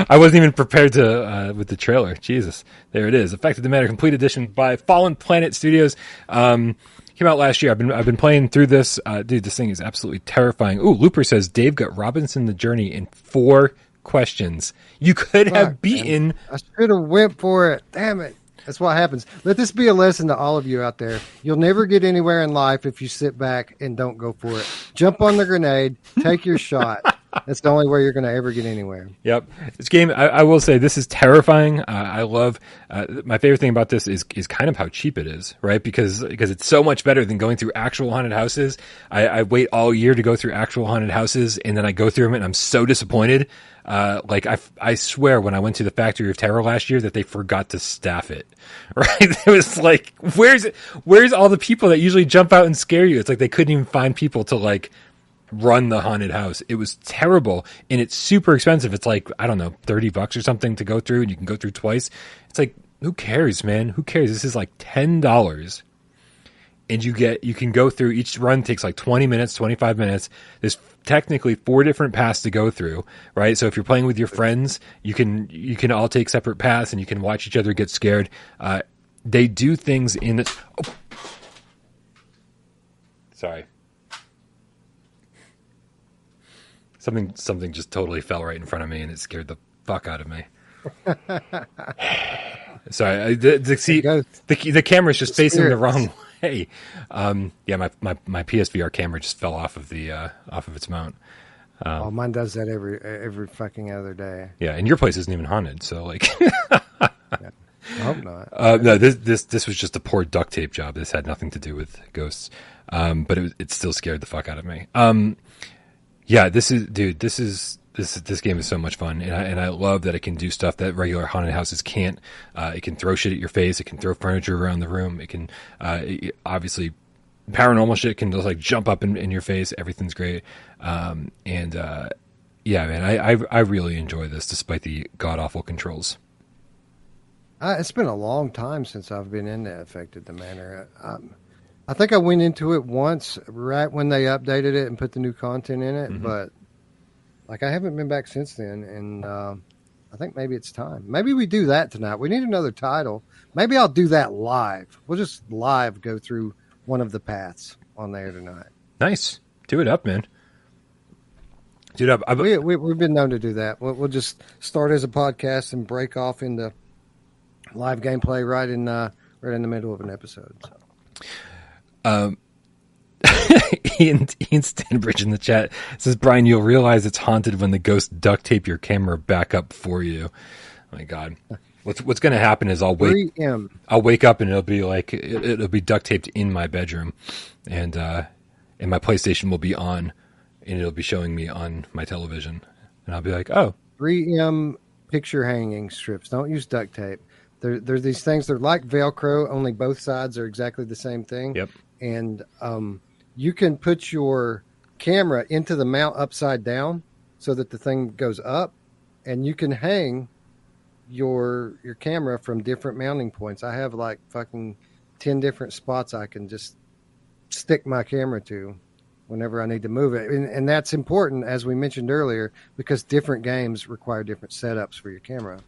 I wasn't even prepared to uh, with the trailer. Jesus, there it is. Affected the Manor Complete Edition by Fallen Planet Studios. Um, came out last year. I've been I've been playing through this. Uh, dude, this thing is absolutely terrifying. Ooh, Looper says Dave got Robinson the Journey in four questions. You could have Fuck, beaten. I should have went for it. Damn it. That's what happens. Let this be a lesson to all of you out there. You'll never get anywhere in life if you sit back and don't go for it. Jump on the grenade, take your shot. That's the only way you're going to ever get anywhere. Yep, this game. I, I will say this is terrifying. Uh, I love. Uh, my favorite thing about this is is kind of how cheap it is, right? Because because it's so much better than going through actual haunted houses. I, I wait all year to go through actual haunted houses, and then I go through them, and I'm so disappointed. Uh, like I, I swear, when I went to the Factory of Terror last year, that they forgot to staff it. Right? It was like, where's where's all the people that usually jump out and scare you? It's like they couldn't even find people to like run the haunted house. It was terrible and it's super expensive. It's like, I don't know, 30 bucks or something to go through and you can go through twice. It's like, who cares, man? Who cares? This is like $10 and you get, you can go through each run takes like 20 minutes, 25 minutes. There's technically four different paths to go through, right? So if you're playing with your friends, you can, you can all take separate paths and you can watch each other get scared. Uh, they do things in this. Oh. Sorry. Something something just totally fell right in front of me, and it scared the fuck out of me. Sorry, I, the, the, see the the camera's just facing the wrong way. Um, yeah, my, my my PSVR camera just fell off of the uh, off of its mount. Oh, mine does that every every fucking other day. Yeah, and your place isn't even haunted, so like, I hope not. uh, no, this this this was just a poor duct tape job. This had nothing to do with ghosts, um, but it it still scared the fuck out of me. Um, yeah, this is dude. This is this this game is so much fun, and I and I love that it can do stuff that regular haunted houses can't. Uh, it can throw shit at your face. It can throw furniture around the room. It can uh, it- obviously paranormal shit can just like jump up in, in your face. Everything's great, um, and uh, yeah, man, I, I I really enjoy this despite the god awful controls. I, it's been a long time since I've been in that affected the manor. Um, I think I went into it once right when they updated it and put the new content in it, Mhm. but like I haven't been back since then. And um I think maybe it's time. Maybe we do that tonight. We need another title. Maybe I'll do that live. We'll just live go through one of the paths on there tonight. Nice, do it up, man. Do it up. I, We, we we've been known to do that. We'll, we'll just start as a podcast and break off into live gameplay right in uh, right in the middle of an episode. So. Ian, Ian Stanbridge in the chat says, Brian, you'll realize it's haunted when the ghost duct tape your camera back up for you. Oh my God. What's, what's going to happen is I'll wake, 3M. I'll wake up and it'll be like, it, it'll be duct taped in my bedroom and, uh, and my PlayStation will be on and it'll be showing me on my television. And I'll be like, oh, 3M picture hanging strips. Don't use duct tape. There, there's these things. They're like Velcro, only both sides are exactly the same thing. yep. And um, you can put your camera into the mount upside down so that the thing goes up, and you can hang your your camera from different mounting points. I have like fucking ten different spots I can just stick my camera to whenever I need to move it. And, and that's important, as we mentioned earlier, because different games require different setups for your camera.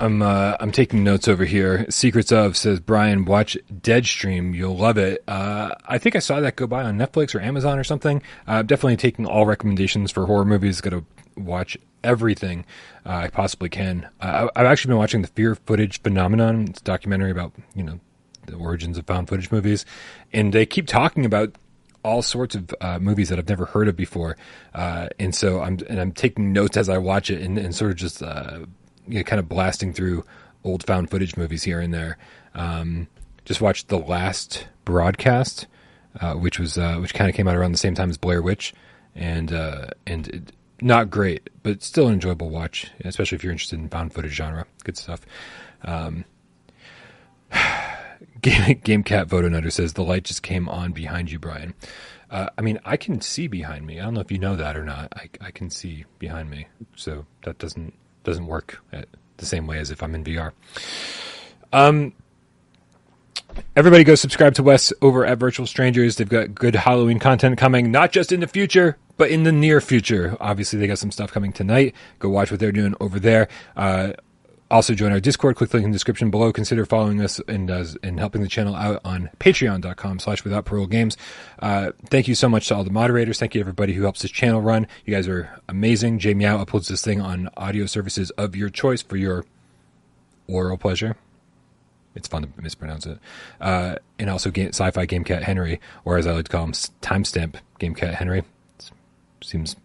I'm uh, I'm taking notes over here. Secrets of says Brian, watch Deadstream. You'll love it. Uh, I think I saw that go by on Netflix or Amazon or something. Uh, definitely taking all recommendations for horror movies. Got to watch everything uh, I possibly can. Uh, I- I've actually been watching the Found Footage Phenomenon. It's a documentary about you know the origins of found footage movies, and they keep talking about all sorts of uh, movies that I've never heard of before, uh, and so I'm and I'm taking notes as I watch it and, and sort of just uh, you know, kind of blasting through old found footage movies here and there. Um, just watched the last broadcast, uh, which was uh, which kind of came out around the same time as Blair Witch, and uh, and it, not great, but still an enjoyable watch, especially if you're interested in found footage genre. Good stuff. Um, Game, Game Cat Photo Nutter says the light just came on behind you, Brian. Uh, I mean, I can see behind me. I don't know if you know that or not. I, I can see behind me, so that doesn't doesn't work the same way as if I'm in VR. Um, everybody go subscribe to Wes over at Virtual Strangers. They've got good Halloween content coming, not just in the future, but in the near future. Obviously, they got some stuff coming tonight. Go watch what they're doing over there. Uh, also join our discord click the link in the description below consider following us and uh, and helping the channel out on patreon.com slash without parole games. Uh, thank you so much to all the moderators. Thank you everybody who helps this channel run. You guys are amazing. Jay meow uploads this thing on audio services of your choice for your oral pleasure. It's fun to mispronounce it. Uh, and also game, sci-fi game cat henry or as i like to call him timestamp game cat henry. Seems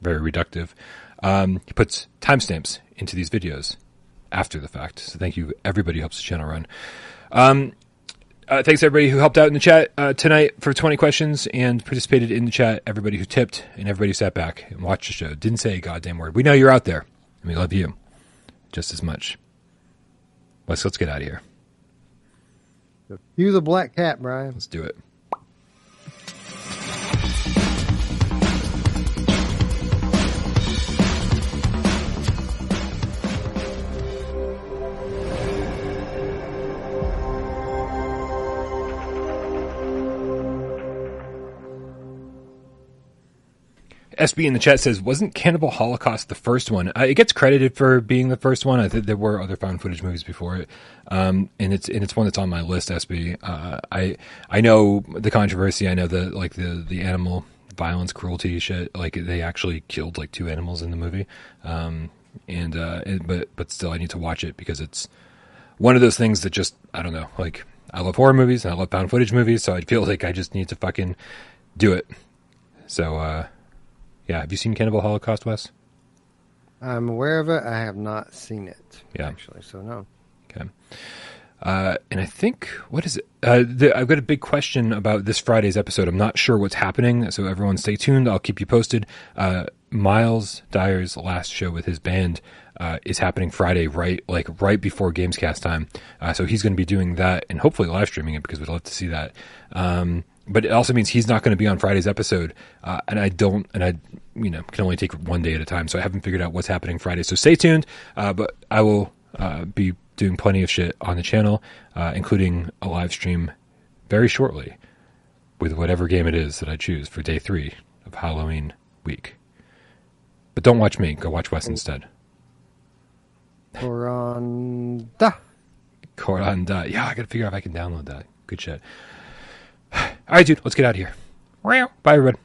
very reductive. Um, he puts timestamps into these videos after the fact. So thank you, everybody who helps the channel run. Um, uh, thanks everybody who helped out in the chat uh, tonight for 20 questions and participated in the chat. Everybody who tipped and everybody who sat back and watched the show didn't say a goddamn word. We know you're out there and we love you just as much. Let's let's get out of here. You the black cat, Brian. Let's do it. SB in the chat says, "Wasn't Cannibal Holocaust the first one? Uh, it gets credited for being the first one. I think there were other found footage movies before it, um, and it's and it's one that's on my list. SB, uh, I I know the controversy. I know the like the the animal violence, cruelty shit. Like they actually killed like two animals in the movie, um, and uh, it, but but still, I need to watch it because it's one of those things that just I don't know. Like I love horror movies and I love found footage movies, so I feel like I just need to fucking do it. So. uh yeah, have you seen Cannibal Holocaust, Wes? I'm aware of it. I have not seen it. Yeah, actually, so no. Okay. Uh, and I think what is it? Uh, the, I've got a big question about this Friday's episode. I'm not sure what's happening, so everyone stay tuned. I'll keep you posted. Uh, Miles Dyer's last show with his band uh, is happening Friday, right like right before Gamescast time. Uh, so he's going to be doing that and hopefully live streaming it because we'd love to see that. Um, but it also means he's not going to be on Friday's episode, uh, and I don't, and I, you know, can only take one day at a time, so I haven't figured out what's happening Friday. So stay tuned, uh, but I will uh, be doing plenty of shit on the channel, uh, including a live stream very shortly with whatever game it is that I choose for day three of Halloween week. But don't watch me; go watch Wes instead. Coranda. Coranda. Yeah, I got to figure out if I can download that. Good shit. All right, dude, let's get out of here. Bye, everybody.